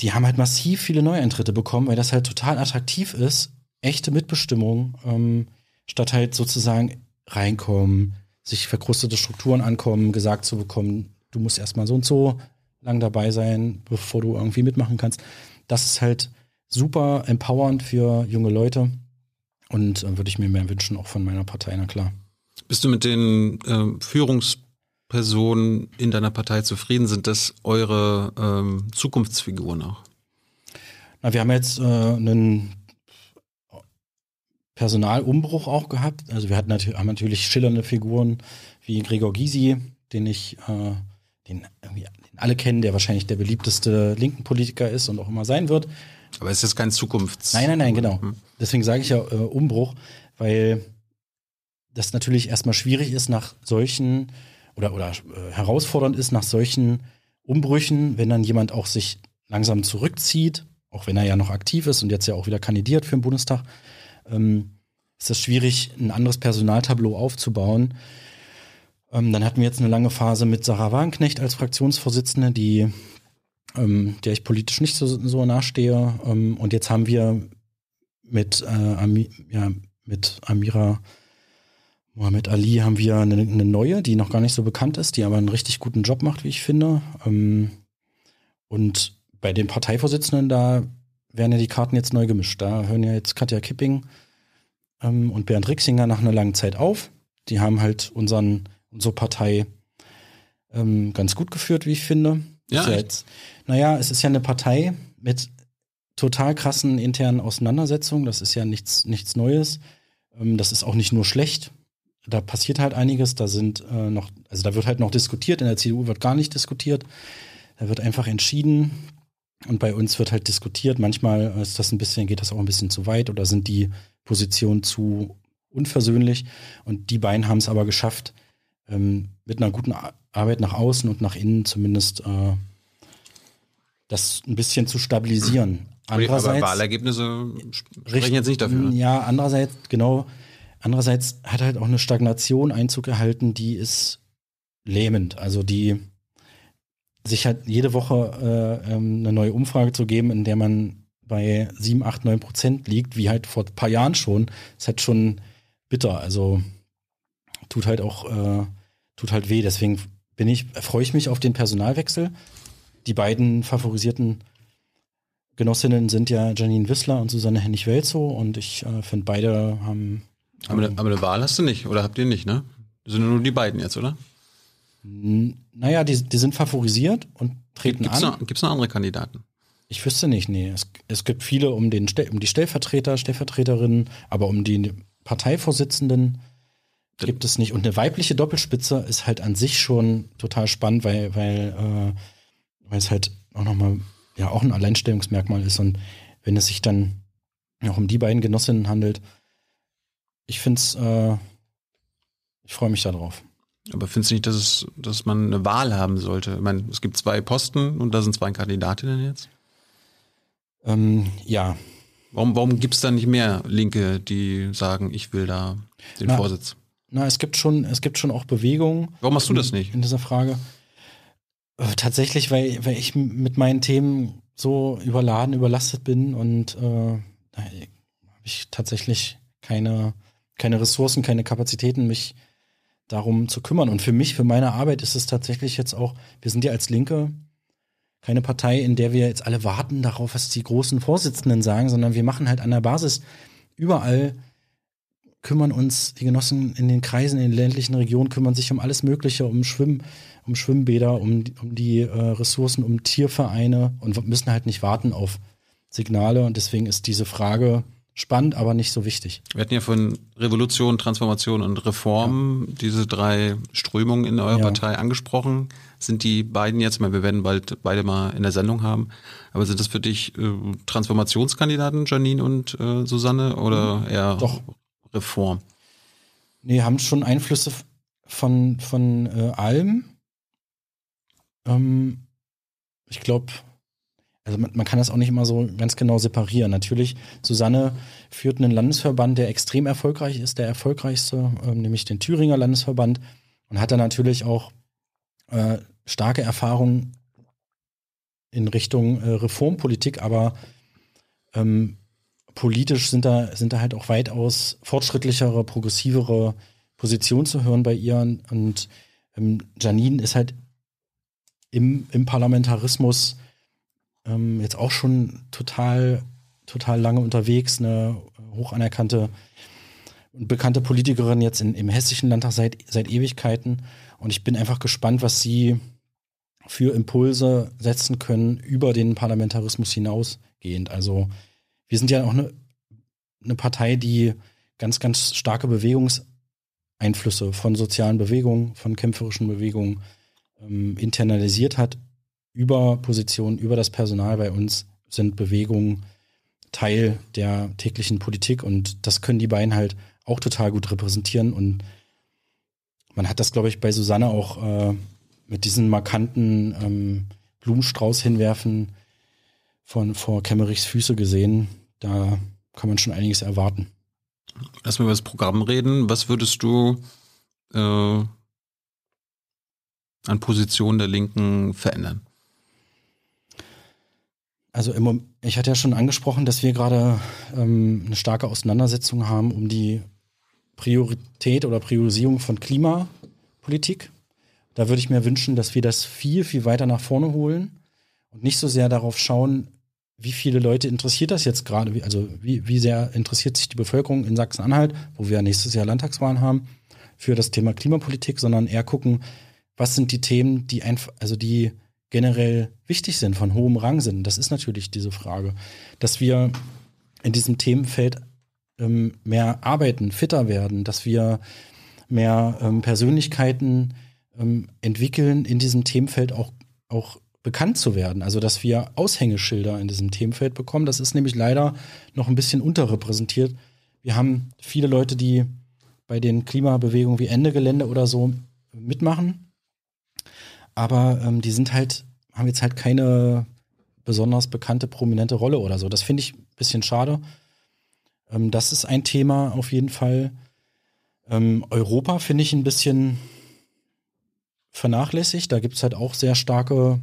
die haben halt massiv viele Neueintritte bekommen, weil das halt total attraktiv ist. Echte Mitbestimmung, ähm, statt halt sozusagen reinkommen, sich verkrustete Strukturen ankommen, gesagt zu bekommen, du musst erstmal so und so lang dabei sein, bevor du irgendwie mitmachen kannst. Das ist halt super empowernd für junge Leute und äh, würde ich mir mehr wünschen, auch von meiner Partei, na klar. Bist du mit den äh, Führungspersonen in deiner Partei zufrieden? Sind das eure ähm, Zukunftsfiguren auch? Na, wir haben jetzt äh, einen Personalumbruch auch gehabt. Also wir hatten natürlich, haben natürlich schillernde Figuren wie Gregor Gysi, den ich, äh, den, den alle kennen, der wahrscheinlich der beliebteste linken Politiker ist und auch immer sein wird. Aber es ist kein Zukunfts. Nein, nein, nein, genau. Hm. Deswegen sage ich ja äh, Umbruch, weil das natürlich erstmal schwierig ist nach solchen oder, oder äh, herausfordernd ist nach solchen Umbrüchen, wenn dann jemand auch sich langsam zurückzieht, auch wenn er ja noch aktiv ist und jetzt ja auch wieder kandidiert für den Bundestag ähm, ist es schwierig, ein anderes Personaltableau aufzubauen. Ähm, dann hatten wir jetzt eine lange Phase mit Sarah Wagenknecht als Fraktionsvorsitzende, die, ähm, der ich politisch nicht so, so nachstehe. Ähm, und jetzt haben wir mit, äh, Ami, ja, mit Amira Mohamed Ali haben wir eine, eine, neue, die noch gar nicht so bekannt ist, die aber einen richtig guten Job macht, wie ich finde. Ähm, und bei den Parteivorsitzenden, da werden ja die Karten jetzt neu gemischt. Da hören ja jetzt Katja Kipping ähm, und Bernd Rixinger nach einer langen Zeit auf. Die haben halt unseren, unsere Partei ähm, ganz gut geführt, wie ich finde. Ja, ja jetzt, naja, es ist ja eine Partei mit total krassen internen Auseinandersetzungen. Das ist ja nichts, nichts Neues. Ähm, das ist auch nicht nur schlecht. Da passiert halt einiges. Da sind äh, noch, also da wird halt noch diskutiert. In der CDU wird gar nicht diskutiert. Da wird einfach entschieden. Und bei uns wird halt diskutiert, manchmal ist das ein bisschen, geht das auch ein bisschen zu weit oder sind die Positionen zu unversöhnlich. Und die beiden haben es aber geschafft, ähm, mit einer guten Arbeit nach außen und nach innen zumindest äh, das ein bisschen zu stabilisieren. Andererseits, aber Wahlergebnisse sprechen jetzt nicht dafür. Ja, andererseits, genau, andererseits hat halt auch eine Stagnation Einzug gehalten, die ist lähmend. Also die sich halt jede Woche äh, ähm, eine neue Umfrage zu geben, in der man bei 7, 8, 9 Prozent liegt, wie halt vor ein paar Jahren schon, ist halt schon bitter. Also tut halt auch, äh, tut halt weh. Deswegen bin ich, freue ich mich auf den Personalwechsel. Die beiden favorisierten Genossinnen sind ja Janine Wissler und Susanne Hennig-Welzow und ich äh, finde beide haben. Aber eine, aber eine Wahl hast du nicht, oder habt ihr nicht, ne? Das sind nur die beiden jetzt, oder? Naja, die, die sind favorisiert und treten gibt's an. Gibt es noch andere Kandidaten? Ich wüsste nicht, nee. Es, es gibt viele um, den, um die Stellvertreter, Stellvertreterinnen, aber um die Parteivorsitzenden gibt es nicht. Und eine weibliche Doppelspitze ist halt an sich schon total spannend, weil, weil, äh, weil es halt auch nochmal, ja, auch ein Alleinstellungsmerkmal ist. Und wenn es sich dann auch um die beiden Genossinnen handelt, ich finde es, äh, ich freue mich darauf. Aber findest du nicht, dass, es, dass man eine Wahl haben sollte? Ich meine, es gibt zwei Posten und da sind zwei Kandidatinnen jetzt. Ähm, ja. Warum, warum gibt es da nicht mehr Linke, die sagen, ich will da den na, Vorsitz? Na, es gibt schon, es gibt schon auch Bewegungen. Warum machst du das nicht? In dieser Frage. Äh, tatsächlich, weil, weil ich mit meinen Themen so überladen, überlastet bin und äh, habe ich tatsächlich keine, keine Ressourcen, keine Kapazitäten, mich darum zu kümmern. Und für mich, für meine Arbeit ist es tatsächlich jetzt auch, wir sind ja als Linke keine Partei, in der wir jetzt alle warten darauf, was die großen Vorsitzenden sagen, sondern wir machen halt an der Basis überall kümmern uns die Genossen in den Kreisen, in den ländlichen Regionen, kümmern sich um alles Mögliche, um Schwimm, um Schwimmbäder, um, um die äh, Ressourcen, um Tiervereine und müssen halt nicht warten auf Signale. Und deswegen ist diese Frage spannend, aber nicht so wichtig. Wir hatten ja von Revolution, Transformation und Reform ja. diese drei Strömungen in eurer ja. Partei angesprochen. Sind die beiden jetzt, ich meine, wir werden bald beide mal in der Sendung haben, aber sind das für dich äh, Transformationskandidaten, Janine und äh, Susanne, oder mhm. eher Doch. Reform? Nee, haben schon Einflüsse von, von äh, allem. Ähm, ich glaube, also man, man, kann das auch nicht immer so ganz genau separieren. Natürlich, Susanne führt einen Landesverband, der extrem erfolgreich ist, der erfolgreichste, äh, nämlich den Thüringer Landesverband und hat da natürlich auch äh, starke Erfahrung in Richtung äh, Reformpolitik, aber ähm, politisch sind da, sind da halt auch weitaus fortschrittlichere, progressivere Positionen zu hören bei ihr. Und ähm, Janine ist halt im, im Parlamentarismus ähm, jetzt auch schon total, total lange unterwegs, eine hoch anerkannte und bekannte Politikerin jetzt in, im Hessischen Landtag seit, seit Ewigkeiten. Und ich bin einfach gespannt, was sie für Impulse setzen können über den Parlamentarismus hinausgehend. Also wir sind ja auch eine, eine Partei, die ganz, ganz starke Bewegungseinflüsse von sozialen Bewegungen, von kämpferischen Bewegungen ähm, internalisiert hat. Über Positionen, über das Personal bei uns sind Bewegungen Teil der täglichen Politik und das können die beiden halt auch total gut repräsentieren und man hat das, glaube ich, bei Susanne auch äh, mit diesen markanten ähm, Blumenstrauß hinwerfen von vor Kemmerichs Füße gesehen. Da kann man schon einiges erwarten. Lass mal über das Programm reden. Was würdest du äh, an Position der Linken verändern? Also im, ich hatte ja schon angesprochen, dass wir gerade ähm, eine starke Auseinandersetzung haben um die Priorität oder Priorisierung von Klimapolitik. Da würde ich mir wünschen, dass wir das viel, viel weiter nach vorne holen und nicht so sehr darauf schauen, wie viele Leute interessiert das jetzt gerade, also wie, wie sehr interessiert sich die Bevölkerung in Sachsen-Anhalt, wo wir nächstes Jahr Landtagswahlen haben, für das Thema Klimapolitik, sondern eher gucken, was sind die Themen, die einfach, also die generell wichtig sind, von hohem Rang sind. Das ist natürlich diese Frage, dass wir in diesem Themenfeld ähm, mehr arbeiten, fitter werden, dass wir mehr ähm, Persönlichkeiten ähm, entwickeln, in diesem Themenfeld auch, auch bekannt zu werden. Also, dass wir Aushängeschilder in diesem Themenfeld bekommen. Das ist nämlich leider noch ein bisschen unterrepräsentiert. Wir haben viele Leute, die bei den Klimabewegungen wie Ende Gelände oder so mitmachen. Aber ähm, die sind halt, haben jetzt halt keine besonders bekannte, prominente Rolle oder so. Das finde ich ein bisschen schade. Ähm, das ist ein Thema auf jeden Fall. Ähm, Europa finde ich ein bisschen vernachlässigt. Da gibt es halt auch sehr starke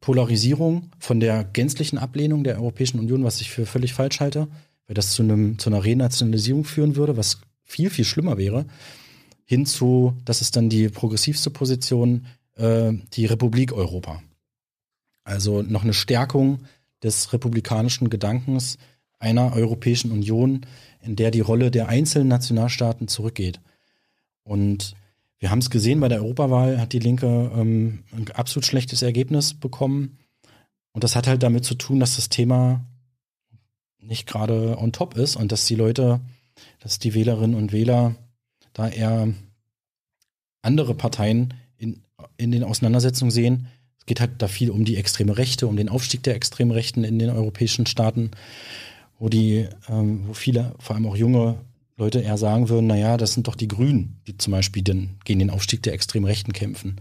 Polarisierung von der gänzlichen Ablehnung der Europäischen Union, was ich für völlig falsch halte, weil das zu, einem, zu einer Renationalisierung führen würde, was viel, viel schlimmer wäre, hinzu, das ist dann die progressivste Position, äh, die Republik Europa. Also noch eine Stärkung des republikanischen Gedankens einer Europäischen Union, in der die Rolle der einzelnen Nationalstaaten zurückgeht. Und wir haben es gesehen, bei der Europawahl hat die Linke ähm, ein absolut schlechtes Ergebnis bekommen. Und das hat halt damit zu tun, dass das Thema nicht gerade on top ist und dass die Leute, dass die Wählerinnen und Wähler da eher andere Parteien in, in den Auseinandersetzungen sehen. Es geht halt da viel um die extreme Rechte, um den Aufstieg der extremen Rechten in den europäischen Staaten, wo die, ähm, wo viele, vor allem auch junge Leute eher sagen würden, naja, das sind doch die Grünen, die zum Beispiel den, gegen den Aufstieg der extremen Rechten kämpfen.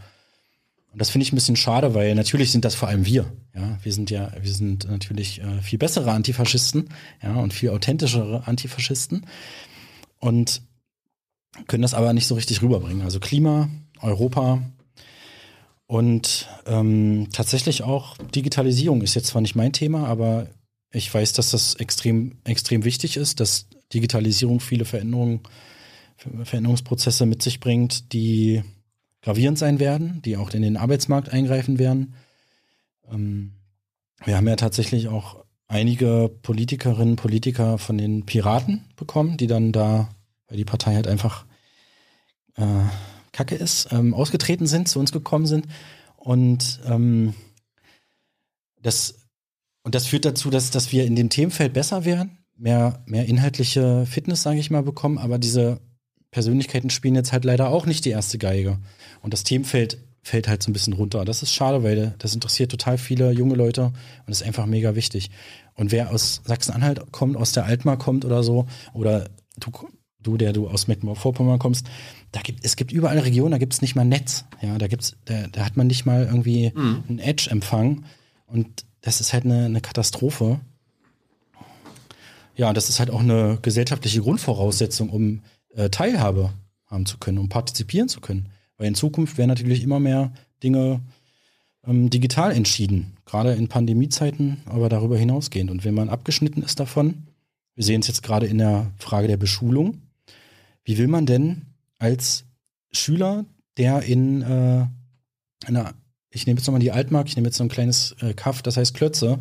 Und das finde ich ein bisschen schade, weil natürlich sind das vor allem wir. Ja, wir sind ja, wir sind natürlich äh, viel bessere Antifaschisten, ja, und viel authentischere Antifaschisten und können das aber nicht so richtig rüberbringen. Also Klima, Europa und ähm, tatsächlich auch Digitalisierung ist jetzt zwar nicht mein Thema, aber ich weiß, dass das extrem, extrem wichtig ist, dass Digitalisierung viele Veränderungen, Veränderungsprozesse mit sich bringt, die gravierend sein werden, die auch in den Arbeitsmarkt eingreifen werden. Ähm, wir haben ja tatsächlich auch einige Politikerinnen, Politiker von den Piraten bekommen, die dann da, weil die Partei halt einfach äh, Kacke ist, ähm, ausgetreten sind, zu uns gekommen sind. Und ähm, das, und das führt dazu, dass, dass wir in dem Themenfeld besser werden, mehr, mehr inhaltliche Fitness, sage ich mal, bekommen, aber diese Persönlichkeiten spielen jetzt halt leider auch nicht die erste Geige. Und das Themenfeld fällt halt so ein bisschen runter. Das ist schade, weil das interessiert total viele junge Leute und ist einfach mega wichtig. Und wer aus Sachsen-Anhalt kommt, aus der Altmar kommt oder so, oder du, du der du aus Mecklenburg-Vorpommern kommst, da gibt, es gibt überall Regionen, da gibt es nicht mal Netz. Ja, da gibt's, da, da hat man nicht mal irgendwie mhm. einen Edge-Empfang. Und das ist halt eine, eine Katastrophe. Ja, das ist halt auch eine gesellschaftliche Grundvoraussetzung, um äh, Teilhabe haben zu können, um partizipieren zu können. Weil in Zukunft werden natürlich immer mehr Dinge ähm, digital entschieden, gerade in Pandemiezeiten, aber darüber hinausgehend. Und wenn man abgeschnitten ist davon, wir sehen es jetzt gerade in der Frage der Beschulung, wie will man denn als Schüler, der in äh, einer, ich nehme jetzt nochmal die Altmark, ich nehme jetzt so ein kleines äh, Kaff, das heißt Klötze,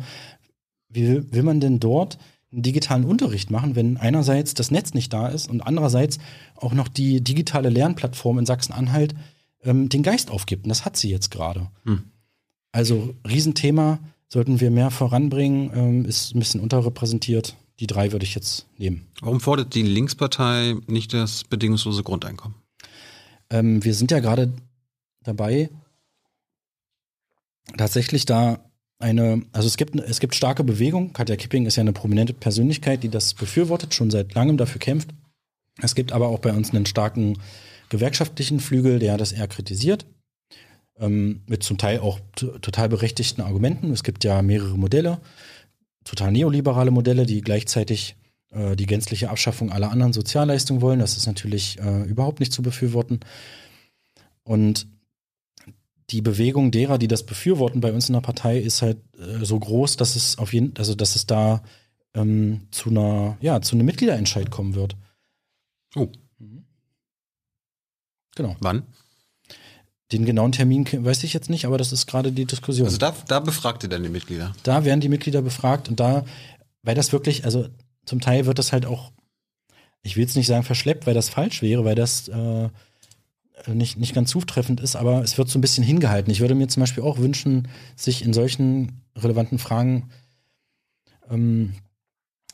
wie will, will man denn dort einen digitalen Unterricht machen, wenn einerseits das Netz nicht da ist und andererseits auch noch die digitale Lernplattform in Sachsen-Anhalt ähm, den Geist aufgibt. Und das hat sie jetzt gerade. Hm. Also Riesenthema, sollten wir mehr voranbringen, ähm, ist ein bisschen unterrepräsentiert. Die drei würde ich jetzt nehmen. Warum fordert die Linkspartei nicht das bedingungslose Grundeinkommen? Ähm, wir sind ja gerade dabei, tatsächlich da eine, also es gibt, es gibt starke Bewegung. Katja Kipping ist ja eine prominente Persönlichkeit, die das befürwortet, schon seit langem dafür kämpft. Es gibt aber auch bei uns einen starken gewerkschaftlichen Flügel, der das eher kritisiert. Ähm, mit zum Teil auch total berechtigten Argumenten. Es gibt ja mehrere Modelle, total neoliberale Modelle, die gleichzeitig äh, die gänzliche Abschaffung aller anderen Sozialleistungen wollen. Das ist natürlich äh, überhaupt nicht zu befürworten. Und die Bewegung derer, die das befürworten bei uns in der Partei, ist halt äh, so groß, dass es auf jeden, also dass es da ähm, zu einer, ja, zu einem Mitgliederentscheid kommen wird. Oh. Mhm. Genau. Wann? Den genauen Termin weiß ich jetzt nicht, aber das ist gerade die Diskussion. Also da, da befragt ihr dann die Mitglieder? Da werden die Mitglieder befragt und da, weil das wirklich, also zum Teil wird das halt auch, ich will jetzt nicht sagen verschleppt, weil das falsch wäre, weil das äh, nicht, nicht ganz zutreffend ist, aber es wird so ein bisschen hingehalten. Ich würde mir zum Beispiel auch wünschen, sich in solchen relevanten Fragen ähm,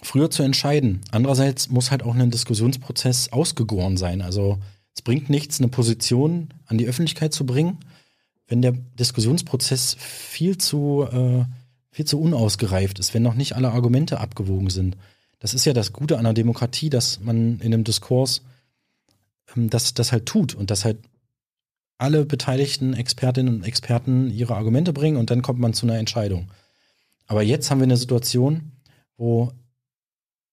früher zu entscheiden. Andererseits muss halt auch ein Diskussionsprozess ausgegoren sein. Also es bringt nichts, eine Position an die Öffentlichkeit zu bringen, wenn der Diskussionsprozess viel zu, äh, viel zu unausgereift ist, wenn noch nicht alle Argumente abgewogen sind. Das ist ja das Gute an der Demokratie, dass man in einem Diskurs das, das halt tut und dass halt alle beteiligten Expertinnen und Experten ihre Argumente bringen und dann kommt man zu einer Entscheidung. Aber jetzt haben wir eine Situation, wo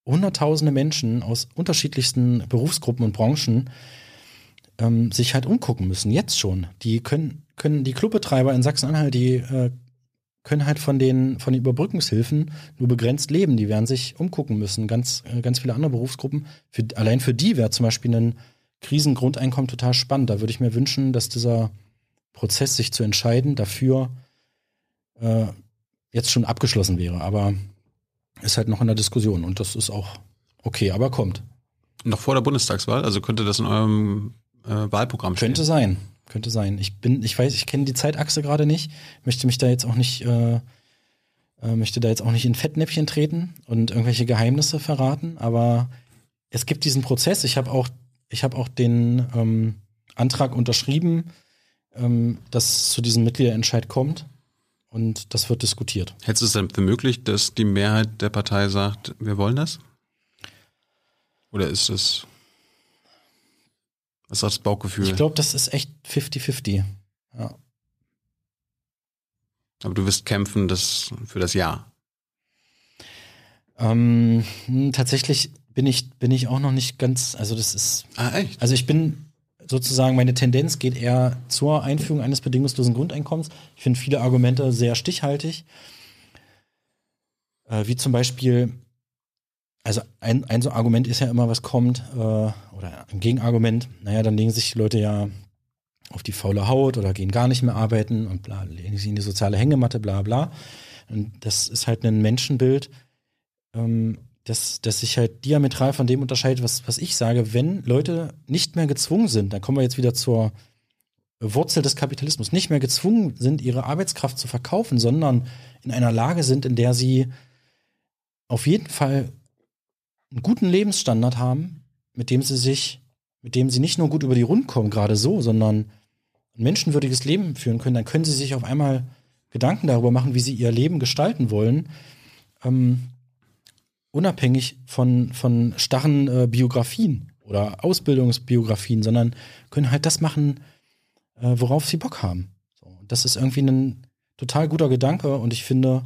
hunderttausende Menschen aus unterschiedlichsten Berufsgruppen und Branchen ähm, sich halt umgucken müssen, jetzt schon. Die können, können die Clubbetreiber in Sachsen-Anhalt, die äh, können halt von den, von den Überbrückungshilfen nur begrenzt leben. Die werden sich umgucken müssen. Ganz, äh, ganz viele andere Berufsgruppen. Für, allein für die wäre zum Beispiel ein Krisengrundeinkommen total spannend. Da würde ich mir wünschen, dass dieser Prozess, sich zu entscheiden, dafür äh, jetzt schon abgeschlossen wäre. Aber ist halt noch in der Diskussion und das ist auch okay, aber kommt. Noch vor der Bundestagswahl? Also könnte das in eurem äh, Wahlprogramm stehen? Könnte sein, könnte sein. Ich bin, ich weiß, ich kenne die Zeitachse gerade nicht, möchte mich da jetzt auch nicht, äh, äh, möchte da jetzt auch nicht in Fettnäpfchen treten und irgendwelche Geheimnisse verraten, aber es gibt diesen Prozess. Ich habe auch ich habe auch den ähm, Antrag unterschrieben, ähm, dass zu diesem Mitgliederentscheid kommt. Und das wird diskutiert. Hältst du es denn für möglich, dass die Mehrheit der Partei sagt, wir wollen das? Oder ist es was ist das Bauchgefühl? Ich glaube, das ist echt 50-50. Ja. Aber du wirst kämpfen das, für das Ja. Ähm, hm, tatsächlich bin ich, bin ich auch noch nicht ganz, also das ist. Ah, echt? Also ich bin sozusagen, meine Tendenz geht eher zur Einführung eines bedingungslosen Grundeinkommens. Ich finde viele Argumente sehr stichhaltig. Äh, wie zum Beispiel, also ein, ein so Argument ist ja immer, was kommt, äh, oder ein Gegenargument, naja, dann legen sich die Leute ja auf die faule Haut oder gehen gar nicht mehr arbeiten und bla, legen sich in die soziale Hängematte, bla bla. Und das ist halt ein Menschenbild, ähm, dass, dass sich halt diametral von dem unterscheidet, was, was ich sage. Wenn Leute nicht mehr gezwungen sind, dann kommen wir jetzt wieder zur Wurzel des Kapitalismus, nicht mehr gezwungen sind, ihre Arbeitskraft zu verkaufen, sondern in einer Lage sind, in der sie auf jeden Fall einen guten Lebensstandard haben, mit dem sie sich, mit dem sie nicht nur gut über die Runden kommen, gerade so, sondern ein menschenwürdiges Leben führen können, dann können sie sich auf einmal Gedanken darüber machen, wie sie ihr Leben gestalten wollen. Ähm, unabhängig von, von starren äh, Biografien oder Ausbildungsbiografien, sondern können halt das machen, äh, worauf sie Bock haben. So, das ist irgendwie ein total guter Gedanke und ich finde,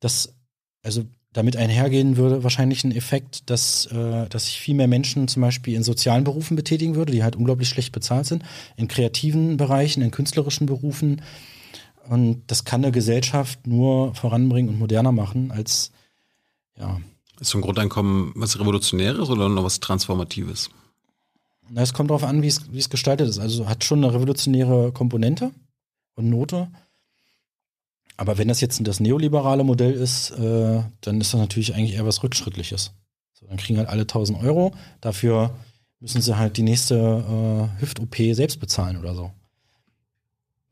dass, also damit einhergehen würde wahrscheinlich ein Effekt, dass, äh, dass sich viel mehr Menschen zum Beispiel in sozialen Berufen betätigen würde, die halt unglaublich schlecht bezahlt sind, in kreativen Bereichen, in künstlerischen Berufen, Und das kann eine Gesellschaft nur voranbringen und moderner machen als, ja. Ist so ein Grundeinkommen was Revolutionäres oder noch was Transformatives? Na, es kommt darauf an, wie es, wie es gestaltet ist. Also hat schon eine revolutionäre Komponente und Note. Aber wenn das jetzt das neoliberale Modell ist, äh, dann ist das natürlich eigentlich eher was Rückschrittliches. So, dann kriegen halt alle 1000 Euro. Dafür müssen sie halt die nächste äh, Hüft-OP selbst bezahlen oder so.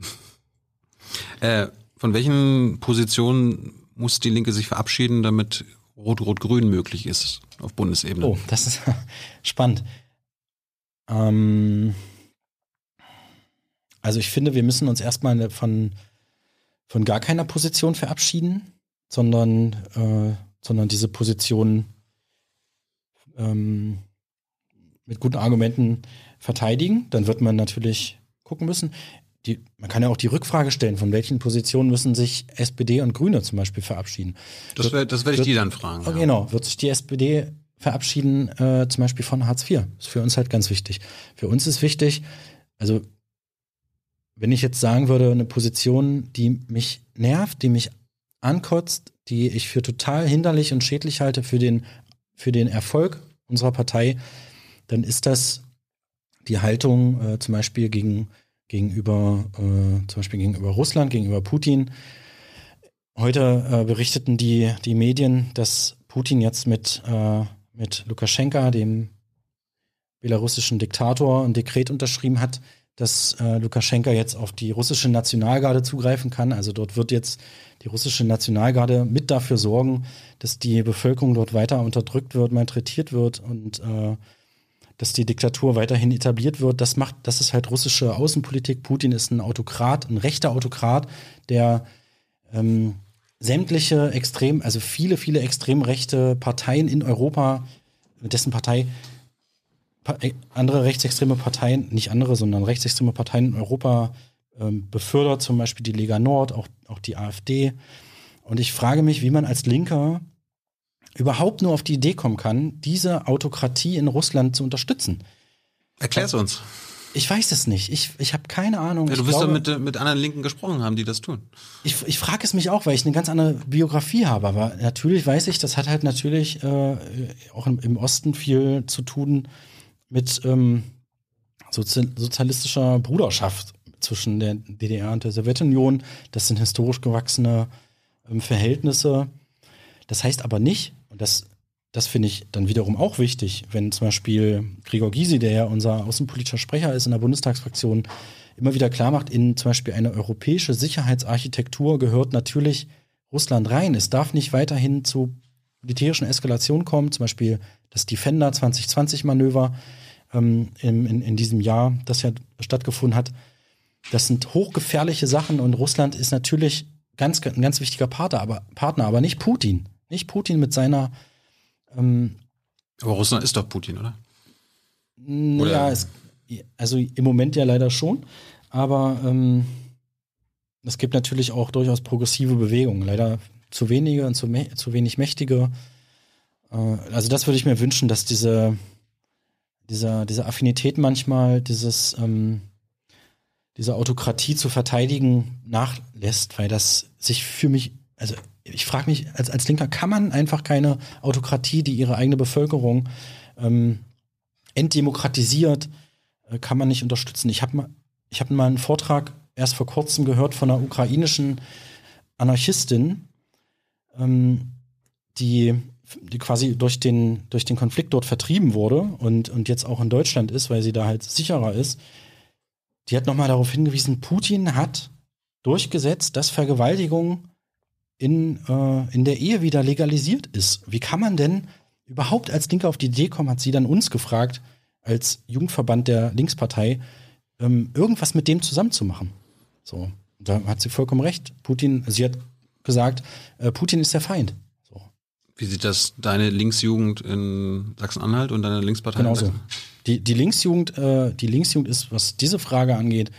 Äh, von welchen Positionen muss die Linke sich verabschieden, damit Rot-Rot-Grün möglich ist auf Bundesebene? Oh, das ist spannend. Ähm, also ich finde, wir müssen uns erstmal von, von gar keiner Position verabschieden, sondern, äh, sondern diese Position ähm, mit guten Argumenten verteidigen. Dann wird man natürlich gucken müssen die, man kann ja auch die Rückfrage stellen, von welchen Positionen müssen sich SPD und Grüne zum Beispiel verabschieden. Das, wär, das werde ich die dann fragen. Oh, ja. Genau, wird sich die SPD verabschieden, äh, zum Beispiel von Hartz IV? Das ist für uns halt ganz wichtig. Für uns ist wichtig, also wenn ich jetzt sagen würde, eine Position, die mich nervt, die mich ankotzt, die ich für total hinderlich und schädlich halte für den, für den Erfolg unserer Partei, dann ist das die Haltung äh, zum Beispiel gegen gegenüber, äh, zum Beispiel gegenüber Russland, gegenüber Putin. Heute äh, berichteten die, die Medien, dass Putin jetzt mit, äh, mit Lukaschenka, dem belarussischen Diktator, ein Dekret unterschrieben hat, dass äh, Lukaschenka jetzt auf die russische Nationalgarde zugreifen kann. Also dort wird jetzt die russische Nationalgarde mit dafür sorgen, dass die Bevölkerung dort weiter unterdrückt wird, malträtiert wird und äh, dass die Diktatur weiterhin etabliert wird. Das macht, das ist halt russische Außenpolitik. Putin ist ein Autokrat, ein rechter Autokrat, der ähm, sämtliche extrem, also viele, viele extrem rechte Parteien in Europa, dessen Partei äh, andere rechtsextreme Parteien, nicht andere, sondern rechtsextreme Parteien in Europa ähm, befördert, zum Beispiel die Lega Nord, auch, auch die AfD. Und ich frage mich, wie man als Linker überhaupt nur auf die Idee kommen kann, diese Autokratie in Russland zu unterstützen. Erklär's uns. Ich weiß es nicht. Ich, ich habe keine Ahnung. Ja, du wirst doch mit, mit anderen Linken gesprochen haben, die das tun. Ich, ich frage es mich auch, weil ich eine ganz andere Biografie habe. Aber natürlich weiß ich, das hat halt natürlich äh, auch im, im, Osten viel zu tun mit ähm, Sozi sozialistischer Bruderschaft zwischen der DDR und der Sowjetunion. Das sind historisch gewachsene ähm, Verhältnisse. Das heißt aber nicht, und das, das finde ich dann wiederum auch wichtig, wenn zum Beispiel Gregor Gysi, der ja unser außenpolitischer Sprecher ist in der Bundestagsfraktion, immer wieder klar macht, in zum Beispiel eine europäische Sicherheitsarchitektur gehört natürlich Russland rein. Es darf nicht weiterhin zu militärischen Eskalationen kommen, zum Beispiel das Defender 2020-Manöver ähm, in, in, in diesem Jahr, das ja stattgefunden hat. Das sind hochgefährliche Sachen und Russland ist natürlich ganz, ein ganz wichtiger Partner, aber, Partner, aber nicht Putin. Nicht Putin mit seiner. Ähm, Aber Russland ist doch Putin, oder? oder? Ja, es, also im Moment ja leider schon. Aber ähm, es gibt natürlich auch durchaus progressive Bewegungen. Leider zu wenige und zu, zu wenig mächtige. Äh, also das würde ich mir wünschen, dass diese, diese, diese Affinität manchmal, dieses, ähm, diese Autokratie zu verteidigen, nachlässt, weil das sich für mich, also ich frage mich, als, als Linker kann man einfach keine Autokratie, die ihre eigene Bevölkerung ähm, entdemokratisiert, äh, kann man nicht unterstützen. Ich habe mal, hab mal einen Vortrag erst vor kurzem gehört von einer ukrainischen Anarchistin, ähm, die, die quasi durch den, durch den Konflikt dort vertrieben wurde und, und jetzt auch in Deutschland ist, weil sie da halt sicherer ist. Die hat nochmal darauf hingewiesen, Putin hat durchgesetzt, dass Vergewaltigung in, äh, in der Ehe wieder legalisiert ist. Wie kann man denn überhaupt als Linke auf die Idee kommen, hat sie dann uns gefragt, als Jugendverband der Linkspartei, ähm, irgendwas mit dem zusammenzumachen. So, da hat sie vollkommen recht. Putin, sie hat gesagt, äh, Putin ist der Feind. So. Wie sieht das deine Linksjugend in Sachsen-Anhalt und deine Linkspartei? Genauso. Die, die Linksjugend, äh, die Linksjugend ist, was diese Frage angeht,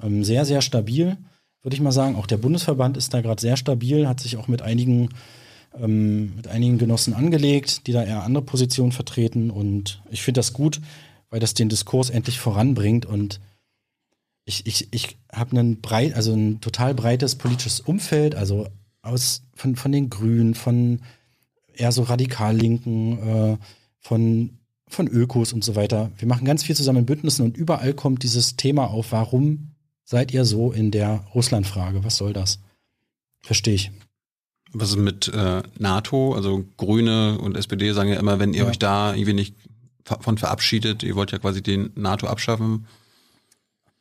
ähm, sehr, sehr stabil würde ich mal sagen. Auch der Bundesverband ist da gerade sehr stabil, hat sich auch mit einigen, ähm, mit einigen Genossen angelegt, die da eher andere Positionen vertreten. Und ich finde das gut, weil das den Diskurs endlich voranbringt. Und ich, ich, ich habe ein breit, also ein total breites politisches Umfeld, also aus von, von den Grünen, von eher so radikal-linken, äh, von, von Ökos und so weiter. Wir machen ganz viel zusammen in Bündnissen und überall kommt dieses Thema auf, warum seid ihr so in der Russland-Frage? Was soll das? Verstehe ich. Was ist mit äh, NATO? Also Grüne und SPD sagen ja immer, wenn ihr ja. euch da irgendwie nicht von verabschiedet, ihr wollt ja quasi den NATO abschaffen.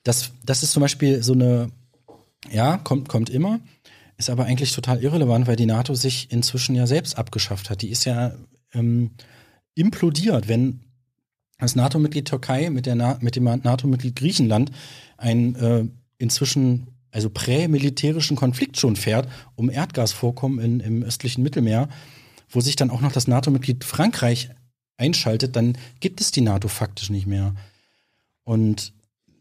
Das, das ist zum Beispiel so eine, ja, kommt, kommt immer, ist aber eigentlich total irrelevant, weil die NATO sich inzwischen ja selbst abgeschafft hat. Die ist ja ähm, implodiert, wenn das NATO-Mitglied Türkei mit, der Na mit dem NATO-Mitglied Griechenland ein äh, inzwischen also prämilitärischen Konflikt schon fährt um Erdgasvorkommen in, im östlichen Mittelmeer, wo sich dann auch noch das NATO-Mitglied Frankreich einschaltet, dann gibt es die NATO faktisch nicht mehr. Und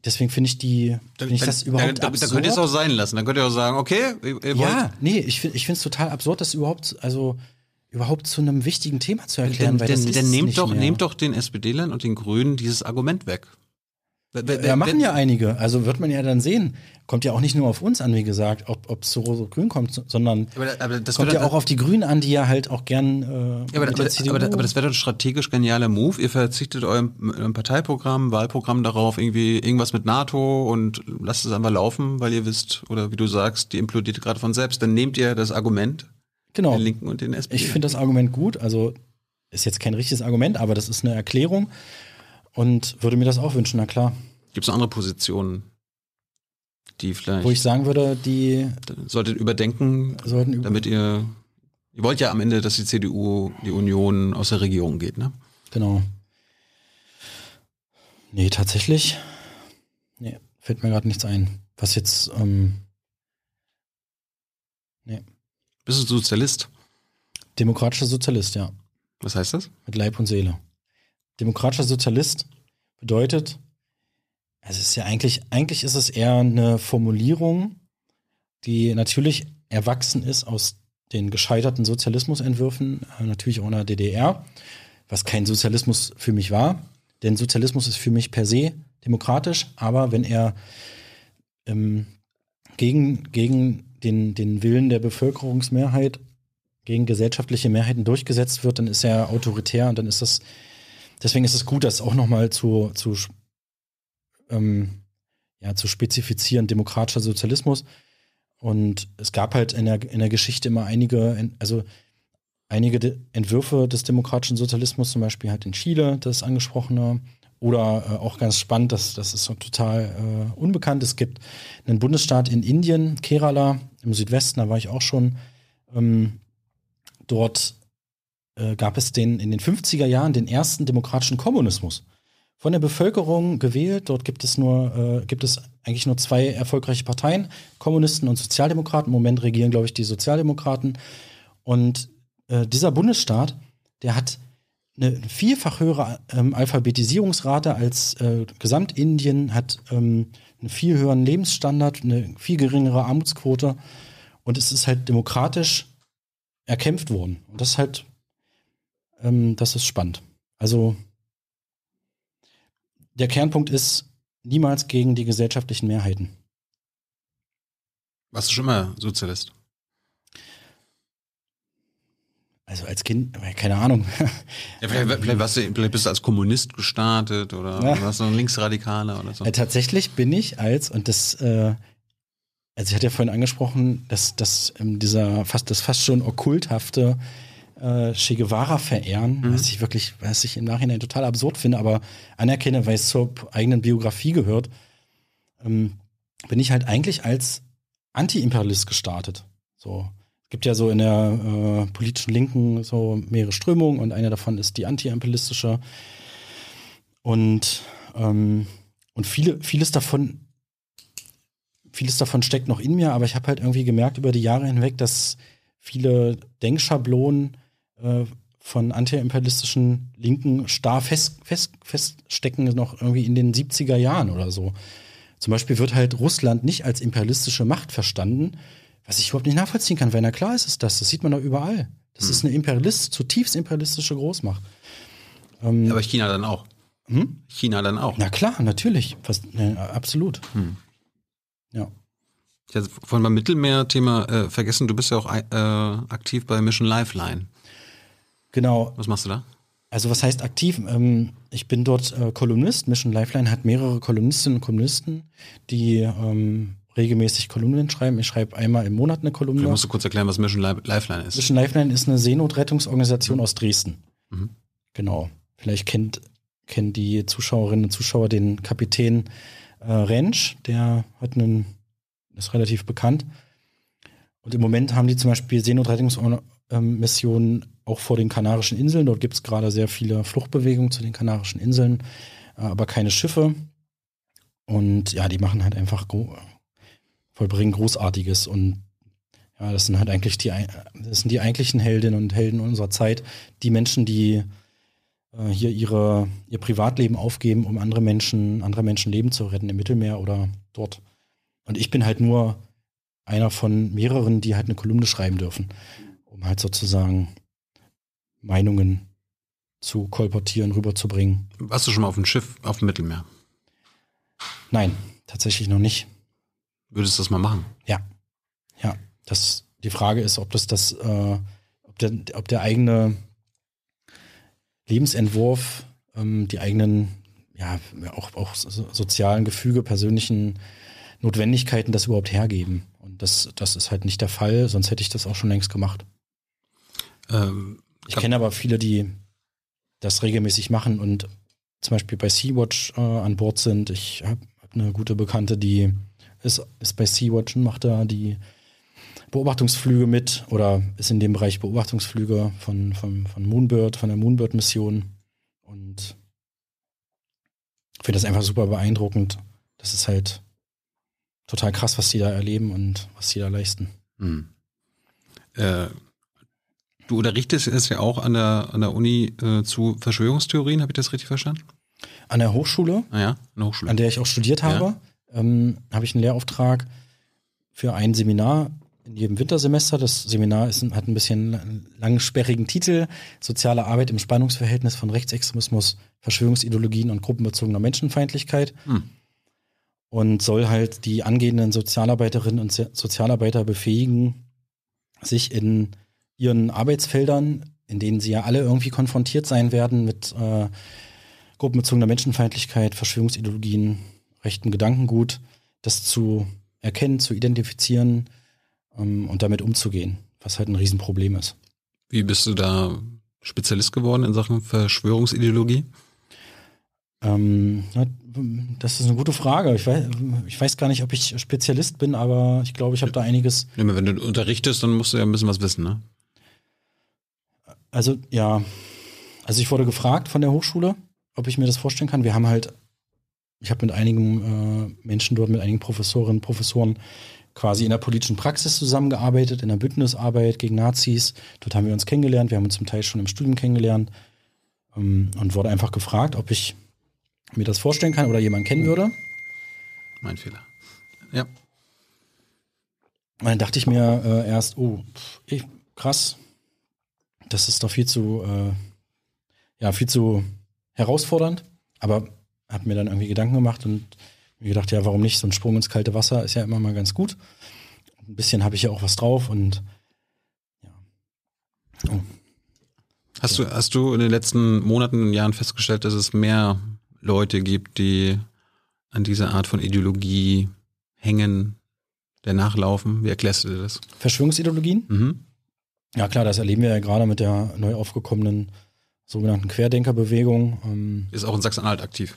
deswegen finde ich die, finde ich das überhaupt da, absurd. Da könnt ihr es auch sein lassen. Dann könnt ihr auch sagen, okay, ihr, Ja, nee, ich finde ich finde es total absurd, das überhaupt, also überhaupt zu einem wichtigen Thema zu erklären. Denn, weil denn, denn nehmt doch, nehmt doch den SPD-Lern und den Grünen dieses Argument weg. Ja, machen ja einige. Also wird man ja dann sehen. Kommt ja auch nicht nur auf uns an, wie gesagt, ob es zu oder Grün kommt, sondern aber, aber das kommt ja auch auf die Grünen an, die ja halt auch gern. Äh, ja, aber, aber, aber, aber, das wäre doch ein strategisch genialer Move. Ihr verzichtet eurem, eurem Parteiprogramm, Wahlprogramm darauf, irgendwie irgendwas mit NATO und lasst es einfach laufen, weil ihr wisst, oder wie du sagst, die implodiert gerade von selbst. Dann nehmt ihr das Argument, genau. den Linken und den SPD. Ich finde das Argument gut. Also ist jetzt kein richtiges Argument, aber das ist eine Erklärung und würde mir das auch wünschen, na klar. Gibt es andere Positionen, die vielleicht. Wo ich sagen würde, die. Solltet überdenken, sollten über damit ihr. Ihr wollt ja am Ende, dass die CDU, die Union aus der Regierung geht, ne? Genau. Nee, tatsächlich. Nee, fällt mir gerade nichts ein. Was jetzt. Ähm, nee. Bist du Sozialist? Demokratischer Sozialist, ja. Was heißt das? Mit Leib und Seele. Demokratischer Sozialist bedeutet, es ist ja eigentlich, eigentlich ist es eher eine Formulierung, die natürlich erwachsen ist aus den gescheiterten Sozialismusentwürfen, äh, natürlich auch in der DDR, was kein Sozialismus für mich war. Denn Sozialismus ist für mich per se demokratisch, aber wenn er ähm, gegen, gegen den, den Willen der Bevölkerungsmehrheit, gegen gesellschaftliche Mehrheiten durchgesetzt wird, dann ist er autoritär und dann ist das, deswegen ist es gut, das auch nochmal zu, zu ähm, ja, zu spezifizieren, demokratischer Sozialismus. Und es gab halt in der, in der Geschichte immer einige, also einige Entwürfe des demokratischen Sozialismus, zum Beispiel halt in Chile, das angesprochene, oder äh, auch ganz spannend, das, das ist so total äh, unbekannt. Es gibt einen Bundesstaat in Indien, Kerala, im Südwesten, da war ich auch schon. Ähm, dort äh, gab es den in den 50er Jahren den ersten demokratischen Kommunismus von der Bevölkerung gewählt. Dort gibt es nur, äh, gibt es eigentlich nur zwei erfolgreiche Parteien, Kommunisten und Sozialdemokraten. Im Moment regieren, glaube ich, die Sozialdemokraten. Und äh, dieser Bundesstaat, der hat eine vielfach höhere ähm, Alphabetisierungsrate als äh, Gesamtindien, hat ähm, einen viel höheren Lebensstandard, eine viel geringere Armutsquote und es ist halt demokratisch erkämpft worden. Und das ist halt, ähm, das ist spannend. Also der Kernpunkt ist niemals gegen die gesellschaftlichen Mehrheiten. Warst du schon mal Sozialist? Also als Kind, keine Ahnung. Ja, vielleicht, vielleicht, du, vielleicht bist du als Kommunist gestartet oder ja. warst du ein Linksradikaler oder so. Ja, tatsächlich bin ich als, und das, äh, also ich hatte ja vorhin angesprochen, dass, dass ähm, dieser fast, das fast schon okkulthafte äh, Che Guevara verehren, mhm. was ich wirklich, was ich im Nachhinein total absurd finde, aber anerkenne, weil es zur eigenen Biografie gehört, ähm, bin ich halt eigentlich als Anti-Imperialist gestartet. So. Es gibt ja so in der äh, politischen Linken so mehrere Strömungen und eine davon ist die anti-imperialistische. Und, ähm, und viele, vieles davon, vieles davon steckt noch in mir, aber ich habe halt irgendwie gemerkt über die Jahre hinweg, dass viele Denkschablonen äh, von antiimperialistischen Linken starr fest, fest, feststecken, noch irgendwie in den 70er Jahren oder so. Zum Beispiel wird halt Russland nicht als imperialistische Macht verstanden, was ich überhaupt nicht nachvollziehen kann, weil na klar ist es das, das sieht man doch überall. Das hm. ist eine Imperialist, zutiefst imperialistische Großmacht. Ähm, Aber China dann auch. Hm? China dann auch. Na klar, natürlich. Fast, ne, absolut. Hm. Ja. Ich hatte vorhin beim Mittelmeer-Thema äh, vergessen, du bist ja auch äh, aktiv bei Mission Lifeline. Genau. Was machst du da? Also was heißt aktiv? Ähm, ich bin dort äh, Kolumnist. Mission Lifeline hat mehrere Kolumnistinnen und Kolumnisten, die ähm, regelmäßig Kolumnen schreiben. Ich schreibe einmal im Monat eine Kolumne. Vielleicht musst du kurz erklären, was Mission Lifeline ist. Mission Lifeline ist eine Seenotrettungsorganisation mhm. aus Dresden. Mhm. Genau. Vielleicht kennt, kennen die Zuschauerinnen und Zuschauer den Kapitän äh, Rentsch, der hat einen, ist relativ bekannt. Und im Moment haben die zum Beispiel Seenotrettungsmissionen auch vor den Kanarischen Inseln. Dort gibt es gerade sehr viele Fluchtbewegungen zu den Kanarischen Inseln, äh, aber keine Schiffe. Und ja, die machen halt einfach, vollbringen Großartiges. Und ja, das sind halt eigentlich die, das sind die eigentlichen Heldinnen und Helden unserer Zeit. Die Menschen, die äh, hier ihre, ihr Privatleben aufgeben, um andere Menschen, andere Menschen Leben zu retten im Mittelmeer oder dort. Und ich bin halt nur einer von mehreren, die halt eine Kolumne schreiben dürfen, um halt sozusagen Meinungen zu kolportieren, rüberzubringen. Warst du schon mal auf einem Schiff auf dem Mittelmeer? Nein, tatsächlich noch nicht. Würdest du das mal machen? Ja. Ja. Das, die Frage ist, ob das das, äh, ob, der, ob der eigene Lebensentwurf, ähm, die eigenen, ja, auch, auch sozialen Gefüge, persönlichen Notwendigkeiten das überhaupt hergeben. Und das, das ist halt nicht der Fall, sonst hätte ich das auch schon längst gemacht. Ähm, ich kenne aber viele, die das regelmäßig machen und zum Beispiel bei Sea-Watch äh, an Bord sind. Ich habe hab eine gute Bekannte, die ist, ist bei Sea-Watch und macht da die Beobachtungsflüge mit oder ist in dem Bereich Beobachtungsflüge von, von, von Moonbird, von der Moonbird-Mission. Und finde das einfach super beeindruckend. Das ist halt total krass, was die da erleben und was die da leisten. Hm. Äh, du unterrichtest es ja auch an der, an der Uni äh, zu Verschwörungstheorien, habe ich das richtig verstanden? An der Hochschule, ah ja, an der Hochschule. an der ich auch studiert habe, ja. ähm, habe ich einen Lehrauftrag für ein Seminar in jedem Wintersemester. Das Seminar ist, hat ein bisschen langsperrigen Titel. Soziale Arbeit im Spannungsverhältnis von Rechtsextremismus, Verschwörungsideologien und gruppenbezogener Menschenfeindlichkeit. Hm. Und soll halt die angehenden Sozialarbeiterinnen und Sozialarbeiter befähigen, sich in ihren Arbeitsfeldern, in denen sie ja alle irgendwie konfrontiert sein werden mit äh, gruppenbezogener Menschenfeindlichkeit, Verschwörungsideologien, rechten Gedankengut, das zu erkennen, zu identifizieren ähm, und damit umzugehen, was halt ein Riesenproblem ist. Wie bist du da Spezialist geworden in Sachen Verschwörungsideologie? Ähm, das ist eine gute Frage. Ich weiß, ich weiß gar nicht, ob ich Spezialist bin, aber ich glaube, ich habe da einiges. Ja, wenn du unterrichtest, dann musst du ja ein bisschen was wissen, ne? Also, ja. Also, ich wurde gefragt von der Hochschule, ob ich mir das vorstellen kann. Wir haben halt, ich habe mit einigen äh, Menschen dort, mit einigen Professorinnen, Professoren quasi in der politischen Praxis zusammengearbeitet, in der Bündnisarbeit gegen Nazis. Dort haben wir uns kennengelernt. Wir haben uns zum Teil schon im Studium kennengelernt ähm, und wurde einfach gefragt, ob ich mir das vorstellen kann oder jemanden kennen würde. Mein Fehler. Ja. Und dann dachte ich mir äh, erst, oh, ich, krass, das ist doch viel zu, äh, ja, viel zu herausfordernd. Aber habe mir dann irgendwie Gedanken gemacht und mir gedacht, ja, warum nicht? So ein Sprung ins kalte Wasser ist ja immer mal ganz gut. Ein bisschen habe ich ja auch was drauf und ja. Oh. Hast du, hast du in den letzten Monaten und Jahren festgestellt, dass es mehr Leute gibt, die an dieser Art von Ideologie hängen, der nachlaufen? Wie erklärst du dir das? Verschwörungsideologien? Mhm. Ja klar, das erleben wir ja gerade mit der neu aufgekommenen sogenannten Querdenkerbewegung. Ähm, ist auch in Sachsen-Anhalt aktiv.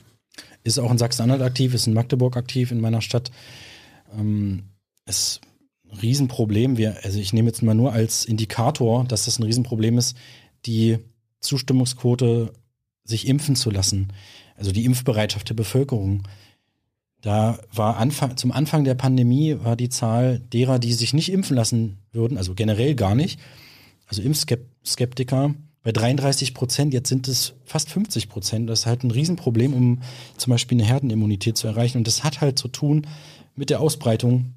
Ist auch in Sachsen-Anhalt aktiv, ist in Magdeburg aktiv, in meiner Stadt. Ähm, ist ein Riesenproblem. Wir, also ich nehme jetzt mal nur als Indikator, dass das ein Riesenproblem ist, die Zustimmungsquote, sich impfen zu lassen. Also die Impfbereitschaft der Bevölkerung. Da war Anfang, zum Anfang der Pandemie war die Zahl derer, die sich nicht impfen lassen würden, also generell gar nicht, also Impfskeptiker, bei 33 Prozent, jetzt sind es fast 50 Prozent. Das ist halt ein Riesenproblem, um zum Beispiel eine Herdenimmunität zu erreichen. Und das hat halt zu tun mit der Ausbreitung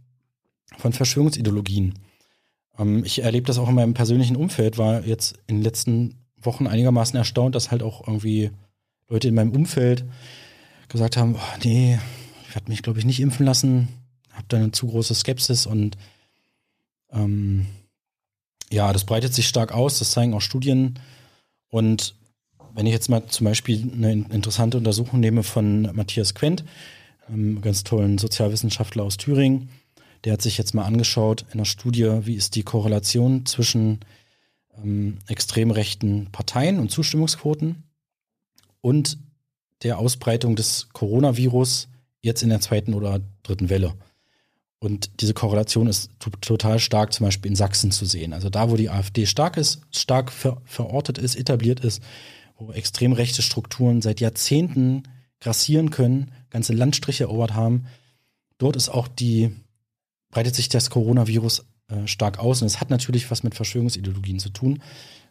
von Verschwörungsideologien. Ähm, ich erlebe das auch in meinem persönlichen Umfeld, war jetzt in den letzten Wochen einigermaßen erstaunt, dass halt auch irgendwie Leute in meinem Umfeld gesagt haben, oh, nee, ich werde mich, glaube ich, nicht impfen lassen. habe da eine zu große Skepsis und ähm, ja, das breitet sich stark aus, das zeigen auch Studien. Und wenn ich jetzt mal zum Beispiel eine interessante Untersuchung nehme von Matthias Quent, einem ganz tollen Sozialwissenschaftler aus Thüringen, der hat sich jetzt mal angeschaut in einer Studie, wie ist die Korrelation zwischen ähm, extrem rechten Parteien und Zustimmungsquoten und der Ausbreitung des Coronavirus jetzt in der zweiten oder dritten Welle. Und diese Korrelation ist total stark zum Beispiel in Sachsen zu sehen. Also da, wo die AfD stark ist, stark ver verortet ist, etabliert ist, wo extrem rechte Strukturen seit Jahrzehnten grassieren können, ganze Landstriche erobert haben, dort ist auch die, breitet sich das Coronavirus äh, stark aus. Und es hat natürlich was mit Verschwörungsideologien zu tun.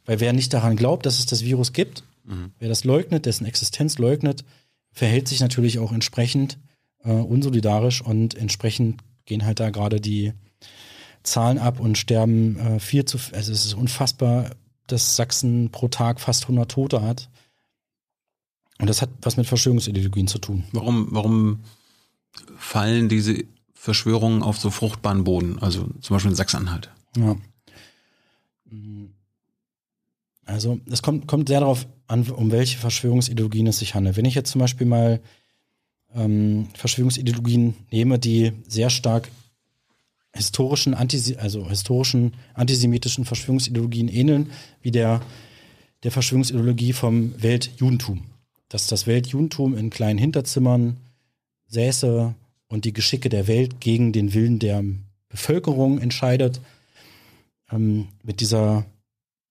Weil wer nicht daran glaubt, dass es das Virus gibt, mhm. wer das leugnet, dessen Existenz leugnet, verhält sich natürlich auch entsprechend äh, unsolidarisch und entsprechend gehen halt da gerade die Zahlen ab und sterben äh, viel zu, also es ist unfassbar, dass Sachsen pro Tag fast 100 Tote hat. Und das hat was mit Verschwörungsideologien zu tun. Warum, warum fallen diese Verschwörungen auf so fruchtbaren Boden, also zum Beispiel in Sachsen-Anhalt? Ja. Also es kommt, kommt sehr darauf an, um welche Verschwörungsideologien es sich handelt. Wenn ich jetzt zum Beispiel mal ähm, Verschwörungsideologien nehme, die sehr stark historischen, Antise also historischen antisemitischen Verschwörungsideologien ähneln, wie der, der Verschwörungsideologie vom Weltjudentum. Dass das Weltjudentum in kleinen Hinterzimmern säße und die Geschicke der Welt gegen den Willen der Bevölkerung entscheidet. Ähm, mit dieser,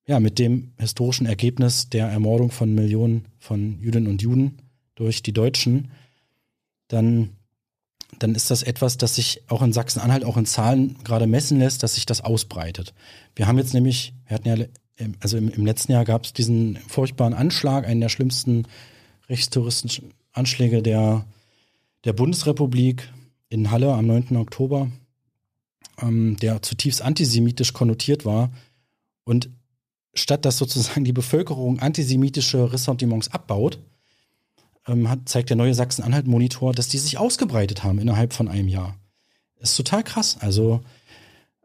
ja, mit dem historischen Ergebnis der Ermordung von Millionen von Jüdinnen und Juden durch die Deutschen dann, dann ist das etwas, das sich auch in Sachsen-Anhalt, auch in Zahlen gerade messen lässt, dass sich das ausbreitet. Wir haben jetzt nämlich, wir hatten ja, also im, im letzten Jahr gab es diesen furchtbaren Anschlag, einen der schlimmsten rechtstouristischen Anschläge der, der Bundesrepublik in Halle am 9. Oktober, ähm, der zutiefst antisemitisch konnotiert war. Und statt dass sozusagen die Bevölkerung antisemitische Ressentiments abbaut, ähm, hat, zeigt der neue Sachsen-Anhalt-Monitor, dass die sich ausgebreitet haben innerhalb von einem Jahr. Das ist total krass. Also,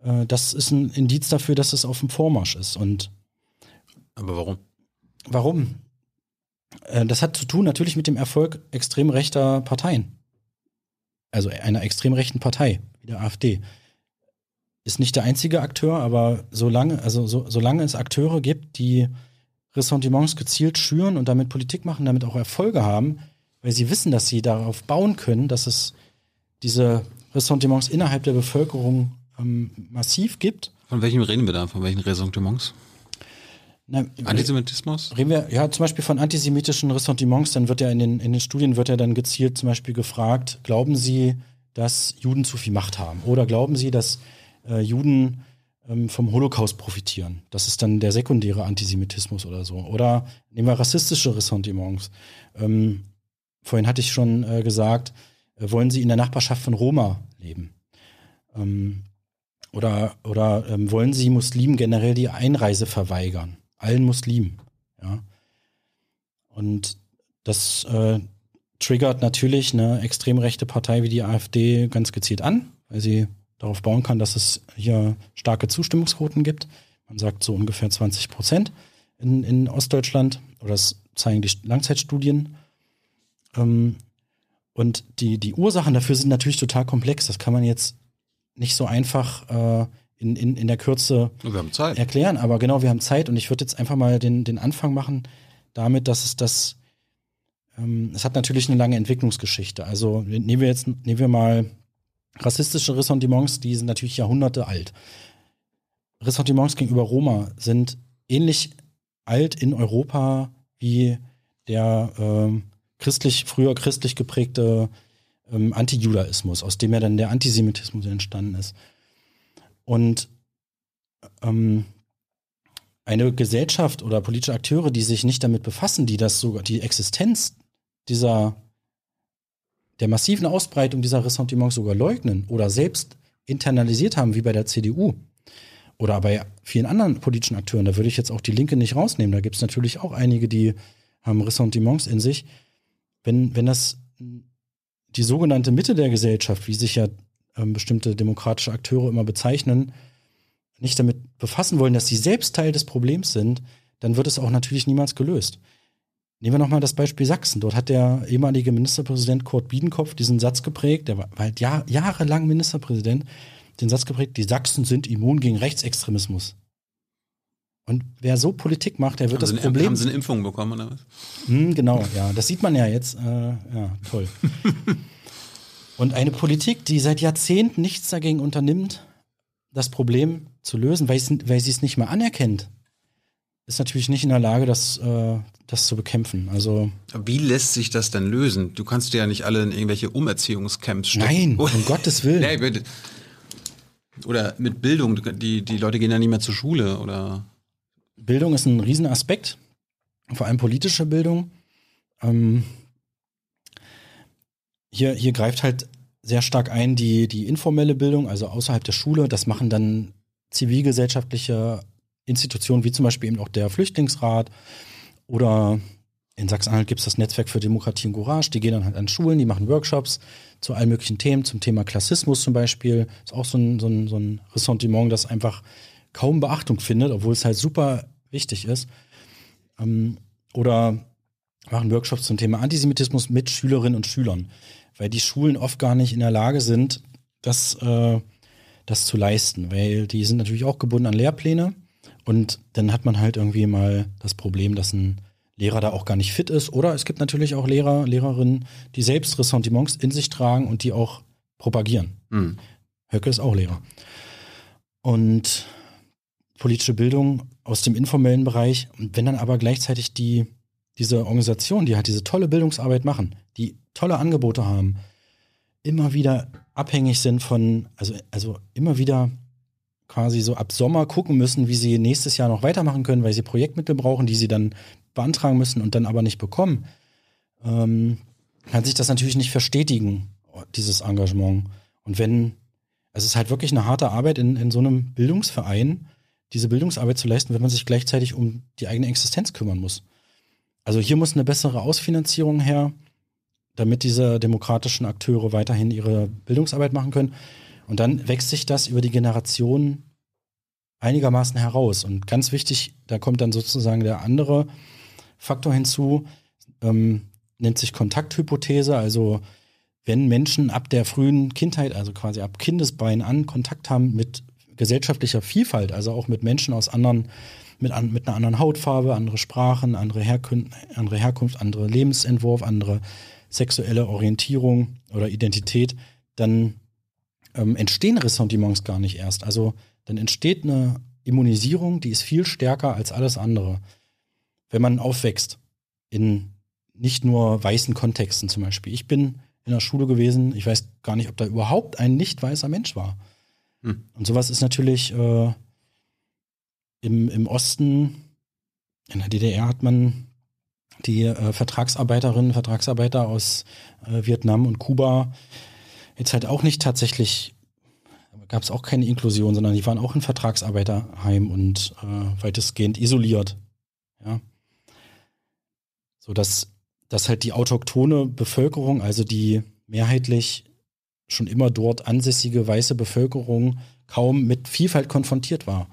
äh, das ist ein Indiz dafür, dass es auf dem Vormarsch ist. Und Aber warum? Warum? Äh, das hat zu tun natürlich mit dem Erfolg extrem rechter Parteien. Also einer extrem rechten Partei, wie der AfD. Ist nicht der einzige Akteur, aber solange, also so, solange es Akteure gibt, die Ressentiments gezielt schüren und damit Politik machen, damit auch Erfolge haben, weil sie wissen, dass sie darauf bauen können, dass es diese Ressentiments innerhalb der Bevölkerung ähm, massiv gibt. Von welchem reden wir da? Von welchen Ressentiments? Na, Antisemitismus? Reden wir, ja, zum Beispiel von antisemitischen Ressentiments, dann wird ja in den, in den Studien wird ja dann gezielt zum Beispiel gefragt, glauben Sie, dass Juden zu viel Macht haben? Oder glauben Sie, dass äh, Juden vom Holocaust profitieren. Das ist dann der sekundäre Antisemitismus oder so. Oder nehmen wir rassistische Ressentiments. Ähm, vorhin hatte ich schon äh, gesagt, äh, wollen Sie in der Nachbarschaft von Roma leben? Ähm, oder oder ähm, wollen Sie Muslimen generell die Einreise verweigern? Allen Muslimen. Ja. Und das äh, triggert natürlich eine extrem rechte Partei wie die AfD ganz gezielt an, weil sie darauf bauen kann, dass es hier starke Zustimmungsquoten gibt. Man sagt so ungefähr 20 Prozent in, in Ostdeutschland, oder das zeigen die Langzeitstudien. Ähm, und die, die Ursachen dafür sind natürlich total komplex. Das kann man jetzt nicht so einfach äh, in, in, in der Kürze erklären. Aber genau, wir haben Zeit und ich würde jetzt einfach mal den, den Anfang machen damit, dass es das, ähm, es hat natürlich eine lange Entwicklungsgeschichte. Also nehmen wir jetzt, nehmen wir mal Rassistische Ressentiments, die sind natürlich Jahrhunderte alt. Ressentiments gegenüber Roma sind ähnlich alt in Europa wie der ähm, christlich, früher christlich geprägte ähm, Antijudaismus, aus dem ja dann der Antisemitismus entstanden ist. Und ähm, eine Gesellschaft oder politische Akteure, die sich nicht damit befassen, die das sogar, die Existenz dieser der massiven Ausbreitung dieser Ressentiments sogar leugnen oder selbst internalisiert haben, wie bei der CDU oder bei vielen anderen politischen Akteuren, da würde ich jetzt auch die Linke nicht rausnehmen. Da gibt es natürlich auch einige, die haben Ressentiments in sich. Wenn, wenn das die sogenannte Mitte der Gesellschaft, wie sich ja ähm, bestimmte demokratische Akteure immer bezeichnen, nicht damit befassen wollen, dass sie selbst Teil des Problems sind, dann wird es auch natürlich niemals gelöst. Nehmen wir nochmal das Beispiel Sachsen. Dort hat der ehemalige Ministerpräsident Kurt Biedenkopf diesen Satz geprägt, der war halt Jahr, jahrelang Ministerpräsident, den Satz geprägt, die Sachsen sind immun gegen Rechtsextremismus. Und wer so Politik macht, der wird haben das Problem. Haben sie eine Impfung bekommen oder was? Hm, genau, ja. Das sieht man ja jetzt. Äh, ja, toll. Und eine Politik, die seit Jahrzehnten nichts dagegen unternimmt, das Problem zu lösen, weil, weil sie es nicht mal anerkennt, ist natürlich nicht in der Lage, das, äh, das zu bekämpfen. Also Wie lässt sich das denn lösen? Du kannst ja nicht alle in irgendwelche Umerziehungscamps stecken. Nein, um Gottes Willen. Nee, bitte. Oder mit Bildung, die, die Leute gehen ja nicht mehr zur Schule oder. Bildung ist ein Riesenaspekt, vor allem politische Bildung. Ähm, hier, hier greift halt sehr stark ein die, die informelle Bildung, also außerhalb der Schule. Das machen dann zivilgesellschaftliche Institutionen wie zum Beispiel eben auch der Flüchtlingsrat oder in Sachsen-Anhalt gibt es das Netzwerk für Demokratie und Courage. Die gehen dann halt an Schulen, die machen Workshops zu allen möglichen Themen, zum Thema Klassismus zum Beispiel. Ist auch so ein, so ein, so ein Ressentiment, das einfach kaum Beachtung findet, obwohl es halt super wichtig ist. Ähm, oder machen Workshops zum Thema Antisemitismus mit Schülerinnen und Schülern, weil die Schulen oft gar nicht in der Lage sind, das, äh, das zu leisten, weil die sind natürlich auch gebunden an Lehrpläne und dann hat man halt irgendwie mal das Problem, dass ein Lehrer da auch gar nicht fit ist. Oder es gibt natürlich auch Lehrer, Lehrerinnen, die selbst Ressentiments in sich tragen und die auch propagieren. Mhm. Höcke ist auch Lehrer. Und politische Bildung aus dem informellen Bereich. Und wenn dann aber gleichzeitig die, diese Organisationen, die halt diese tolle Bildungsarbeit machen, die tolle Angebote haben, immer wieder abhängig sind von, also, also immer wieder quasi so ab Sommer gucken müssen, wie sie nächstes Jahr noch weitermachen können, weil sie Projektmittel brauchen, die sie dann beantragen müssen und dann aber nicht bekommen, ähm, kann sich das natürlich nicht verstetigen, dieses Engagement. Und wenn, es ist halt wirklich eine harte Arbeit in, in so einem Bildungsverein, diese Bildungsarbeit zu leisten, wenn man sich gleichzeitig um die eigene Existenz kümmern muss. Also hier muss eine bessere Ausfinanzierung her, damit diese demokratischen Akteure weiterhin ihre Bildungsarbeit machen können. Und dann wächst sich das über die Generationen einigermaßen heraus. Und ganz wichtig, da kommt dann sozusagen der andere Faktor hinzu, ähm, nennt sich Kontakthypothese. Also wenn Menschen ab der frühen Kindheit, also quasi ab Kindesbein an, Kontakt haben mit gesellschaftlicher Vielfalt, also auch mit Menschen aus anderen, mit, an, mit einer anderen Hautfarbe, andere Sprachen, andere, Herkün andere Herkunft, andere Lebensentwurf, andere sexuelle Orientierung oder Identität, dann ähm, entstehen Ressentiments gar nicht erst. Also dann entsteht eine Immunisierung, die ist viel stärker als alles andere. Wenn man aufwächst in nicht nur weißen Kontexten zum Beispiel. Ich bin in der Schule gewesen, ich weiß gar nicht, ob da überhaupt ein nicht weißer Mensch war. Hm. Und sowas ist natürlich äh, im, im Osten, in der DDR hat man die äh, Vertragsarbeiterinnen, Vertragsarbeiter aus äh, Vietnam und Kuba jetzt halt auch nicht tatsächlich, gab es auch keine Inklusion, sondern die waren auch in Vertragsarbeiterheim und äh, weitestgehend isoliert. Ja. So dass, dass halt die autochtone Bevölkerung, also die mehrheitlich schon immer dort ansässige weiße Bevölkerung kaum mit Vielfalt konfrontiert war.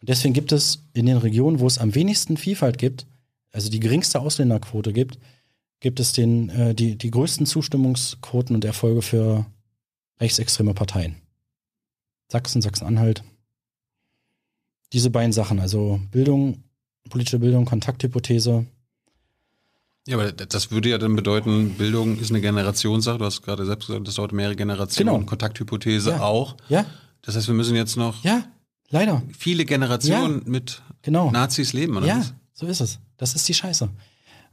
Und deswegen gibt es in den Regionen, wo es am wenigsten Vielfalt gibt, also die geringste Ausländerquote gibt, gibt es den, äh, die, die größten Zustimmungsquoten und Erfolge für rechtsextreme Parteien. Sachsen, Sachsen-Anhalt. Diese beiden Sachen, also Bildung, politische Bildung, Kontakthypothese. Ja, aber das würde ja dann bedeuten, Bildung ist eine Generationssache. Du hast gerade selbst gesagt, das dauert mehrere Generationen. Genau. Kontakthypothese ja. auch. Ja. Das heißt, wir müssen jetzt noch ja, leider. viele Generationen ja. mit genau. Nazis leben, oder Ja, was? so ist es. Das ist die Scheiße.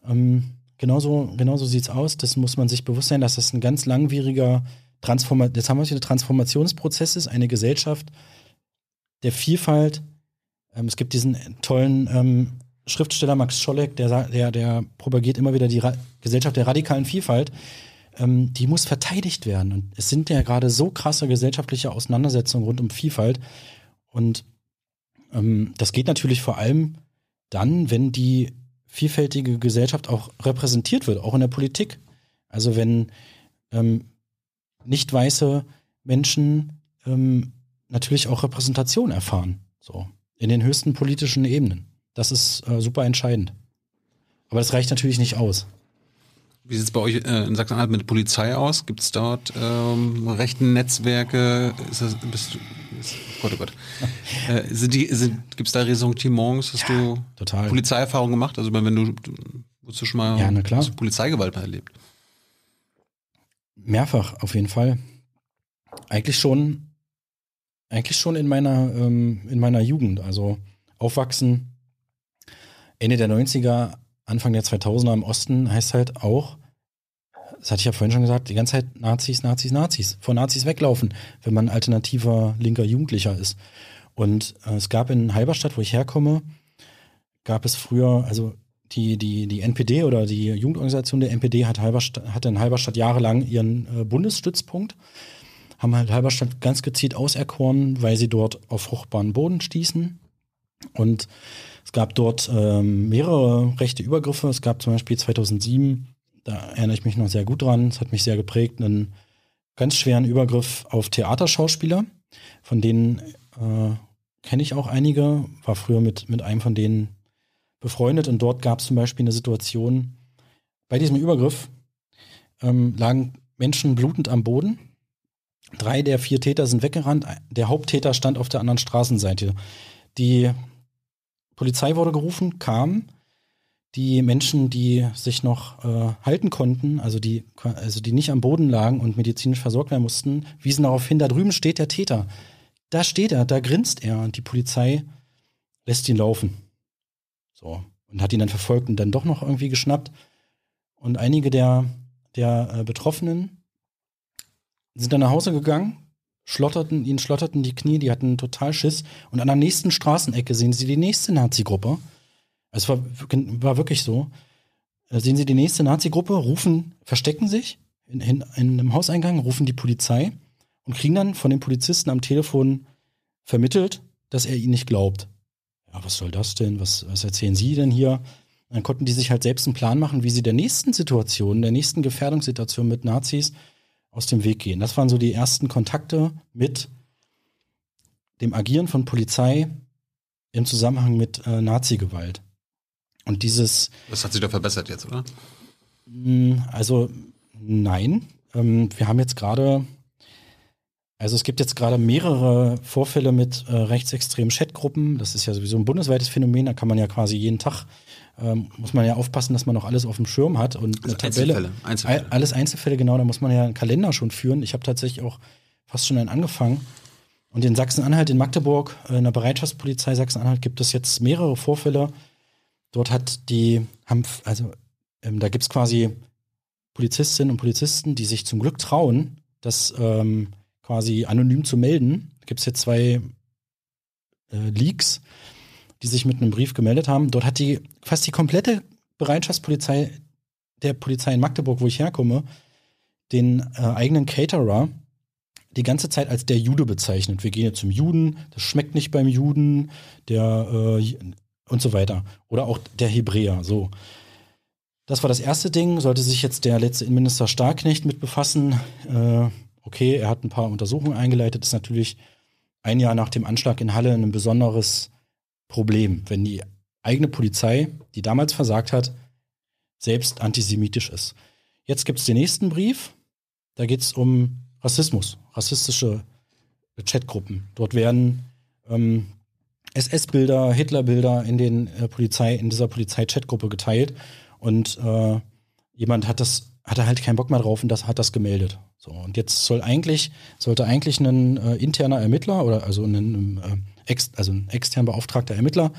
Ähm, genauso, genauso sieht es aus. Das muss man sich bewusst sein, dass das ein ganz langwieriger Transforma jetzt haben wir wieder Transformationsprozess ist, eine Gesellschaft der Vielfalt. Ähm, es gibt diesen tollen ähm, Schriftsteller Max Scholleck, der, der, der propagiert immer wieder die Ra Gesellschaft der radikalen Vielfalt. Ähm, die muss verteidigt werden. Und es sind ja gerade so krasse gesellschaftliche Auseinandersetzungen rund um Vielfalt. Und ähm, das geht natürlich vor allem dann, wenn die vielfältige Gesellschaft auch repräsentiert wird, auch in der Politik. Also wenn ähm, nicht weiße Menschen ähm, natürlich auch Repräsentation erfahren. So. In den höchsten politischen Ebenen. Das ist äh, super entscheidend. Aber das reicht natürlich nicht aus. Wie sieht es bei euch äh, in Sachsen-Anhalt mit der Polizei aus? Gibt es dort ähm, rechten Netzwerke? Ist das, bist du, ist, oh Gott, oh Gott. äh, sind die, sind, gibt es da Ressentiments? Hast ja, du total. Polizeierfahrung gemacht? Also wenn du, wurdest du schon mal ja. Polizeigewalt erlebt? Mehrfach, auf jeden Fall. Eigentlich schon, eigentlich schon in meiner, ähm, in meiner Jugend. Also aufwachsen, Ende der 90er, Anfang der 2000er im Osten heißt halt auch, das hatte ich ja vorhin schon gesagt, die ganze Zeit Nazis, Nazis, Nazis. Vor Nazis weglaufen, wenn man alternativer linker Jugendlicher ist. Und äh, es gab in Halberstadt, wo ich herkomme, gab es früher, also die, die, die NPD oder die Jugendorganisation der NPD hat Halberstadt, hatte in Halberstadt jahrelang ihren äh, Bundesstützpunkt, haben halt Halberstadt ganz gezielt auserkoren, weil sie dort auf fruchtbaren Boden stießen. Und es gab dort ähm, mehrere rechte Übergriffe. Es gab zum Beispiel 2007, da erinnere ich mich noch sehr gut dran, es hat mich sehr geprägt, einen ganz schweren Übergriff auf Theaterschauspieler, von denen äh, kenne ich auch einige, war früher mit, mit einem von denen befreundet und dort gab es zum Beispiel eine Situation, bei diesem Übergriff ähm, lagen Menschen blutend am Boden. Drei der vier Täter sind weggerannt. Der Haupttäter stand auf der anderen Straßenseite. Die Polizei wurde gerufen, kam. Die Menschen, die sich noch äh, halten konnten, also die, also die nicht am Boden lagen und medizinisch versorgt werden mussten, wiesen darauf hin, da drüben steht der Täter. Da steht er, da grinst er und die Polizei lässt ihn laufen. So. Und hat ihn dann verfolgt und dann doch noch irgendwie geschnappt. Und einige der, der äh, Betroffenen sind dann nach Hause gegangen, schlotterten, ihnen schlotterten die Knie, die hatten total Schiss. Und an der nächsten Straßenecke sehen sie die nächste Nazi-Gruppe. Es war, war wirklich so. Da sehen sie die nächste Nazi-Gruppe, rufen, verstecken sich in, in, in einem Hauseingang, rufen die Polizei und kriegen dann von den Polizisten am Telefon vermittelt, dass er ihnen nicht glaubt. Ja, was soll das denn? Was, was erzählen Sie denn hier? Dann konnten die sich halt selbst einen Plan machen, wie sie der nächsten Situation, der nächsten Gefährdungssituation mit Nazis aus dem Weg gehen. Das waren so die ersten Kontakte mit dem Agieren von Polizei im Zusammenhang mit äh, Nazi-Gewalt. Und dieses. Das hat sich doch verbessert jetzt, oder? Hm, also nein. Ähm, wir haben jetzt gerade, also es gibt jetzt gerade mehrere Vorfälle mit äh, rechtsextremen Chatgruppen. Das ist ja sowieso ein bundesweites Phänomen. Da kann man ja quasi jeden Tag ähm, muss man ja aufpassen, dass man noch alles auf dem Schirm hat und also eine Tabelle. Einzelfälle, Einzelfälle. Alles Einzelfälle, genau, da muss man ja einen Kalender schon führen. Ich habe tatsächlich auch fast schon einen angefangen. Und in Sachsen-Anhalt, in Magdeburg, äh, in der Bereitschaftspolizei Sachsen-Anhalt gibt es jetzt mehrere Vorfälle. Dort hat die, haben, also ähm, da gibt es quasi Polizistinnen und Polizisten, die sich zum Glück trauen, das ähm, quasi anonym zu melden. Da gibt es jetzt zwei äh, Leaks die sich mit einem Brief gemeldet haben. Dort hat die fast die komplette Bereitschaftspolizei der Polizei in Magdeburg, wo ich herkomme, den äh, eigenen Caterer die ganze Zeit als der Jude bezeichnet. Wir gehen jetzt zum Juden, das schmeckt nicht beim Juden, der äh, und so weiter. Oder auch der Hebräer, so. Das war das erste Ding, sollte sich jetzt der letzte Innenminister Starknecht mit befassen. Äh, okay, er hat ein paar Untersuchungen eingeleitet, ist natürlich ein Jahr nach dem Anschlag in Halle ein besonderes Problem, wenn die eigene Polizei, die damals versagt hat, selbst antisemitisch ist. Jetzt gibt es den nächsten Brief, da geht es um Rassismus, rassistische Chatgruppen. Dort werden ähm, SS-Bilder, Hitler-Bilder in den äh, Polizei, in dieser Polizei-Chatgruppe geteilt und äh, jemand hat das, hatte halt keinen Bock mehr drauf und das hat das gemeldet. So, und jetzt soll eigentlich, sollte eigentlich ein äh, interner Ermittler oder also ein, äh, ex, also ein extern beauftragter Ermittler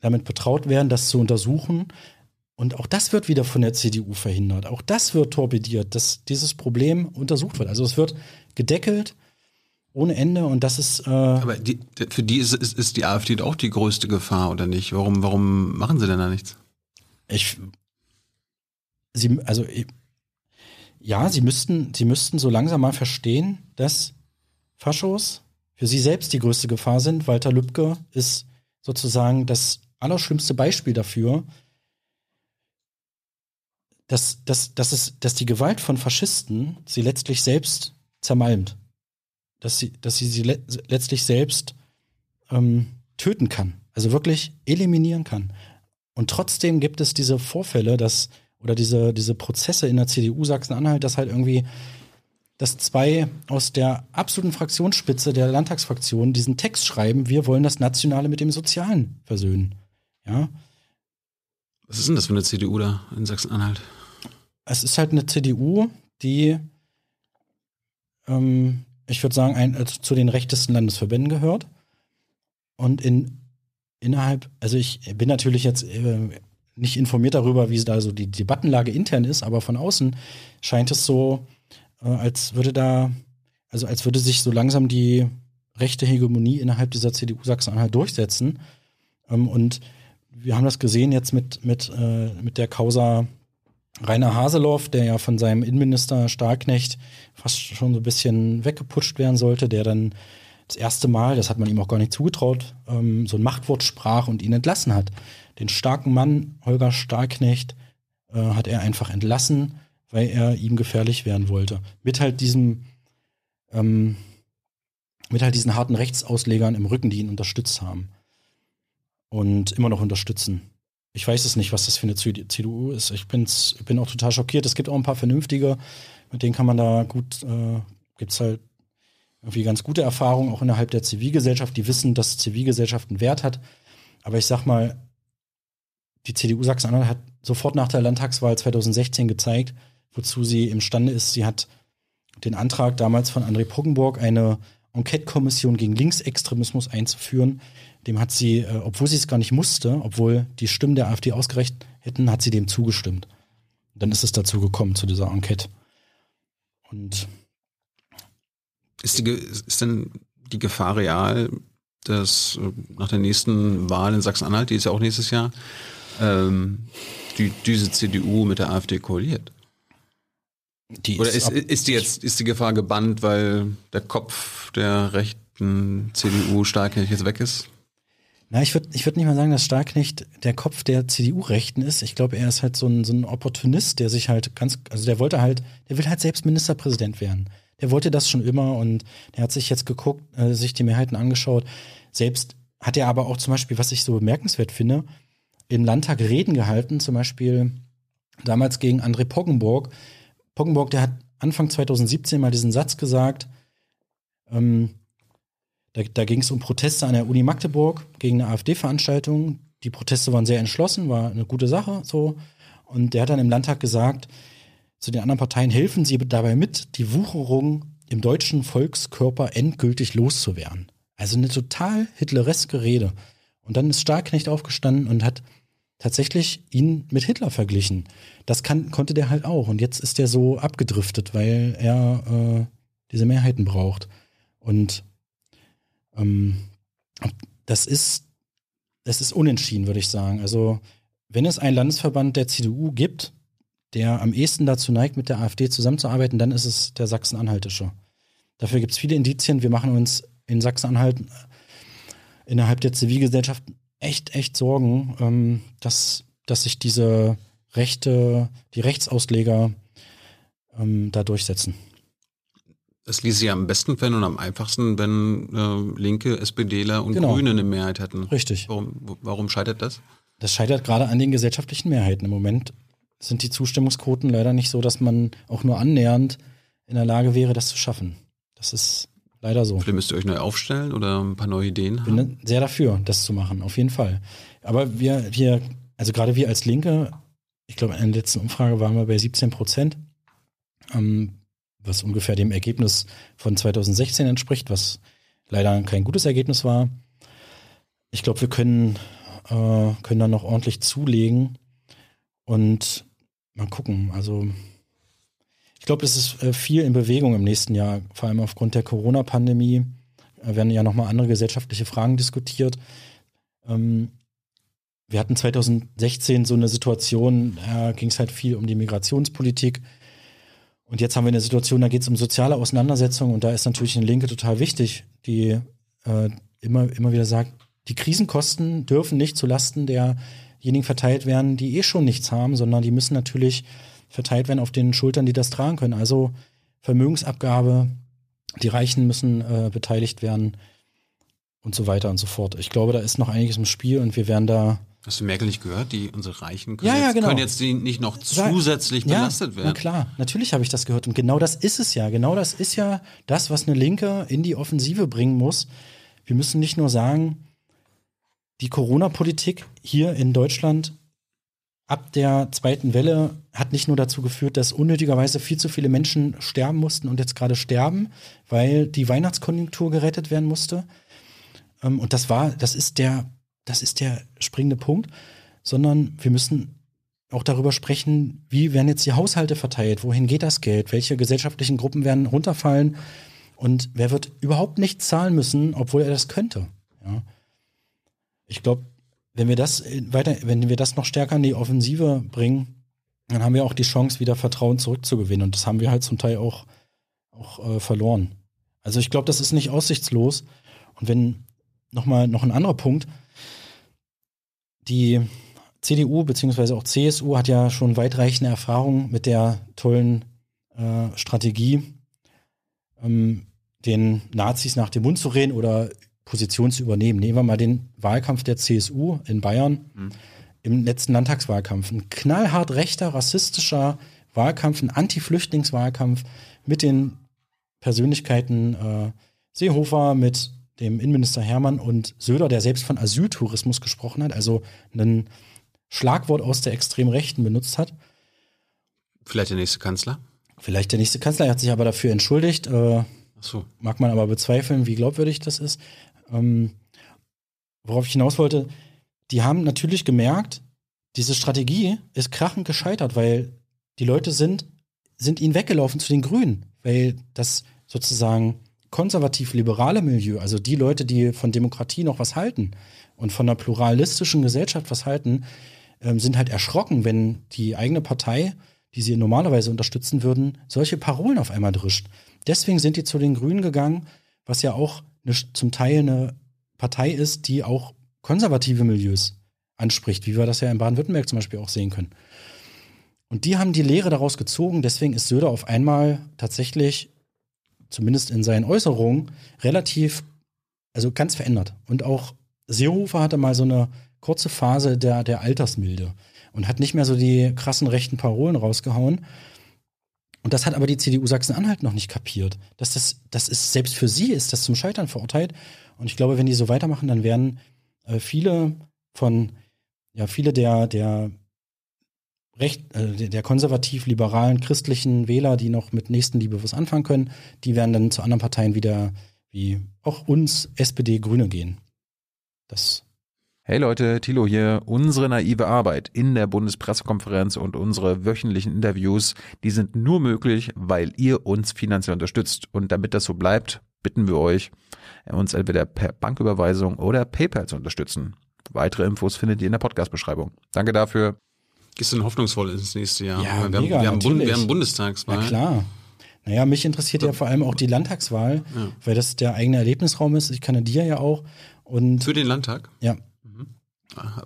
damit betraut werden, das zu untersuchen. Und auch das wird wieder von der CDU verhindert. Auch das wird torpediert, dass dieses Problem untersucht wird. Also es wird gedeckelt ohne Ende und das ist. Äh Aber die, für die ist, ist, ist die AfD doch die größte Gefahr, oder nicht? Warum, warum machen sie denn da nichts? Ich. Sie, also, ja, sie müssten, sie müssten so langsam mal verstehen, dass Faschos für sie selbst die größte Gefahr sind. Walter Lübcke ist sozusagen das allerschlimmste Beispiel dafür, dass, dass, dass, es, dass die Gewalt von Faschisten sie letztlich selbst zermalmt. dass sie, dass sie sie le letztlich selbst ähm, töten kann. Also wirklich eliminieren kann. Und trotzdem gibt es diese Vorfälle, dass, oder diese, diese Prozesse in der CDU Sachsen-Anhalt, dass halt irgendwie, dass zwei aus der absoluten Fraktionsspitze der Landtagsfraktion diesen Text schreiben, wir wollen das Nationale mit dem Sozialen versöhnen. Ja. Was ist denn das für eine CDU da in Sachsen-Anhalt? Es ist halt eine CDU, die ähm, ich würde sagen, ein, also zu den rechtesten Landesverbänden gehört. Und in, innerhalb, also ich bin natürlich jetzt äh, nicht informiert darüber, wie da so die Debattenlage intern ist, aber von außen scheint es so, äh, als würde da, also als würde sich so langsam die rechte Hegemonie innerhalb dieser CDU Sachsen-Anhalt durchsetzen. Ähm, und wir haben das gesehen jetzt mit, mit, äh, mit der Causa Rainer Haseloff, der ja von seinem Innenminister Stahlknecht fast schon so ein bisschen weggeputscht werden sollte, der dann das erste Mal, das hat man ihm auch gar nicht zugetraut, ähm, so ein Machtwort sprach und ihn entlassen hat. Den starken Mann, Holger Stahlknecht, äh, hat er einfach entlassen, weil er ihm gefährlich werden wollte. Mit halt diesem, ähm, mit halt diesen harten Rechtsauslegern im Rücken, die ihn unterstützt haben. Und immer noch unterstützen. Ich weiß es nicht, was das für eine CDU ist. Ich bin's, bin auch total schockiert. Es gibt auch ein paar vernünftige, mit denen kann man da gut, äh, gibt es halt irgendwie ganz gute Erfahrungen, auch innerhalb der Zivilgesellschaft, die wissen, dass Zivilgesellschaft einen Wert hat. Aber ich sag mal, die CDU Sachsen-Anhalt hat sofort nach der Landtagswahl 2016 gezeigt, wozu sie imstande ist. Sie hat den Antrag damals von André Poggenburg, eine Enquete-Kommission gegen Linksextremismus einzuführen, dem hat sie, äh, obwohl sie es gar nicht musste, obwohl die Stimmen der AfD ausgereicht hätten, hat sie dem zugestimmt. dann ist es dazu gekommen, zu dieser Enquete. Und ist, die, ist denn die Gefahr real, dass äh, nach der nächsten Wahl in Sachsen-Anhalt, die ist ja auch nächstes Jahr, ähm, die, diese CDU mit der AfD koaliert? Die Oder ist, ist, die jetzt ist die Gefahr gebannt, weil der Kopf der rechten CDU stark jetzt weg ist? Na, ich würde ich würd nicht mal sagen, dass Starknecht der Kopf der CDU-Rechten ist. Ich glaube, er ist halt so ein, so ein Opportunist, der sich halt ganz, also der wollte halt, der will halt selbst Ministerpräsident werden. Der wollte das schon immer und der hat sich jetzt geguckt, äh, sich die Mehrheiten angeschaut. Selbst hat er aber auch zum Beispiel, was ich so bemerkenswert finde, im Landtag Reden gehalten, zum Beispiel damals gegen André Poggenburg. Poggenburg, der hat Anfang 2017 mal diesen Satz gesagt, ähm, da, da ging es um Proteste an der Uni Magdeburg gegen eine AfD-Veranstaltung. Die Proteste waren sehr entschlossen, war eine gute Sache so. Und der hat dann im Landtag gesagt, zu den anderen Parteien helfen sie dabei mit, die Wucherung im deutschen Volkskörper endgültig loszuwerden. Also eine total hitlereske Rede. Und dann ist Starknecht aufgestanden und hat tatsächlich ihn mit Hitler verglichen. Das kann, konnte der halt auch. Und jetzt ist der so abgedriftet, weil er äh, diese Mehrheiten braucht. Und ähm, das ist, das ist unentschieden, würde ich sagen. Also, wenn es einen Landesverband der CDU gibt, der am ehesten dazu neigt, mit der AfD zusammenzuarbeiten, dann ist es der Sachsen-Anhaltische. Dafür gibt es viele Indizien. Wir machen uns in Sachsen-Anhalt äh, innerhalb der Zivilgesellschaft echt, echt Sorgen, ähm, dass, dass sich diese Rechte, die Rechtsausleger ähm, da durchsetzen. Es ließ sich am besten werden und am einfachsten, wenn äh, Linke, SPDler und genau. Grüne eine Mehrheit hätten. Richtig. Warum, warum scheitert das? Das scheitert gerade an den gesellschaftlichen Mehrheiten. Im Moment sind die Zustimmungsquoten leider nicht so, dass man auch nur annähernd in der Lage wäre, das zu schaffen. Das ist leider so. Vielleicht müsst ihr euch neu aufstellen oder ein paar neue Ideen haben. Ich bin sehr dafür, das zu machen, auf jeden Fall. Aber wir, wir, also gerade wir als Linke, ich glaube, in der letzten Umfrage waren wir bei 17 Prozent. Ähm, was ungefähr dem Ergebnis von 2016 entspricht, was leider kein gutes Ergebnis war. Ich glaube, wir können, äh, können dann noch ordentlich zulegen und mal gucken. Also glaube, es ist äh, viel in Bewegung im nächsten Jahr, vor allem aufgrund der Corona-Pandemie. Äh, werden ja nochmal andere gesellschaftliche Fragen diskutiert. Ähm, wir hatten 2016 so eine Situation, da ging es halt viel um die Migrationspolitik. Und jetzt haben wir eine Situation, da geht es um soziale Auseinandersetzungen und da ist natürlich eine Linke total wichtig, die äh, immer, immer wieder sagt, die Krisenkosten dürfen nicht zulasten derjenigen verteilt werden, die eh schon nichts haben, sondern die müssen natürlich verteilt werden auf den Schultern, die das tragen können. Also Vermögensabgabe die Reichen müssen äh, beteiligt werden und so weiter und so fort. Ich glaube, da ist noch einiges im Spiel und wir werden da. Hast du Merkel nicht gehört? Die unsere Reichen können, ja, ja, jetzt, genau. können jetzt nicht noch zusätzlich ja, belastet werden. Na klar, natürlich habe ich das gehört. Und genau das ist es ja. Genau das ist ja das, was eine Linke in die Offensive bringen muss. Wir müssen nicht nur sagen, die Corona-Politik hier in Deutschland ab der zweiten Welle hat nicht nur dazu geführt, dass unnötigerweise viel zu viele Menschen sterben mussten und jetzt gerade sterben, weil die Weihnachtskonjunktur gerettet werden musste. Ähm, und das war, das ist der, das ist der springende Punkt, sondern wir müssen auch darüber sprechen, wie werden jetzt die Haushalte verteilt, wohin geht das Geld, welche gesellschaftlichen Gruppen werden runterfallen und wer wird überhaupt nichts zahlen müssen, obwohl er das könnte. Ja. Ich glaube, wenn wir das weiter, wenn wir das noch stärker in die Offensive bringen, dann haben wir auch die Chance, wieder Vertrauen zurückzugewinnen. Und das haben wir halt zum Teil auch, auch äh, verloren. Also ich glaube, das ist nicht aussichtslos. Und wenn nochmal noch ein anderer Punkt, die CDU bzw. auch CSU hat ja schon weitreichende Erfahrungen mit der tollen äh, Strategie, ähm, den Nazis nach dem Mund zu reden oder Position zu übernehmen. Nehmen wir mal den Wahlkampf der CSU in Bayern mhm. Im letzten Landtagswahlkampf. Ein knallhart rechter, rassistischer Wahlkampf, ein Anti-Flüchtlingswahlkampf mit den Persönlichkeiten äh, Seehofer, mit dem Innenminister Hermann und Söder, der selbst von Asyltourismus gesprochen hat, also ein Schlagwort aus der extremen Rechten benutzt hat. Vielleicht der nächste Kanzler? Vielleicht der nächste Kanzler, er hat sich aber dafür entschuldigt. Äh, so. Mag man aber bezweifeln, wie glaubwürdig das ist. Ähm, worauf ich hinaus wollte, die haben natürlich gemerkt, diese Strategie ist krachend gescheitert, weil die Leute sind, sind ihnen weggelaufen zu den Grünen, weil das sozusagen konservativ-liberale Milieu, also die Leute, die von Demokratie noch was halten und von einer pluralistischen Gesellschaft was halten, ähm, sind halt erschrocken, wenn die eigene Partei, die sie normalerweise unterstützen würden, solche Parolen auf einmal drischt. Deswegen sind die zu den Grünen gegangen, was ja auch eine, zum Teil eine Partei ist, die auch konservative Milieus anspricht, wie wir das ja in Baden-Württemberg zum Beispiel auch sehen können. Und die haben die Lehre daraus gezogen, deswegen ist Söder auf einmal tatsächlich zumindest in seinen Äußerungen, relativ, also ganz verändert. Und auch Seehofer hatte mal so eine kurze Phase der, der Altersmilde und hat nicht mehr so die krassen rechten Parolen rausgehauen. Und das hat aber die CDU Sachsen-Anhalt noch nicht kapiert. Dass das, das ist, selbst für sie ist das zum Scheitern verurteilt. Und ich glaube, wenn die so weitermachen, dann werden äh, viele von, ja, viele der, der recht, äh, der konservativ-liberalen christlichen Wähler, die noch mit Nächstenliebe was anfangen können, die werden dann zu anderen Parteien wieder, wie auch uns, SPD, Grüne gehen. Das Hey Leute, Thilo hier. Unsere naive Arbeit in der Bundespressekonferenz und unsere wöchentlichen Interviews, die sind nur möglich, weil ihr uns finanziell unterstützt. Und damit das so bleibt, bitten wir euch, uns entweder per Banküberweisung oder PayPal zu unterstützen. Weitere Infos findet ihr in der Podcast-Beschreibung. Danke dafür. Gehst du denn hoffnungsvoll ins nächste Jahr? Ja, wir, mega, haben, wir, haben Bund, wir haben Bundestagswahl. Na klar. Naja, mich interessiert ja vor allem auch die Landtagswahl, ja. weil das der eigene Erlebnisraum ist. Ich kandidiere ja auch. Und Für den Landtag? Ja. Mhm.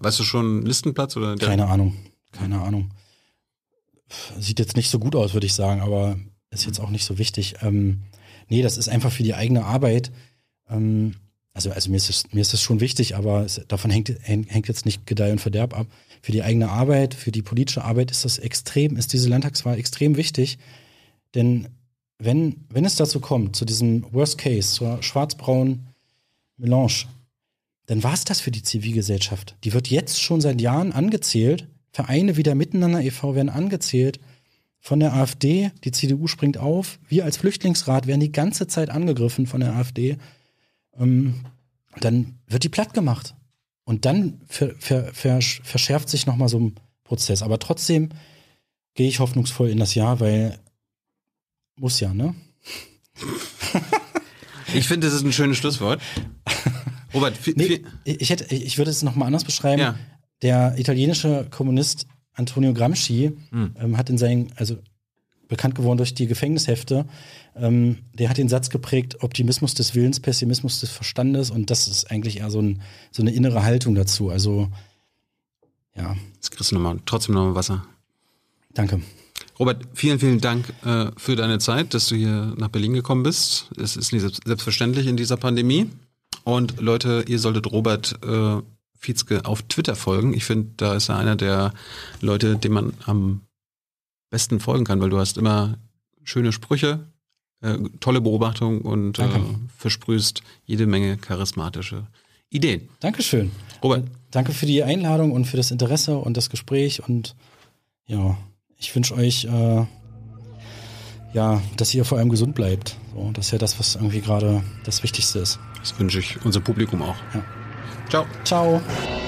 Weißt du schon Listenplatz oder? Keine Ahnung. Keine Ahnung. Sieht jetzt nicht so gut aus, würde ich sagen, aber ist jetzt auch nicht so wichtig. Ähm, nee, das ist einfach für die eigene Arbeit. Ähm, also, also mir ist es, mir ist es schon wichtig, aber es, davon hängt, hängt jetzt nicht Gedeih und Verderb ab. Für die eigene Arbeit, für die politische Arbeit ist das extrem, ist diese Landtagswahl extrem wichtig. Denn wenn, wenn es dazu kommt, zu diesem Worst Case, zur schwarz-braunen Melange, dann war es das für die Zivilgesellschaft. Die wird jetzt schon seit Jahren angezählt. Vereine wie der Miteinander e.V. werden angezählt von der AfD. Die CDU springt auf. Wir als Flüchtlingsrat werden die ganze Zeit angegriffen von der AfD ähm, dann wird die platt gemacht. Und dann ver, ver, ver, verschärft sich nochmal so ein Prozess. Aber trotzdem gehe ich hoffnungsvoll in das Jahr, weil muss ja, ne? ich finde, das ist ein schönes Schlusswort. Robert, nee, ich, hätte, ich würde es nochmal anders beschreiben. Ja. Der italienische Kommunist Antonio Gramsci hm. ähm, hat in seinen, also bekannt geworden durch die Gefängnishefte. Ähm, der hat den Satz geprägt, Optimismus des Willens, Pessimismus des Verstandes und das ist eigentlich eher so, ein, so eine innere Haltung dazu. Also, ja. Jetzt kriegst du nochmal, trotzdem nochmal Wasser. Danke. Robert, vielen, vielen Dank äh, für deine Zeit, dass du hier nach Berlin gekommen bist. Es ist nicht selbstverständlich in dieser Pandemie. Und Leute, ihr solltet Robert äh, Fietzke auf Twitter folgen. Ich finde, da ist er einer der Leute, dem man am besten folgen kann, weil du hast immer schöne Sprüche, äh, tolle Beobachtungen und äh, versprühst jede Menge charismatische Ideen. Dankeschön. Robert. Danke für die Einladung und für das Interesse und das Gespräch und ja, ich wünsche euch äh, ja, dass ihr vor allem gesund bleibt. So, das ist ja das, was irgendwie gerade das Wichtigste ist. Das wünsche ich unser Publikum auch. Ja. Ciao. Ciao.